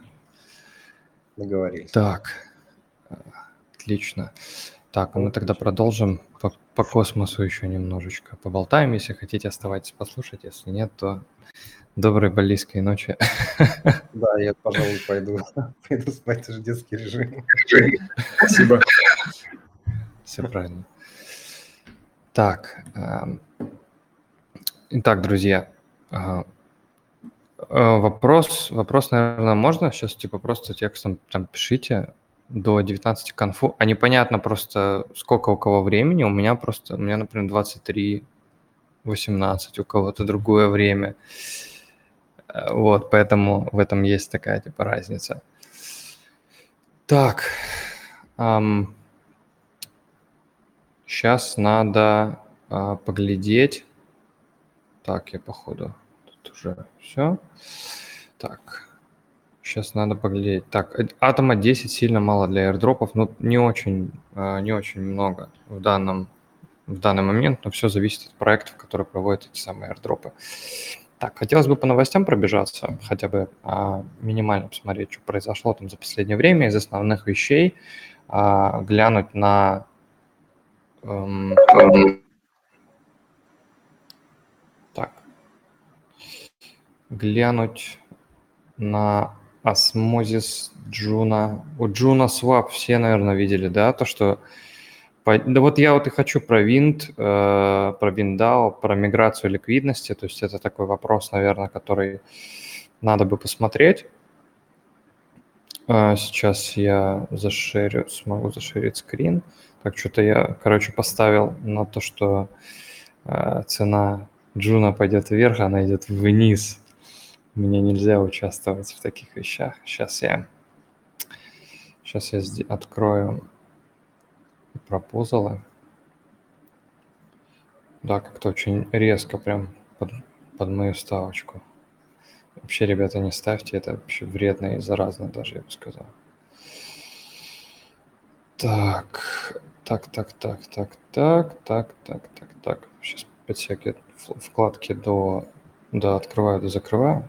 Договорились. Так, отлично. Так, мы тогда продолжим по, по космосу еще немножечко поболтаем. Если хотите, оставайтесь послушать. Если нет, то доброй балийской ночи. [laughs] Да, я, пожалуй, пойду, [laughs] пойду спать, это же детский режим. Спасибо. Все правильно. Так, эм, итак, друзья, э, вопрос, вопрос, наверное, можно сейчас типа просто текстом там пишите до 19 конфу, а непонятно просто сколько у кого времени, у меня просто, у меня, например, 23, 18, у кого-то другое время, э, вот, поэтому в этом есть такая типа разница. Так, эм, Сейчас надо а, поглядеть. Так, я походу тут уже все. Так, сейчас надо поглядеть. Так, э, атома 10 сильно мало для airdropов, но не очень, а, не очень много в данном в данный момент, но все зависит от проектов, которые проводят эти самые airdrop ы. Так, хотелось бы по новостям пробежаться, хотя бы а, минимально посмотреть, что произошло там за последнее время из основных вещей, а, глянуть на Так. Глянуть на Osmosis, Juno. У JunoSwap все, наверное, видели, да, то, что... Да вот я вот и хочу про WYND, э, про WYND DAO, про миграцию ликвидности. То есть это такой вопрос, наверное, который надо бы посмотреть. Э, сейчас я зашерю, смогу зашерить скрин. Так, что-то я, короче, поставил на то, что э, цена Juno пойдет вверх, она идет вниз. Мне нельзя участвовать в таких вещах. Сейчас я, сейчас я открою пропозалы. Да, как-то очень резко прям под, под мою ставочку. Вообще, ребята, не ставьте, это вообще вредно и заразно даже, я бы сказал. Так, так, так, так, так, так, так, так, так, так. Сейчас опять всякие вкладки до, до открываю, до закрываю,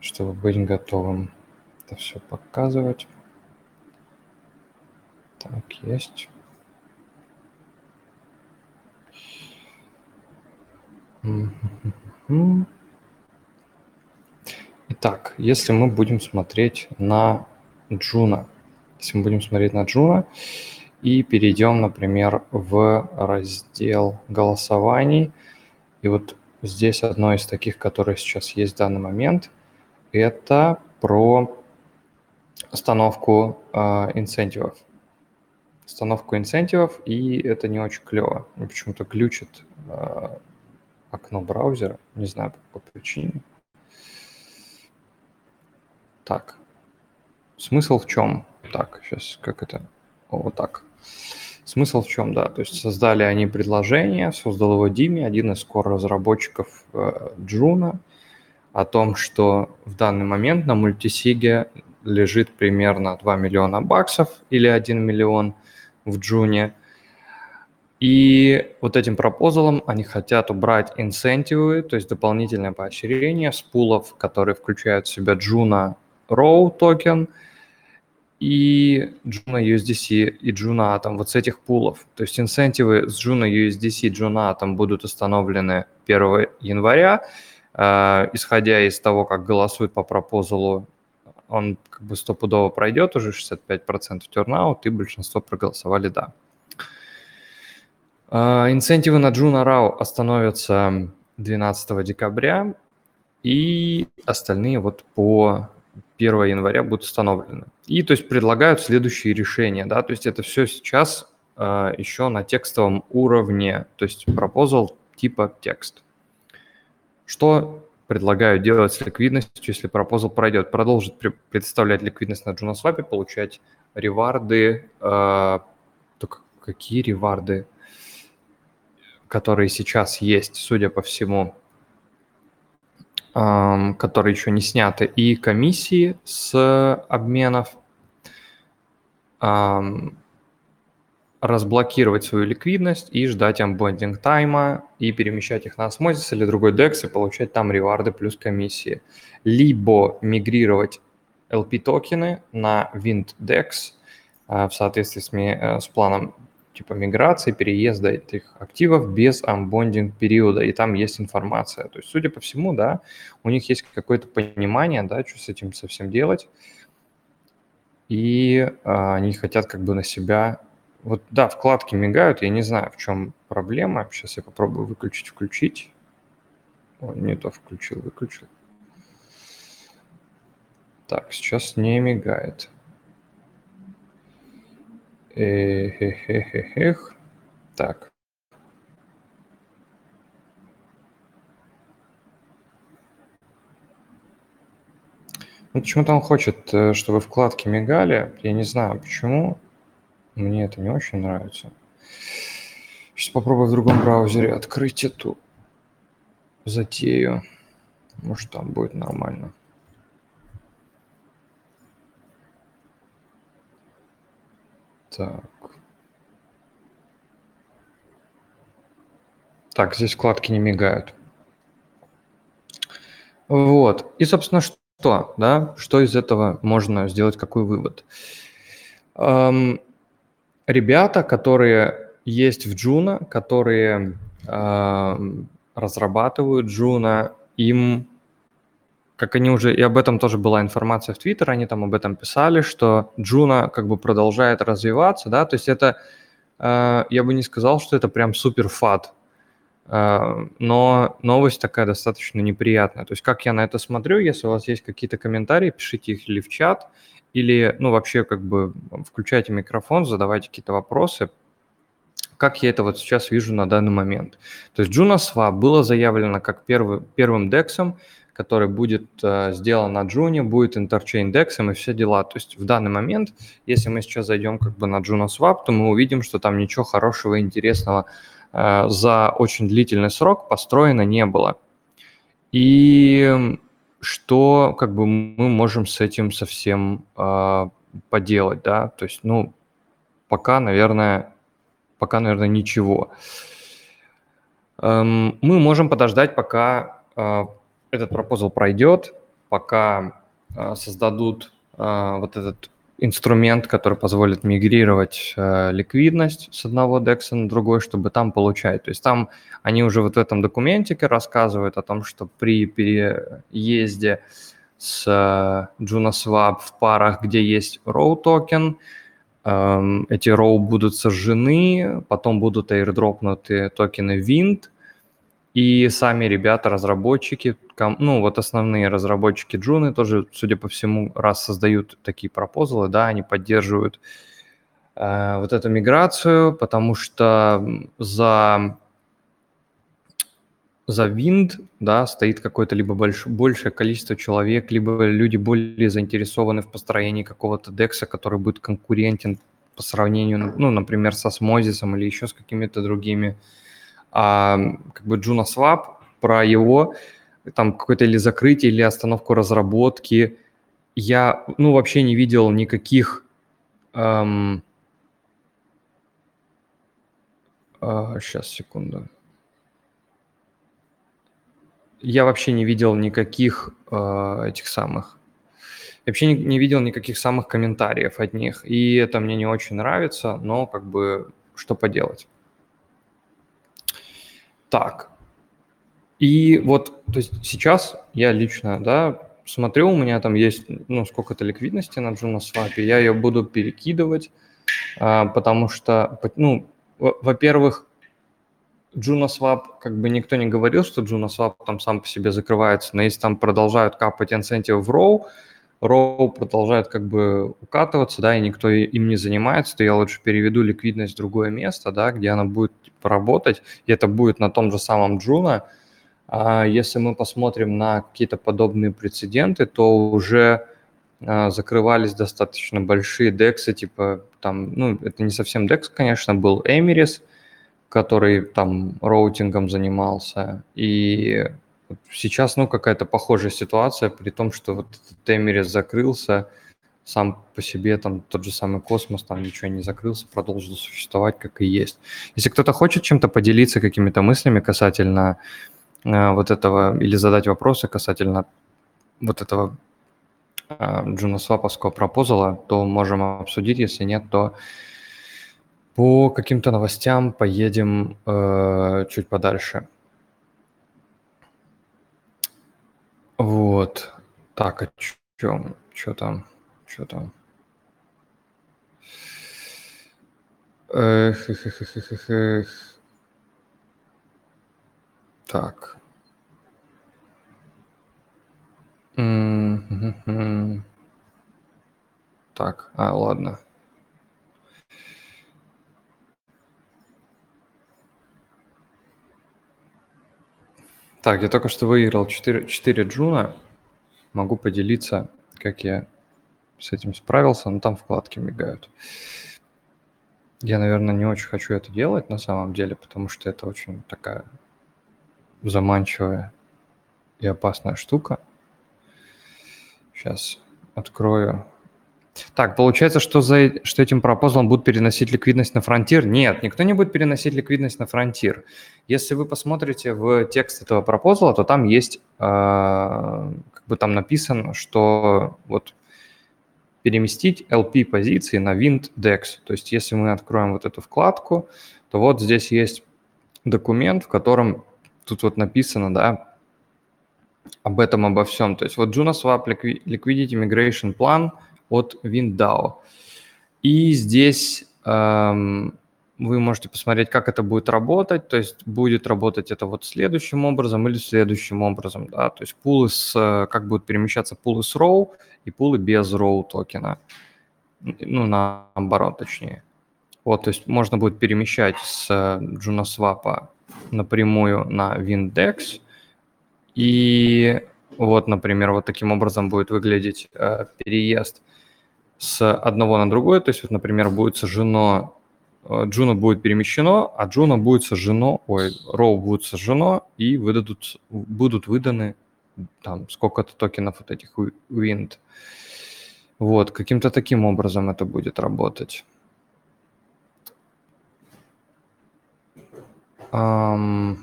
чтобы быть готовым это все показывать. Так, есть. Итак, если мы будем смотреть на Juno, если мы будем смотреть на Juno и перейдем, например, в раздел голосований. И вот здесь одно из таких, которые сейчас есть в данный момент, это про установку э, инцентивов. Установку инцентивов, и это не очень клево. Почему-то глючит э, окно браузера, не знаю по какой причине. Так, смысл в чем? Так, сейчас как это? Вот так. Смысл в чем, да, то есть создали они предложение, создал его Dimi, один из core-разработчиков Juno, о том, что в данный момент на multisig е лежит примерно 2 миллиона баксов или 1 миллион в Juno. И вот этим proposal ом они хотят убрать incentive ы, то есть дополнительное поощрение с пулов, которые включают в себя Juno, RAW токен и Juno USDC и Juno Atom, вот с этих пулов. То есть инсентивы с Juno USDC и Juno Atom будут установлены 1 января, э, исходя из того, как голосуют по пропозалу он как бы стопудово пройдет, уже 65% тернаут, и большинство проголосовали «да». А, инцентивы на Juno RAW остановятся 12 декабря, и остальные вот по 1 января будут установлены. И то есть предлагают следующие решения, да, то есть это все сейчас э, еще на текстовом уровне, то есть пропозал типа текст. Что предлагаю делать с ликвидностью, если пропозал пройдет. Продолжить представлять ликвидность на JunoSwap, получать реварды. Э, только какие реварды? Которые сейчас есть, судя по всему, которые еще не сняты. И комиссии с обменов. Разблокировать свою ликвидность и ждать амбондинг тайма и перемещать их на Osmosis или другой DEX и получать там реварды плюс комиссии. Либо мигрировать LP-токены на Wind DEX э, в соответствии с, э, с планом типа миграции, переезда этих активов без амбондинг периода, и там есть информация. То есть, судя по всему, да, у них есть какое-то понимание, да, что с этим совсем делать, и а, они хотят как бы на себя вот да, вкладки мигают, я не знаю, в чем проблема. Сейчас я попробую выключить, включить. Не то включил, выключил. Так, сейчас не мигает. Эх, эх, эх, эх. Так. Ну, почему-то он хочет, э, чтобы вкладки мигали. Я не знаю, почему. Мне это не очень нравится. Сейчас попробую в другом браузере открыть эту затею. Может, там будет нормально. Так. Так, здесь вкладки не мигают. Вот. И, собственно, что? Да? Что из этого можно сделать? Какой вывод? Эм, ребята, которые есть в Juno, которые э, разрабатывают Juno, им, как они уже, и об этом тоже была информация в Твиттер, они там об этом писали, что Juno как бы продолжает развиваться, да, то есть это, э, я бы не сказал, что это прям супер фат, э, но новость такая достаточно неприятная. То есть как я на это смотрю, если у вас есть какие-то комментарии, пишите их или в чат, или, ну, вообще, как бы, включайте микрофон, задавайте какие-то вопросы, как я это вот сейчас вижу на данный момент. То есть JunoSwap было заявлено как первый, первым DEX, который будет э, сделан на Джуне, будет Interchain DEX и все дела. То есть в данный момент, если мы сейчас зайдем как бы на JunoSwap, то мы увидим, что там ничего хорошего и интересного э, за очень длительный срок построено не было. И что как бы мы можем с этим совсем э, поделать, да, то есть, ну, пока, наверное, пока, наверное, ничего. Эм, мы можем подождать, пока э, этот пропозал пройдет, пока э, создадут э, вот этот инструмент, который позволит мигрировать э, ликвидность с одного DEX на другой, чтобы там получать. То есть там они уже вот в этом документике рассказывают о том, что при переезде с э, JunoSwap в парах, где есть ROW токен, э, эти ROW будут сожжены, потом будут airdropнуты токены Wind, и сами ребята, разработчики, ну вот основные разработчики Джуны тоже, судя по всему, раз создают такие пропозалы, да, они поддерживают э, вот эту миграцию, потому что за за Wind, да, стоит какое-то либо больш, большее количество человек, либо люди более заинтересованы в построении какого-то декса, который будет конкурентен по сравнению, ну, например, со Смозисом или еще с какими-то другими. А как бы Juno Swap, про его там какое-то или закрытие, или остановку разработки, я, ну, вообще не видел никаких... Эм, э, сейчас, секунду. Я вообще не видел никаких э, этих самых я вообще не, не видел никаких самых комментариев от них, и это мне не очень нравится, но как бы что поделать. Так, и вот то есть сейчас я лично, да, смотрю, у меня там есть, ну, сколько-то ликвидности на JunoSwap, я ее буду перекидывать, а, потому что, ну, во-первых, JunoSwap, как бы никто не говорил, что JunoSwap там сам по себе закрывается, но если там продолжают капать инцентивы в ROW, Роу продолжает как бы укатываться, да, и никто им не занимается, то я лучше переведу ликвидность в другое место, да, где она будет типа, работать, и это будет на том же самом Джуна. А если мы посмотрим на какие-то подобные прецеденты, то уже а, закрывались достаточно большие дексы, типа там, ну, это не совсем декс, конечно, был Эмирис, который там роутингом занимался, и Сейчас, ну, какая-то похожая ситуация, при том, что вот Темерис закрылся, сам по себе там тот же самый космос, там ничего не закрылся, продолжил существовать, как и есть. Если кто-то хочет чем-то поделиться какими-то мыслями касательно э, вот этого, или задать вопросы касательно вот этого э, джуносваповского пропозала, то можем обсудить, если нет, то по каким-то новостям поедем э, чуть подальше. Вот. Так, а чё, чё там? Чё там? Эх, эх, эх, эх, эх, эх. Так. Так, а, ладно. Так, я только что выиграл 4, 4 джуна. Могу поделиться, как я с этим справился, но там вкладки мигают. Я, наверное, не очень хочу это делать на самом деле, потому что это очень такая заманчивая и опасная штука. Сейчас открою так, получается, что, за, что этим пропозалом будут переносить ликвидность на фронтир? Нет, никто не будет переносить ликвидность на фронтир. Если вы посмотрите в текст этого пропозала, то там есть, э, как бы там написано, что вот переместить LP позиции на WindDex. То есть если мы откроем вот эту вкладку, то вот здесь есть документ, в котором тут вот написано, да, об этом, обо всем. То есть вот JunoSwap Liquidity Migration Plan – от WinDAO. И здесь эм, вы можете посмотреть, как это будет работать. То есть будет работать это вот следующим образом или следующим образом. Да? То есть пулы с, как будут перемещаться пулы с RAW и пулы без RAW токена. Ну, наоборот, точнее. Вот, то есть можно будет перемещать с JunoSwap напрямую на WYND DEX. И вот, например, вот таким образом будет выглядеть э, переезд с одного на другое, то есть, вот, например, будет сожжено, э, Джуна будет перемещено, а Juno будет сожжено, ой, RAW будет сожжено, и выдадут, будут выданы там сколько-то токенов вот этих Wind. Вот, каким-то таким образом это будет работать. Это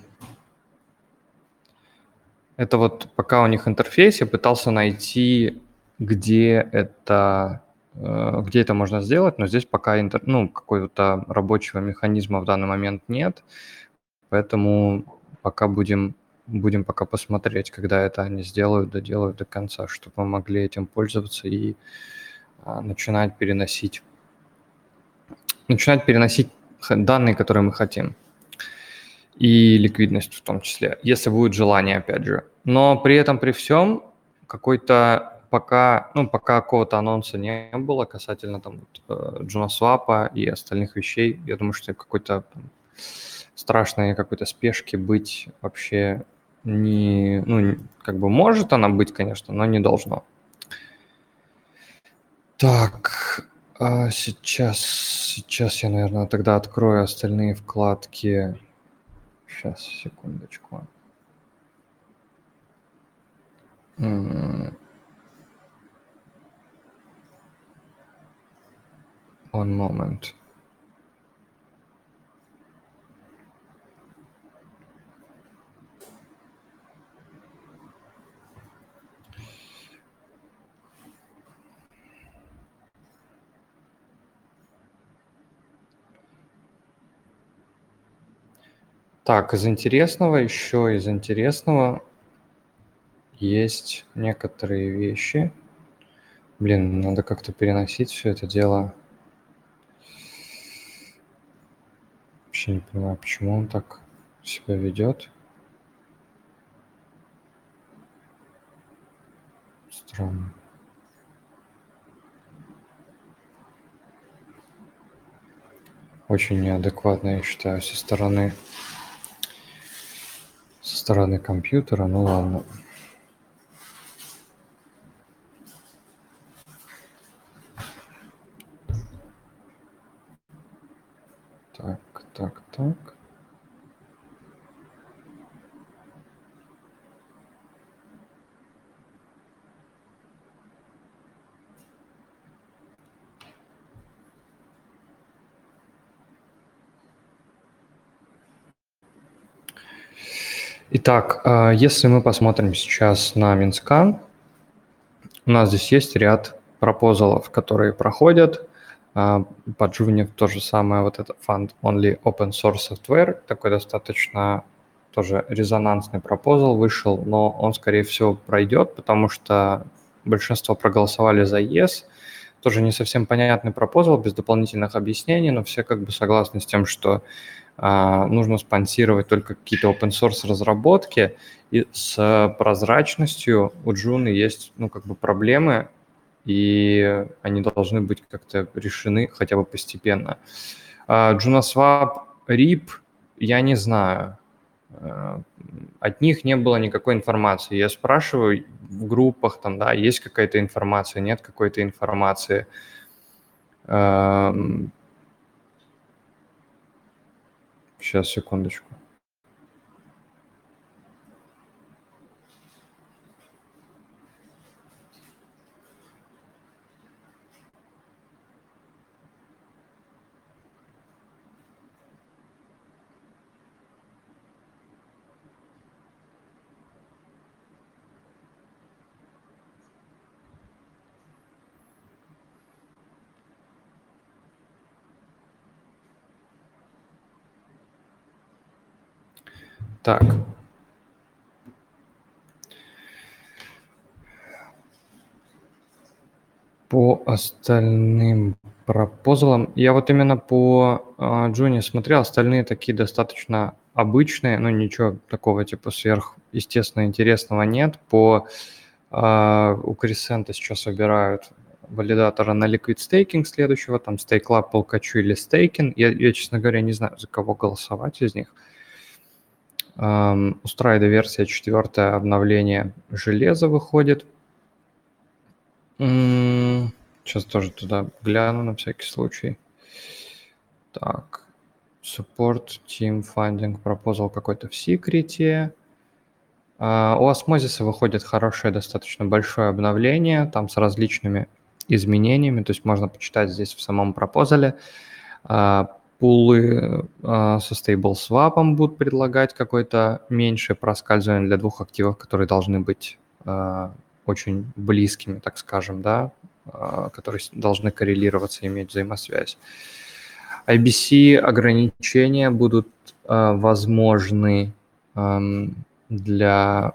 вот пока у них интерфейс, я пытался найти, где это Э, где это можно сделать, но здесь пока интер, ну, какого-то рабочего механизма в данный момент нет, поэтому пока будем, будем пока посмотреть, когда это они сделают, доделают до конца, чтобы мы могли этим пользоваться и а, начинать переносить, начинать переносить данные, которые мы хотим, и ликвидность в том числе, если будет желание, опять же. Но при этом, при всем, какой-то пока, ну, пока какого-то анонса не было касательно там вот, э, и остальных вещей, я думаю, что какой-то страшной какой-то спешки быть вообще не, ну, как бы может она быть, конечно, но не должно. Так, А сейчас, сейчас я, наверное, тогда открою остальные вкладки. Сейчас, секундочку. One moment. Так, из интересного, еще из интересного есть некоторые вещи. Блин, надо как-то переносить все это дело. Вообще не понимаю, почему он так себя ведет. Странно. Очень неадекватно, я считаю, со стороны со стороны компьютера. Ну ладно. Так, так. Итак, а, если мы посмотрим сейчас на Mintscan, у нас здесь есть ряд пропозалов, которые проходят. А, по Juvenic то же самое, вот это Fund Only Open Source Software, такой достаточно тоже резонансный пропозал вышел, но он, скорее всего, пройдет, потому что большинство проголосовали за Yes. Тоже не совсем понятный пропозал, без дополнительных объяснений, но все как бы согласны с тем, что а, нужно спонсировать только какие-то open source разработки, и с прозрачностью у Джуны есть, ну, как бы проблемы, и они должны быть как-то решены хотя бы постепенно. JunaSwap, RIP, я не знаю. Э, от них не было никакой информации. Я спрашиваю в группах, там, да, есть какая-то информация, нет какой-то информации. Сейчас, секундочку. Так. По остальным пропозалам, я вот именно по э, Джуни смотрел, остальные такие достаточно обычные, ну ничего такого типа сверхъестественно интересного нет. По э, у Крисента сейчас выбирают валидатора на Liquid Staking следующего, там Stake Lab, Полкачу или Staking. Я, я, честно говоря, не знаю, за кого голосовать из них. У Страйда версия 4 обновление железа выходит. Сейчас тоже туда гляну на всякий случай. Так, support, team finding, proposal какой-то в секрете. А, у осмозиса выходит хорошее, достаточно большое обновление, там с различными изменениями, то есть можно почитать здесь в самом пропозале. А, пулы э, со swap будут предлагать какое-то меньшее проскальзывание для двух активов, которые должны быть э, очень близкими, так скажем, да, э, которые должны коррелироваться, иметь взаимосвязь. IBC ограничения будут э, возможны э, для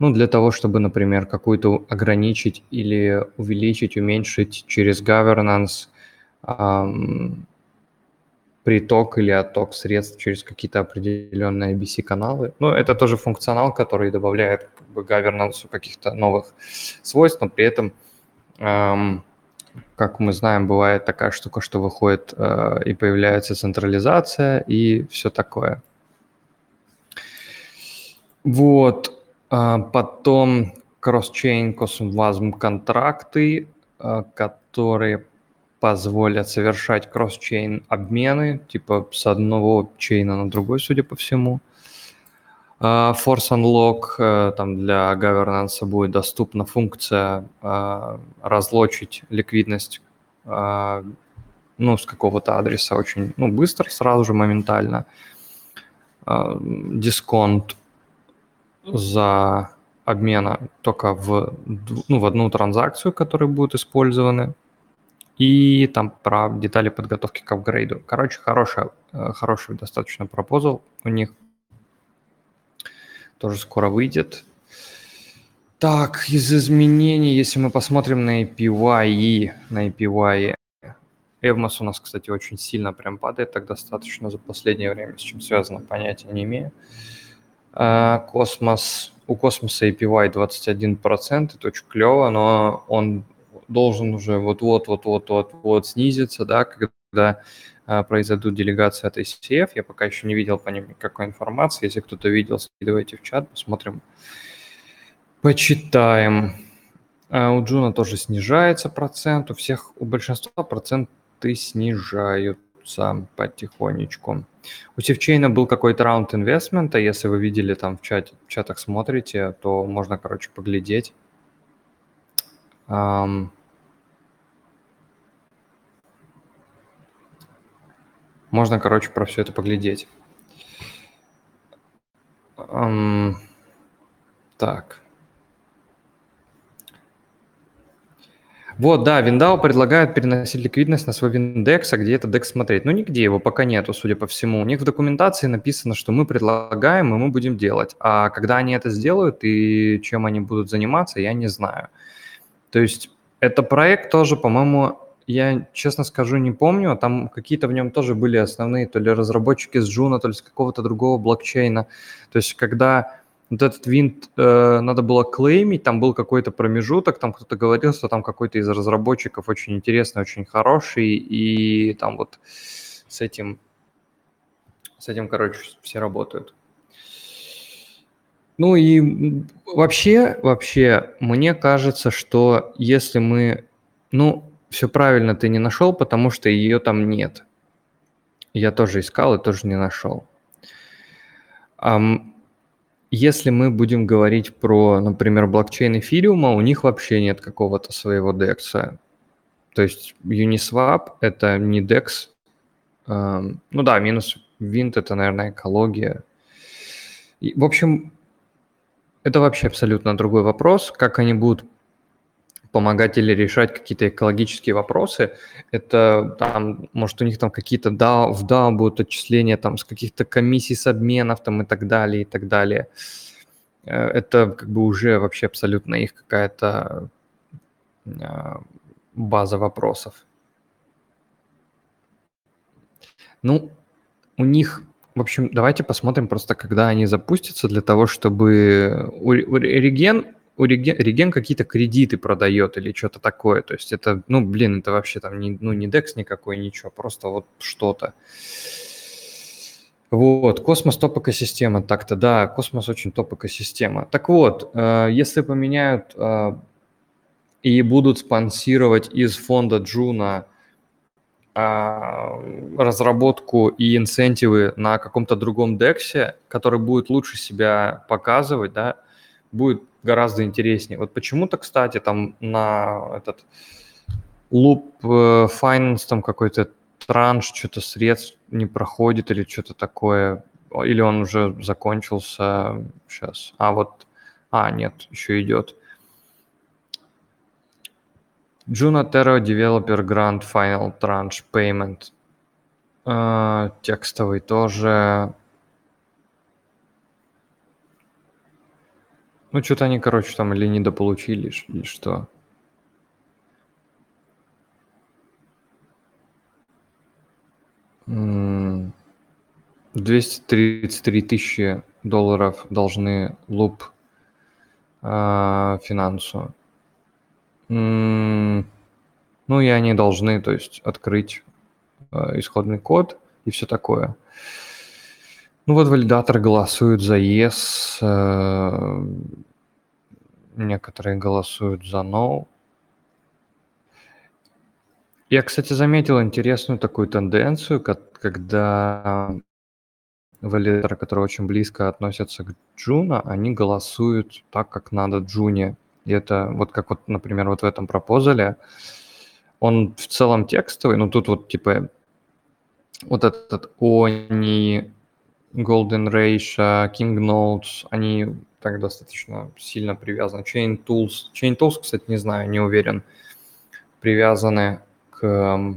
ну, для того, чтобы, например, какую-то ограничить или увеличить, уменьшить через governance приток или отток средств через какие-то определенные IBC-каналы. Ну, это тоже функционал, который добавляет как бы, governance каких-то новых свойств, но при этом, эм, как мы знаем, бывает такая штука, что выходит э, и появляется централизация и все такое. Вот. Э, потом кросс-чейн, контракты, которые позволят совершать кросс-чейн обмены, типа с одного чейна на другой, судя по всему. А, Force Unlock, э, там для governance будет доступна функция а, разлочить ликвидность а, ну, с какого-то адреса очень ну, быстро, сразу же, моментально. Дисконт за обмена только в, ну, в одну транзакцию, которые будут использованы и там про детали подготовки к апгрейду. Короче, хороший, э, хороший достаточно пропозал у них. Тоже скоро выйдет. Так, из изменений, если мы посмотрим на APY, на APY, Evmos у нас, кстати, очень сильно прям падает, так достаточно за последнее время, с чем связано, понятия не имею. А, космос, у космоса APY 21%, это очень клево, но он должен уже вот-вот-вот-вот-вот снизиться, да, когда а, произойдут делегации от ICF. Я пока еще не видел по ним никакой информации. Если кто-то видел, скидывайте в чат, посмотрим, почитаем. А у Джуна тоже снижается процент, у всех, у большинства проценты снижаются потихонечку. У Севчейна был какой-то раунд инвестмента, если вы видели там в, чате, в чатах смотрите, то можно, короче, поглядеть. Можно, короче, про все это поглядеть. Так. Вот, да, Виндау предлагает переносить ликвидность на свой Виндекс, а где этот DEX смотреть? Ну, нигде его пока нету, судя по всему. У них в документации написано, что мы предлагаем, и мы будем делать. А когда они это сделают и чем они будут заниматься, я не знаю. То есть это проект тоже, по-моему, я, честно скажу, не помню. Там какие-то в нем тоже были основные, то ли разработчики с Juno, то ли с какого-то другого блокчейна. То есть когда вот этот винт э, надо было клеймить, там был какой-то промежуток, там кто-то говорил, что там какой-то из разработчиков очень интересный, очень хороший, и там вот с этим, с этим, короче, все работают. Ну и вообще, вообще, мне кажется, что если мы, ну, все правильно ты не нашел, потому что ее там нет. Я тоже искал и тоже не нашел. Если мы будем говорить про, например, блокчейн эфириума, у них вообще нет какого-то своего DEX. То есть Uniswap – это не DEX. Ну да, минус Винт – это, наверное, экология. И, в общем, это вообще абсолютно другой вопрос, как они будут помогать или решать какие-то экологические вопросы. Это там, может, у них там какие-то DAO, в DAO будут отчисления там с каких-то комиссий с обменов там и так далее, и так далее. Э, это как бы уже вообще абсолютно их какая-то а, база вопросов. Ну, у них в общем, давайте посмотрим просто, когда они запустятся, для того, чтобы у, у Regen, Regen, Regen какие-то кредиты продает или что-то такое. То есть это, ну, блин, это вообще там не, ну, не DEX никакой, ничего, просто вот что-то. Вот, космос топ экосистема, так-то да, космос очень топ экосистема. Так вот, э, если поменяют э, и будут спонсировать из фонда Juno а, разработку и инцентивы на каком-то другом дексе, который будет лучше себя показывать, да, будет гораздо интереснее. Вот почему-то, кстати, там на этот Loop э, Finance там какой-то транш, что-то средств не проходит или что-то такое, или он уже закончился сейчас. А вот, а, нет, еще идет. Juno Terra Developer Grant Final Tranche Payment. Uh, текстовый тоже. Ну, что-то они, короче, там или недополучили, или что. М 233 тысячи долларов должны луп э, финансу. Ну и они должны, то есть, открыть э, исходный код и все такое. Ну вот валидаторы голосуют за yes, э, некоторые голосуют за no. Я, кстати, заметил интересную такую тенденцию, когда валидаторы, которые очень близко относятся к Джуна, они голосуют так, как надо Джуне. И это вот как вот, например, вот в этом пропозале, он в целом текстовый, но тут вот типа вот этот Они, Golden Ratio, King Notes, они так достаточно сильно привязаны. Chain Tools, Chain Tools, кстати, не знаю, не уверен, привязаны к,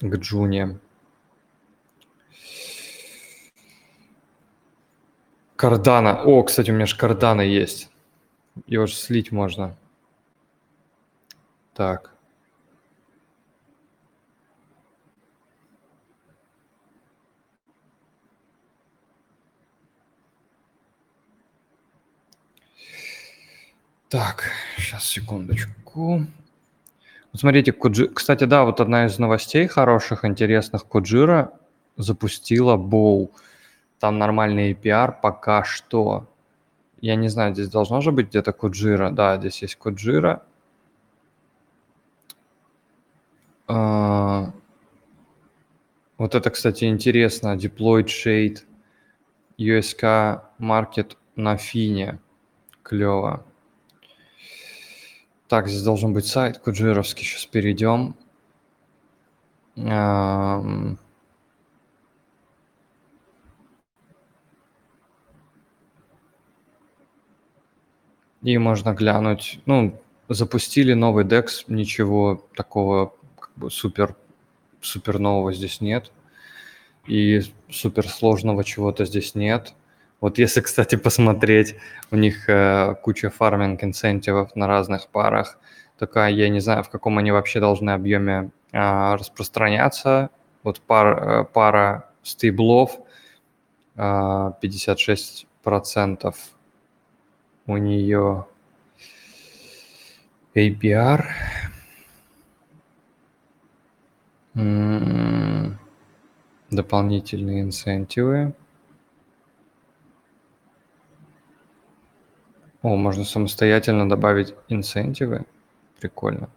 к Джуне. Кардана. О, кстати, у меня же кардана есть. Его же слить можно. Так. Так, сейчас, секундочку. Вот смотрите, Куджи... кстати, да, вот одна из новостей хороших, интересных, Куджира запустила Боу. Там нормальный APR пока что. Я не знаю, здесь должно же быть где-то Куджира. Да, здесь есть Куджира. А... Вот это, кстати, интересно. Deployed Shade USK Market на Фине. Клево. Так, здесь должен быть сайт куджировский. Сейчас перейдем. И можно глянуть. Ну, запустили новый DEX, ничего такого как бы супер, супер нового здесь нет. И супер сложного чего-то здесь нет. Вот если, кстати, посмотреть, у них э, куча фарминг инцентивов на разных парах. Только я не знаю, в каком они вообще должны объеме э, распространяться. Вот пар, э, пара стейблов э, 56% у нее APR. М-м-м. Дополнительные инцентивы. О, можно самостоятельно добавить инцентивы. Прикольно.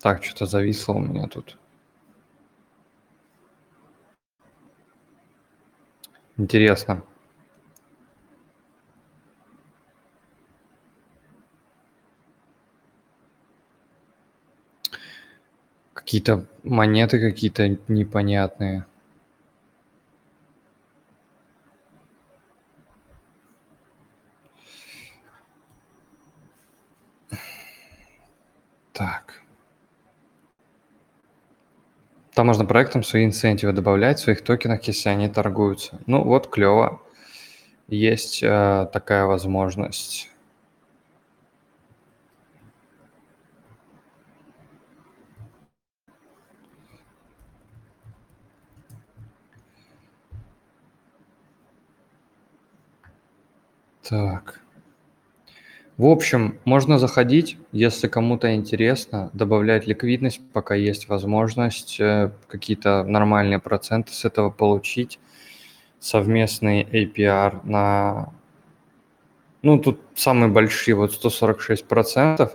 Так, что-то зависло у меня тут. Интересно. Какие-то монеты какие-то непонятные. Так. Там можно проектам свои инцентивы добавлять в своих токенах, если они торгуются. Ну вот, клево. Есть э, такая возможность. Так. В общем, можно заходить, если кому-то интересно, добавлять ликвидность, пока есть возможность э, какие-то нормальные проценты с этого получить, совместный APR на... Ну, тут самые большие, вот 146%,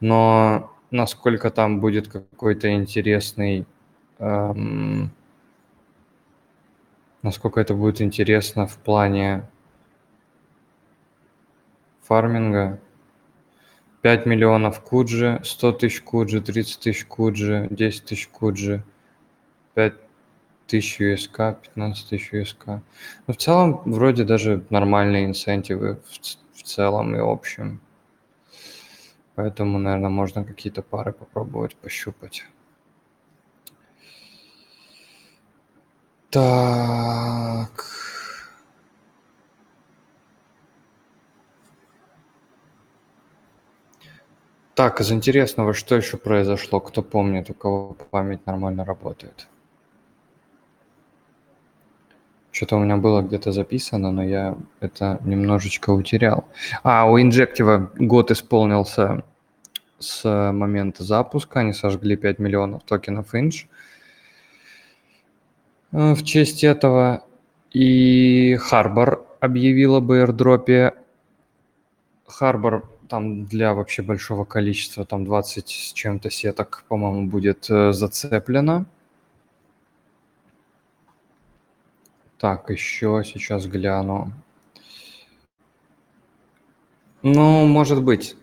но насколько там будет какой-то интересный... Эм, насколько это будет интересно в плане фарминга. 5 миллионов куджи, 100 тысяч куджи, 30 тысяч куджи, 10 тысяч куджи, 5 тысяч USK, 15 тысяч USK. Но ну, в целом вроде даже нормальные инцентивы в, в целом и общем. Поэтому, наверное, можно какие-то пары попробовать пощупать. Так. Так, из интересного, что еще произошло? Кто помнит, у кого память нормально работает? Что-то у меня было где-то записано, но я это немножечко утерял. А, у Инжектива год исполнился с момента запуска. Они сожгли 5 миллионов токенов Inch э, в честь этого. И Harbor объявила бы airdropе. Harbor там для вообще большого количества, там 20 с чем-то сеток, по-моему, будет э, зацеплено. Так, еще сейчас гляну. Ну, может быть.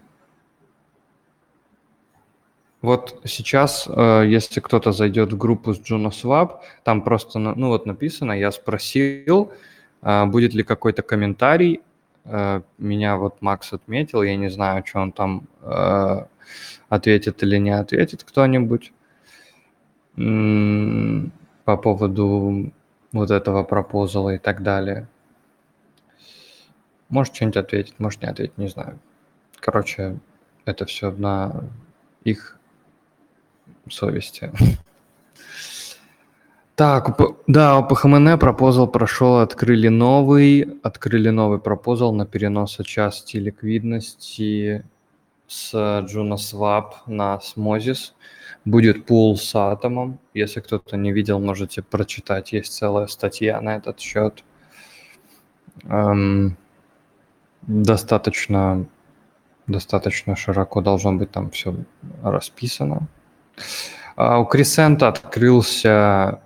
Вот сейчас, э, если кто-то зайдет в группу с JunoSwap, там просто, ну вот написано, я спросил, э, будет ли какой-то комментарий, меня вот Макс отметил, я не знаю, что он там ответит или не ответит кто-нибудь по поводу вот этого пропозала и так далее. Может что-нибудь ответить, может не ответить, не знаю. Короче, это все на их совести. [laughs] Так, да, у ПХМН пропозал прошел, открыли новый, открыли новый пропозал на перенос части ликвидности с JunoSwap на Smozis. Будет пул с атомом. Если кто-то не видел, можете прочитать. Есть целая статья на этот счет. Эм, достаточно, достаточно широко должно быть там все расписано. А у Крисента открылся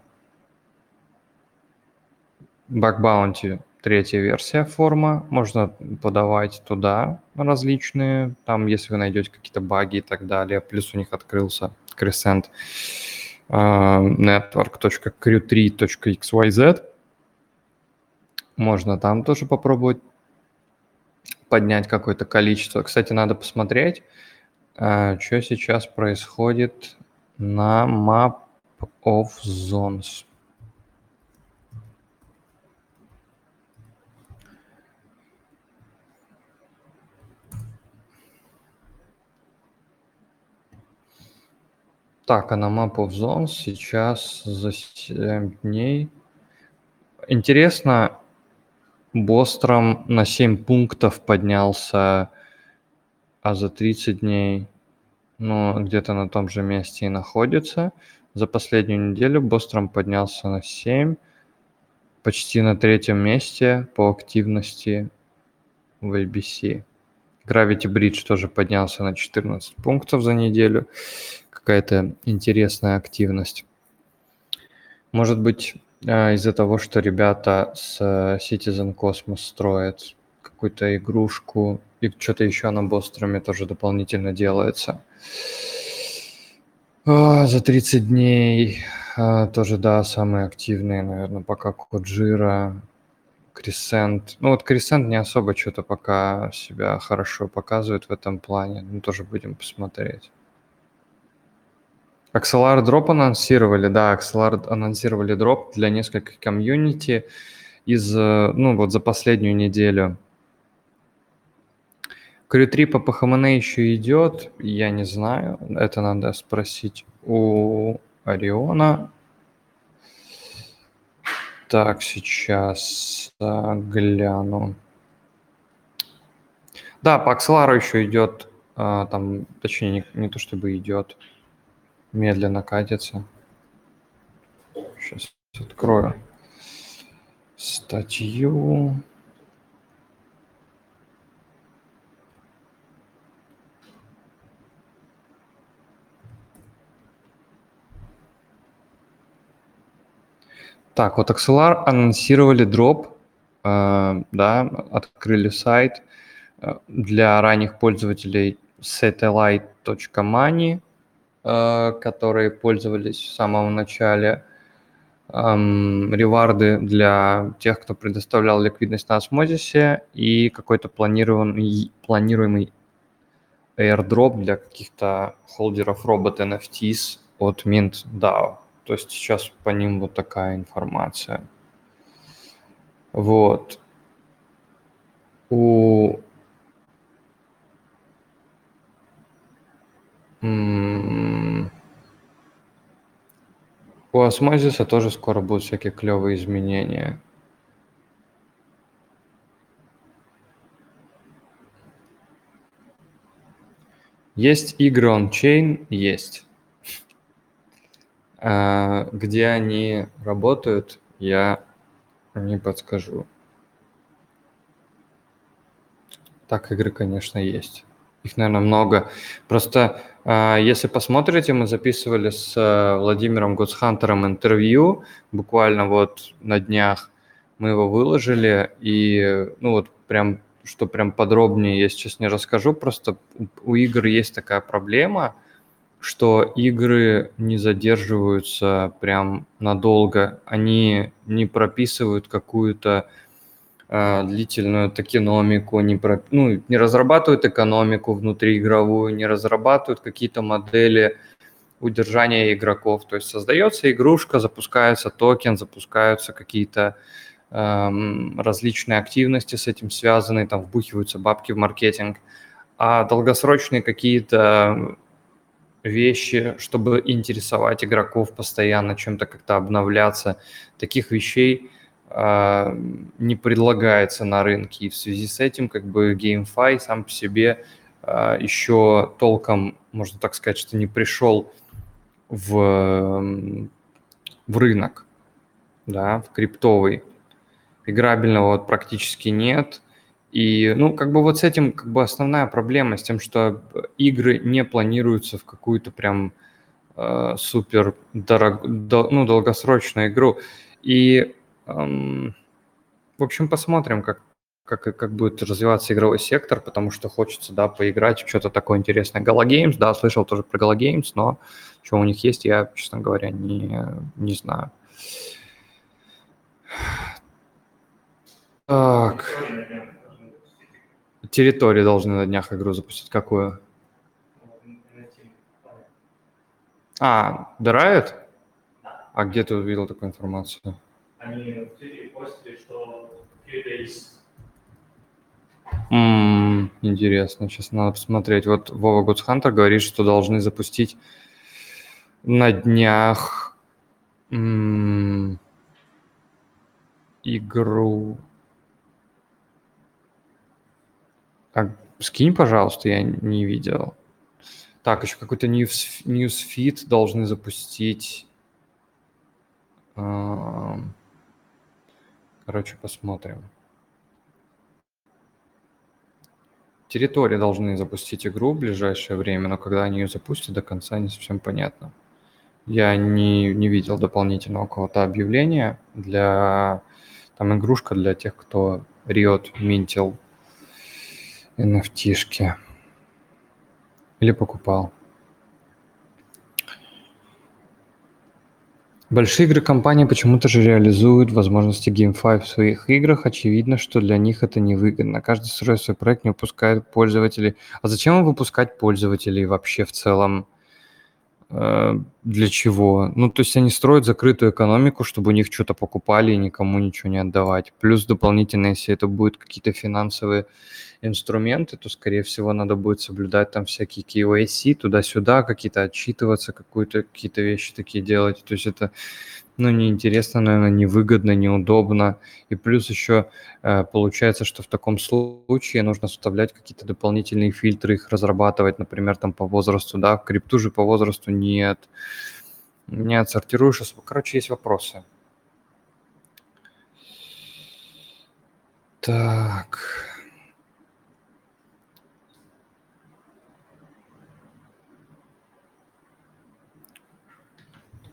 Bug Bounty третья версия форма. Можно подавать туда различные, там, если вы найдете какие-то баги и так далее. Плюс у них открылся Crescent uh, network.crew3.xyz. Можно там тоже попробовать поднять какое-то количество. Кстати, надо посмотреть, uh, что сейчас происходит на Map of Zones. Так, а на Map of Zones сейчас за 7 дней. Интересно, Бостром на 7 пунктов поднялся, а за 30 дней, ну, где-то на том же месте и находится. За последнюю неделю Бостром поднялся на 7, почти на третьем месте по активности в ABC. Gravity Bridge тоже поднялся на 14 пунктов за неделю какая-то интересная активность. Может быть, а, из-за того, что ребята с э, Citizen Cosmos строят какую-то игрушку, и что-то еще на Бостроме тоже дополнительно делается. А, за 30 дней а, тоже, да, самые активные, наверное, пока Коджира, Крисент. Ну вот Крисент не особо что-то пока себя хорошо показывает в этом плане. Ну, тоже будем посмотреть. Axelar дроп анонсировали, да, Axelar анонсировали дроп для нескольких комьюнити из, э, ну, вот за последнюю неделю. Крю 3 по PHMN еще идет, я не знаю, это надо спросить у Ориона. Так, сейчас гляну. Да, по Axelar еще идет, а, там, точнее, не, не то чтобы идет, медленно катится. Сейчас открою статью. Так, вот Axelar анонсировали дроп, э, да, открыли сайт э, для ранних пользователей satellite.money которые пользовались в самом начале, реварды для тех, кто предоставлял ликвидность на осмозисе и какой-то планируемый, планируемый airdrop для каких-то холдеров робот NFTs от Mint DAO. То есть сейчас по ним вот такая информация. Вот. У У осмозиса тоже скоро будут всякие клевые изменения. Есть игры on-chain? Есть. А, где они работают, я не подскажу. Так, игры, конечно, есть. Их, наверное, много. Просто а, если посмотрите, мы записывали с э, Владимиром Гудсхантером интервью буквально вот на днях. Мы его выложили, и ну вот прям, что прям подробнее я сейчас не расскажу, просто у игр есть такая проблема, что игры не задерживаются прям надолго, они не прописывают какую-то длительную токеномику, не, про, ну, не разрабатывают экономику внутриигровую, не разрабатывают какие-то модели удержания игроков. То есть создается игрушка, запускается токен, запускаются какие-то эм, различные активности с этим связанные, там вбухиваются бабки в маркетинг. А долгосрочные какие-то вещи, чтобы интересовать игроков постоянно, чем-то как-то обновляться, таких вещей – а, не предлагается на рынке. И в связи с этим как бы GameFi сам по себе а, еще толком, можно так сказать, что не пришел в, в рынок, да, в криптовый. Играбельного вот практически нет. И, ну, как бы вот с этим как бы основная проблема, с тем, что игры не планируются в какую-то прям э, супер дорог, до, ну, долгосрочную игру. И в общем, посмотрим, как, как, как будет развиваться игровой сектор, потому что хочется, да, поиграть в что-то такое интересное. Gala Games, да, слышал тоже про Gala Games, но что у них есть, я, честно говоря, не, не знаю. Так. Территории должны на днях игру запустить. Какую? А, Драйет? А где ты увидел такую информацию? Они в Твиттере постили, что days. Mm, интересно, сейчас надо посмотреть. Вот Вова Гудсхантер говорит, что должны запустить на днях м- игру. А, скинь, пожалуйста, я не видел. Так, еще какой-то news, newsfeed должны запустить. Короче, посмотрим. Территории должны запустить игру в ближайшее время, но когда они ее запустят, до конца не совсем понятно. Я не, не видел дополнительного какого-то объявления для... Там игрушка для тех, кто риот, минтил NFT-шки. Или покупал. Большие игры компании почему-то же реализуют возможности GameFi в своих играх. Очевидно, что для них это невыгодно. Каждый строит свой проект, не выпускает пользователей. А зачем выпускать пользователей вообще в целом? Э, для чего? Ну, то есть они строят закрытую экономику, чтобы у них что-то покупали и никому ничего не отдавать. Плюс дополнительно, если это будут какие-то финансовые инструменты, то, скорее всего, надо будет соблюдать там всякие KYC, туда-сюда, какие-то отчитываться, какую-то, какие-то вещи такие делать. То есть это ну, неинтересно, наверное, невыгодно, неудобно. И плюс еще э, получается, что в таком случае нужно вставлять какие-то дополнительные фильтры, их разрабатывать, например, там по возрасту, да, крипту же по возрасту нет, не отсортируешь. Короче, есть вопросы. Так.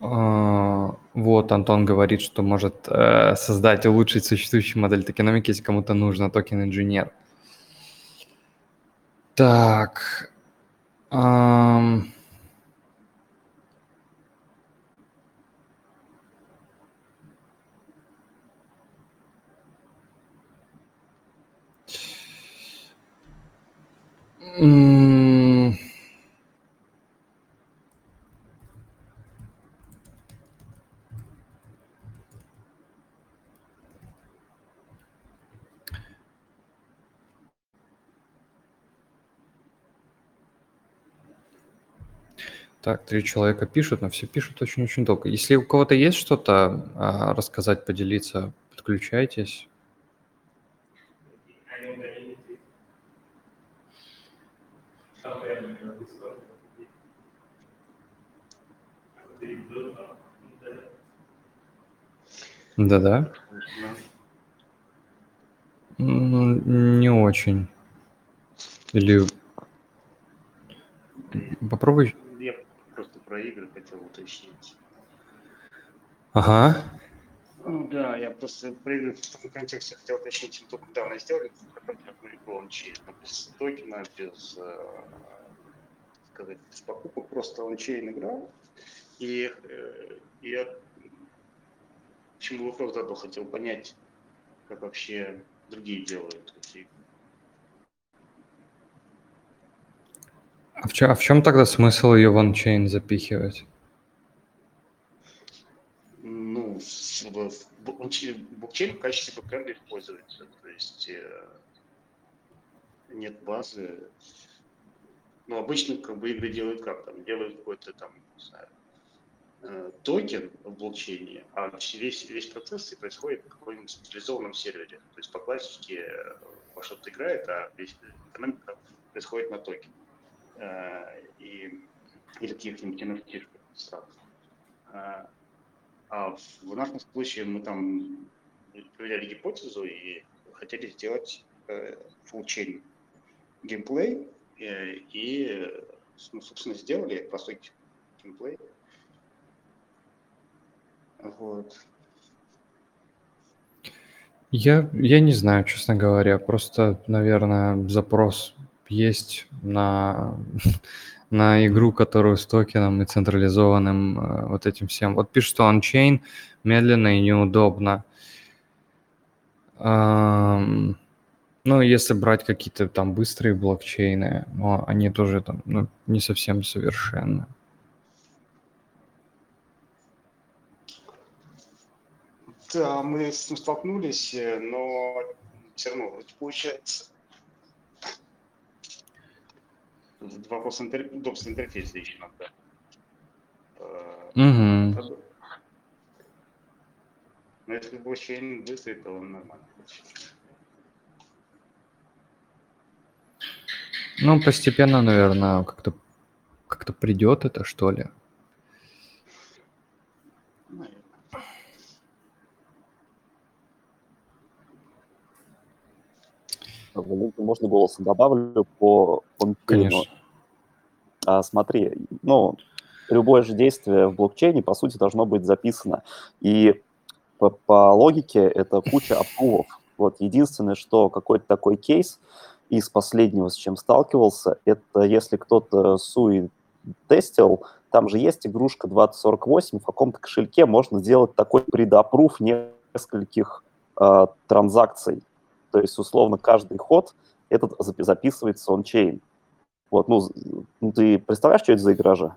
А, вот, Антон говорит, что может э, создать, улучшить существующую модель токеномики, если кому-то нужно токен-инженер. Так. Эм... Так, три человека пишут, но все пишут очень-очень долго. Если у кого-то есть что-то а, рассказать, поделиться, подключайтесь. Да-да. Не очень. Или Попробуй. Про игры хотел уточнить. Ага. Ну да, я просто про игры в таком контексте хотел уточнить. Только недавно сделали лончи без токена, без, э, сказать, без покупок, просто ончейн играл. И э, я почему вопрос задал, хотел понять, как вообще другие делают эти А в, чем, а в чем тогда смысл ее в on-chain запихивать? Ну, в, в, блокчейн в качестве бэкэнда используется. То есть э, нет базы. Ну, обычно как бы игры делают как? Там делают какой-то там, не знаю, э, токен в блокчейне, а весь, весь процесс происходит на каком-нибудь централизованном сервере. То есть по классике э, во что-то играет, а весь экономика происходит на токене. Э, и, или каких-нибудь NFT сразу. А, а в нашем случае мы там проверяли гипотезу и хотели сделать э, full chain геймплей э, и, ну, собственно, сделали простой геймплей. Вот. Я, я не знаю, честно говоря. Просто, наверное, запрос есть на, [laughs] на игру, которую с токеном и централизованным э, вот этим всем. Вот пишет, что ончейн медленно и неудобно. Ну, если брать какие-то там быстрые блокчейны, но они тоже там ну, не совсем совершенны. Да, мы с этим столкнулись, э, но все равно получается вопрос интер... удобства интерфейса еще надо. Угу. Но если блокчейн быстрый, то он нормально. Ну, постепенно, наверное, как-то как-то придет это, что ли. Можно голосом добавлю по Конечно. А, смотри, ну, любое же действие в блокчейне, по сути, должно быть записано. И по, по логике это куча [laughs] аппрувов. Вот единственное, что какой-то такой кейс из последнего, с чем сталкивался, это если кто-то суи тестил, там же есть игрушка 2048, в каком-то кошельке можно сделать такой предаппрув нескольких э, транзакций. То есть, условно, каждый ход этот записывается он-чейн. Вот, ну, ну, ты представляешь, что это за игра же?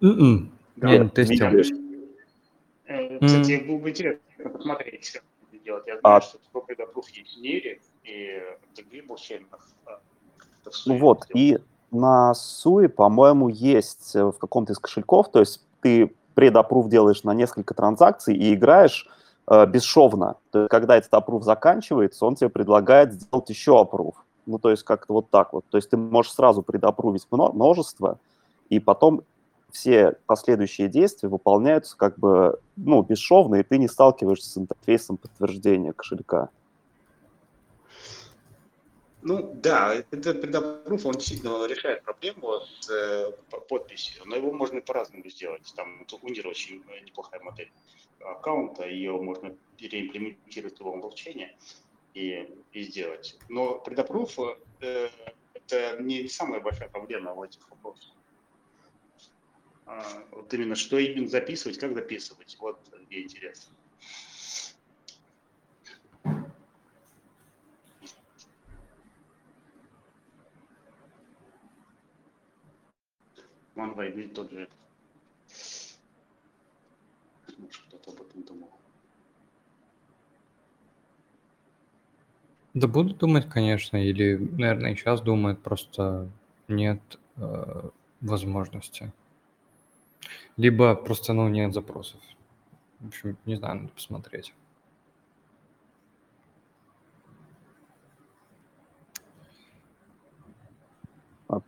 Mm-mm. Да, я не тестил. Э, кстати, mm. было бы интересно посмотреть, как это делать. Я знаю, а... что такой предаппрув есть в мире, и в других блокчейнах. Ну вот, и на Суе, по-моему, есть в каком-то из кошельков, то есть ты предаппрув делаешь на несколько транзакций и играешь э, бесшовно. То есть, когда этот аппрув заканчивается, он тебе предлагает сделать еще аппрув. Ну, то есть как-то вот так вот. То есть ты можешь сразу предапрувить множество, и потом все последующие действия выполняются как бы, ну, бесшовно, и ты не сталкиваешься с интерфейсом подтверждения кошелька. Ну да, этот предаппрув, он действительно решает проблему с э, подписью, но его можно по-разному сделать. Там у очень неплохая модель аккаунта, ее можно переимплементировать в любом блокчейне и, и сделать. Но предаппрув э, это не самая большая проблема в этих вопросах. А, вот именно что именно записывать, как записывать, вот мне интересно. Манвай тот же. Может, кто-то об этом думал. Да буду думать, конечно, или, наверное, сейчас думают, просто нет э, возможности. Либо просто, ну, нет запросов. В общем, не знаю, надо посмотреть.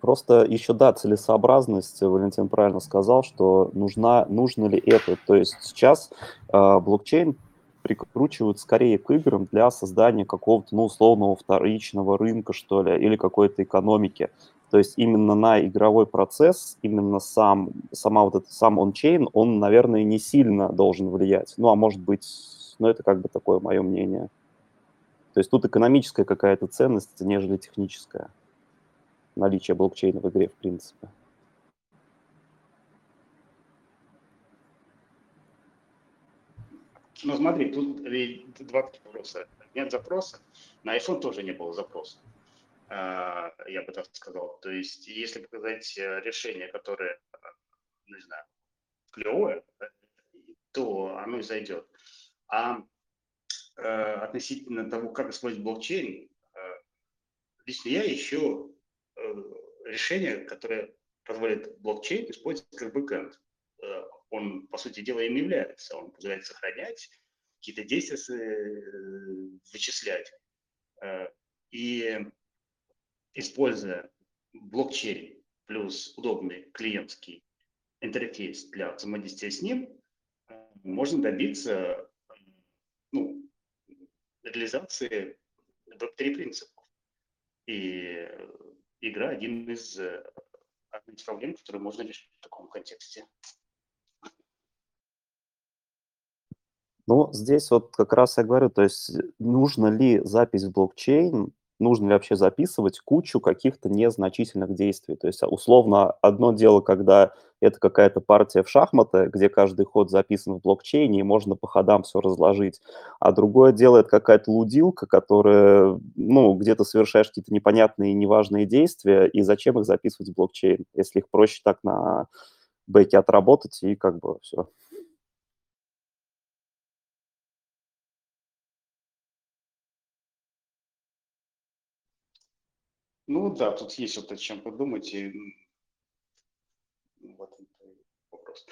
Просто еще, да, целесообразность, Валентин правильно сказал, что нужна, нужно ли это. То есть сейчас э, блокчейн прикручивают скорее к играм для создания какого-то, ну, условного вторичного рынка, что ли, или какой-то экономики. То есть именно на игровой процесс, именно сам, сама вот этот, сам ончейн, он, наверное, не сильно должен влиять. Ну, а может быть, ну, это как бы такое мое мнение. То есть тут экономическая какая-то ценность, нежели техническая. Наличие блокчейна в игре, в принципе. Ну, смотри, тут два вопроса. Нет запроса. На iPhone тоже не было запроса. А, я бы так сказал. То есть, если показать э, решение, которое, не знаю, клевое, то оно и зайдет. А э, относительно того, как использовать блокчейн, э, лично я ищу решение, которое позволит блокчейн использовать как бэкэнд он, по сути дела, им является. Он позволяет сохранять, какие-то действия э, вычислять. Э, и используя блокчейн плюс удобный клиентский интерфейс для взаимодействия с ним, э, можно добиться ну, реализации Web3 принципов. И игра один из, одна из проблем, которые можно решить в таком контексте. Ну, здесь вот как раз я говорю, то есть нужно ли запись в блокчейн, нужно ли вообще записывать кучу каких-то незначительных действий. То есть условно одно дело, когда это какая-то партия в шахматы, где каждый ход записан в блокчейне, и можно по ходам все разложить. А другое дело, это какая-то лудилка, которая, ну, где то совершаешь какие-то непонятные и неважные действия, и зачем их записывать в блокчейн, если их проще так на бэке отработать, и как бы все. Ну да, тут есть вот о чем подумать, и вот вопрос.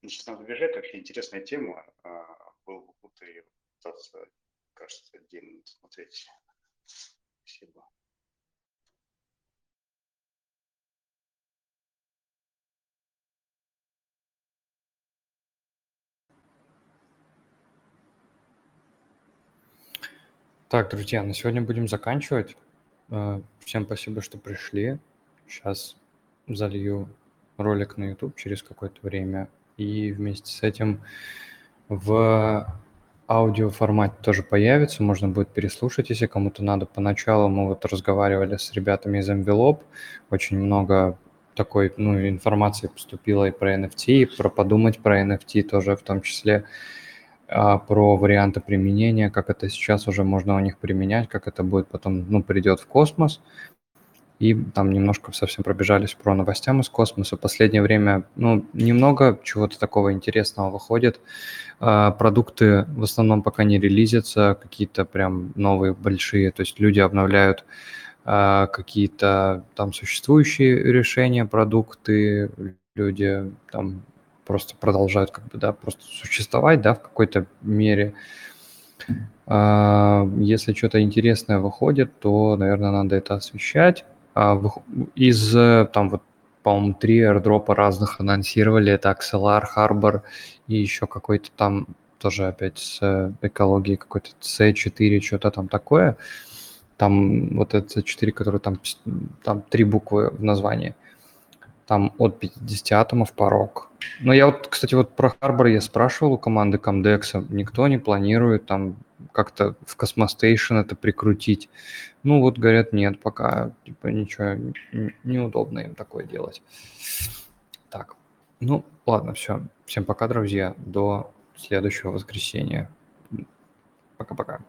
Значит, надо бежать, вообще интересная тема. А, Был бы круто ее пытаться, кажется, отдельно смотреть. Спасибо. Так, друзья, на сегодня будем заканчивать. Э, всем спасибо, что пришли. Сейчас залью ролик на YouTube через какое-то время. И вместе с этим в аудио формате тоже появится, можно будет переслушать, если кому-то надо. Поначалу мы вот разговаривали с ребятами из Envelope, очень много такой ну, информации поступило и про NFT, и про подумать про NFT тоже в том числе. А, про варианты применения, как это сейчас уже можно у них применять, как это будет потом, ну, придет в космос. И там немножко совсем пробежались про новостям из космоса. Последнее время, ну, немного чего-то такого интересного выходит. А, продукты в основном пока не релизятся, какие-то прям новые, большие. То есть люди обновляют а, какие-то там существующие решения, продукты, люди там просто продолжают как бы, да, просто существовать, да, в какой-то мере. А, если что-то интересное выходит, то, наверное, надо это освещать. А, из, там, вот, по-моему, три airdropа разных анонсировали. Это Axelar, Harbor и еще какой-то там тоже опять с экологией какой-то C4, что-то там такое. Там вот это C4, который там, там три буквы в названии. Там от 50 атомов порог. Но я вот, кстати, вот про Harbor я спрашивал у команды Comdex а, никто не планирует там как-то в Cosmostation это прикрутить. Ну вот, говорят, нет, пока типа ничего, неудобно им такое делать. Так, ну ладно, все. Всем пока, друзья, до следующего воскресенья. Пока-пока.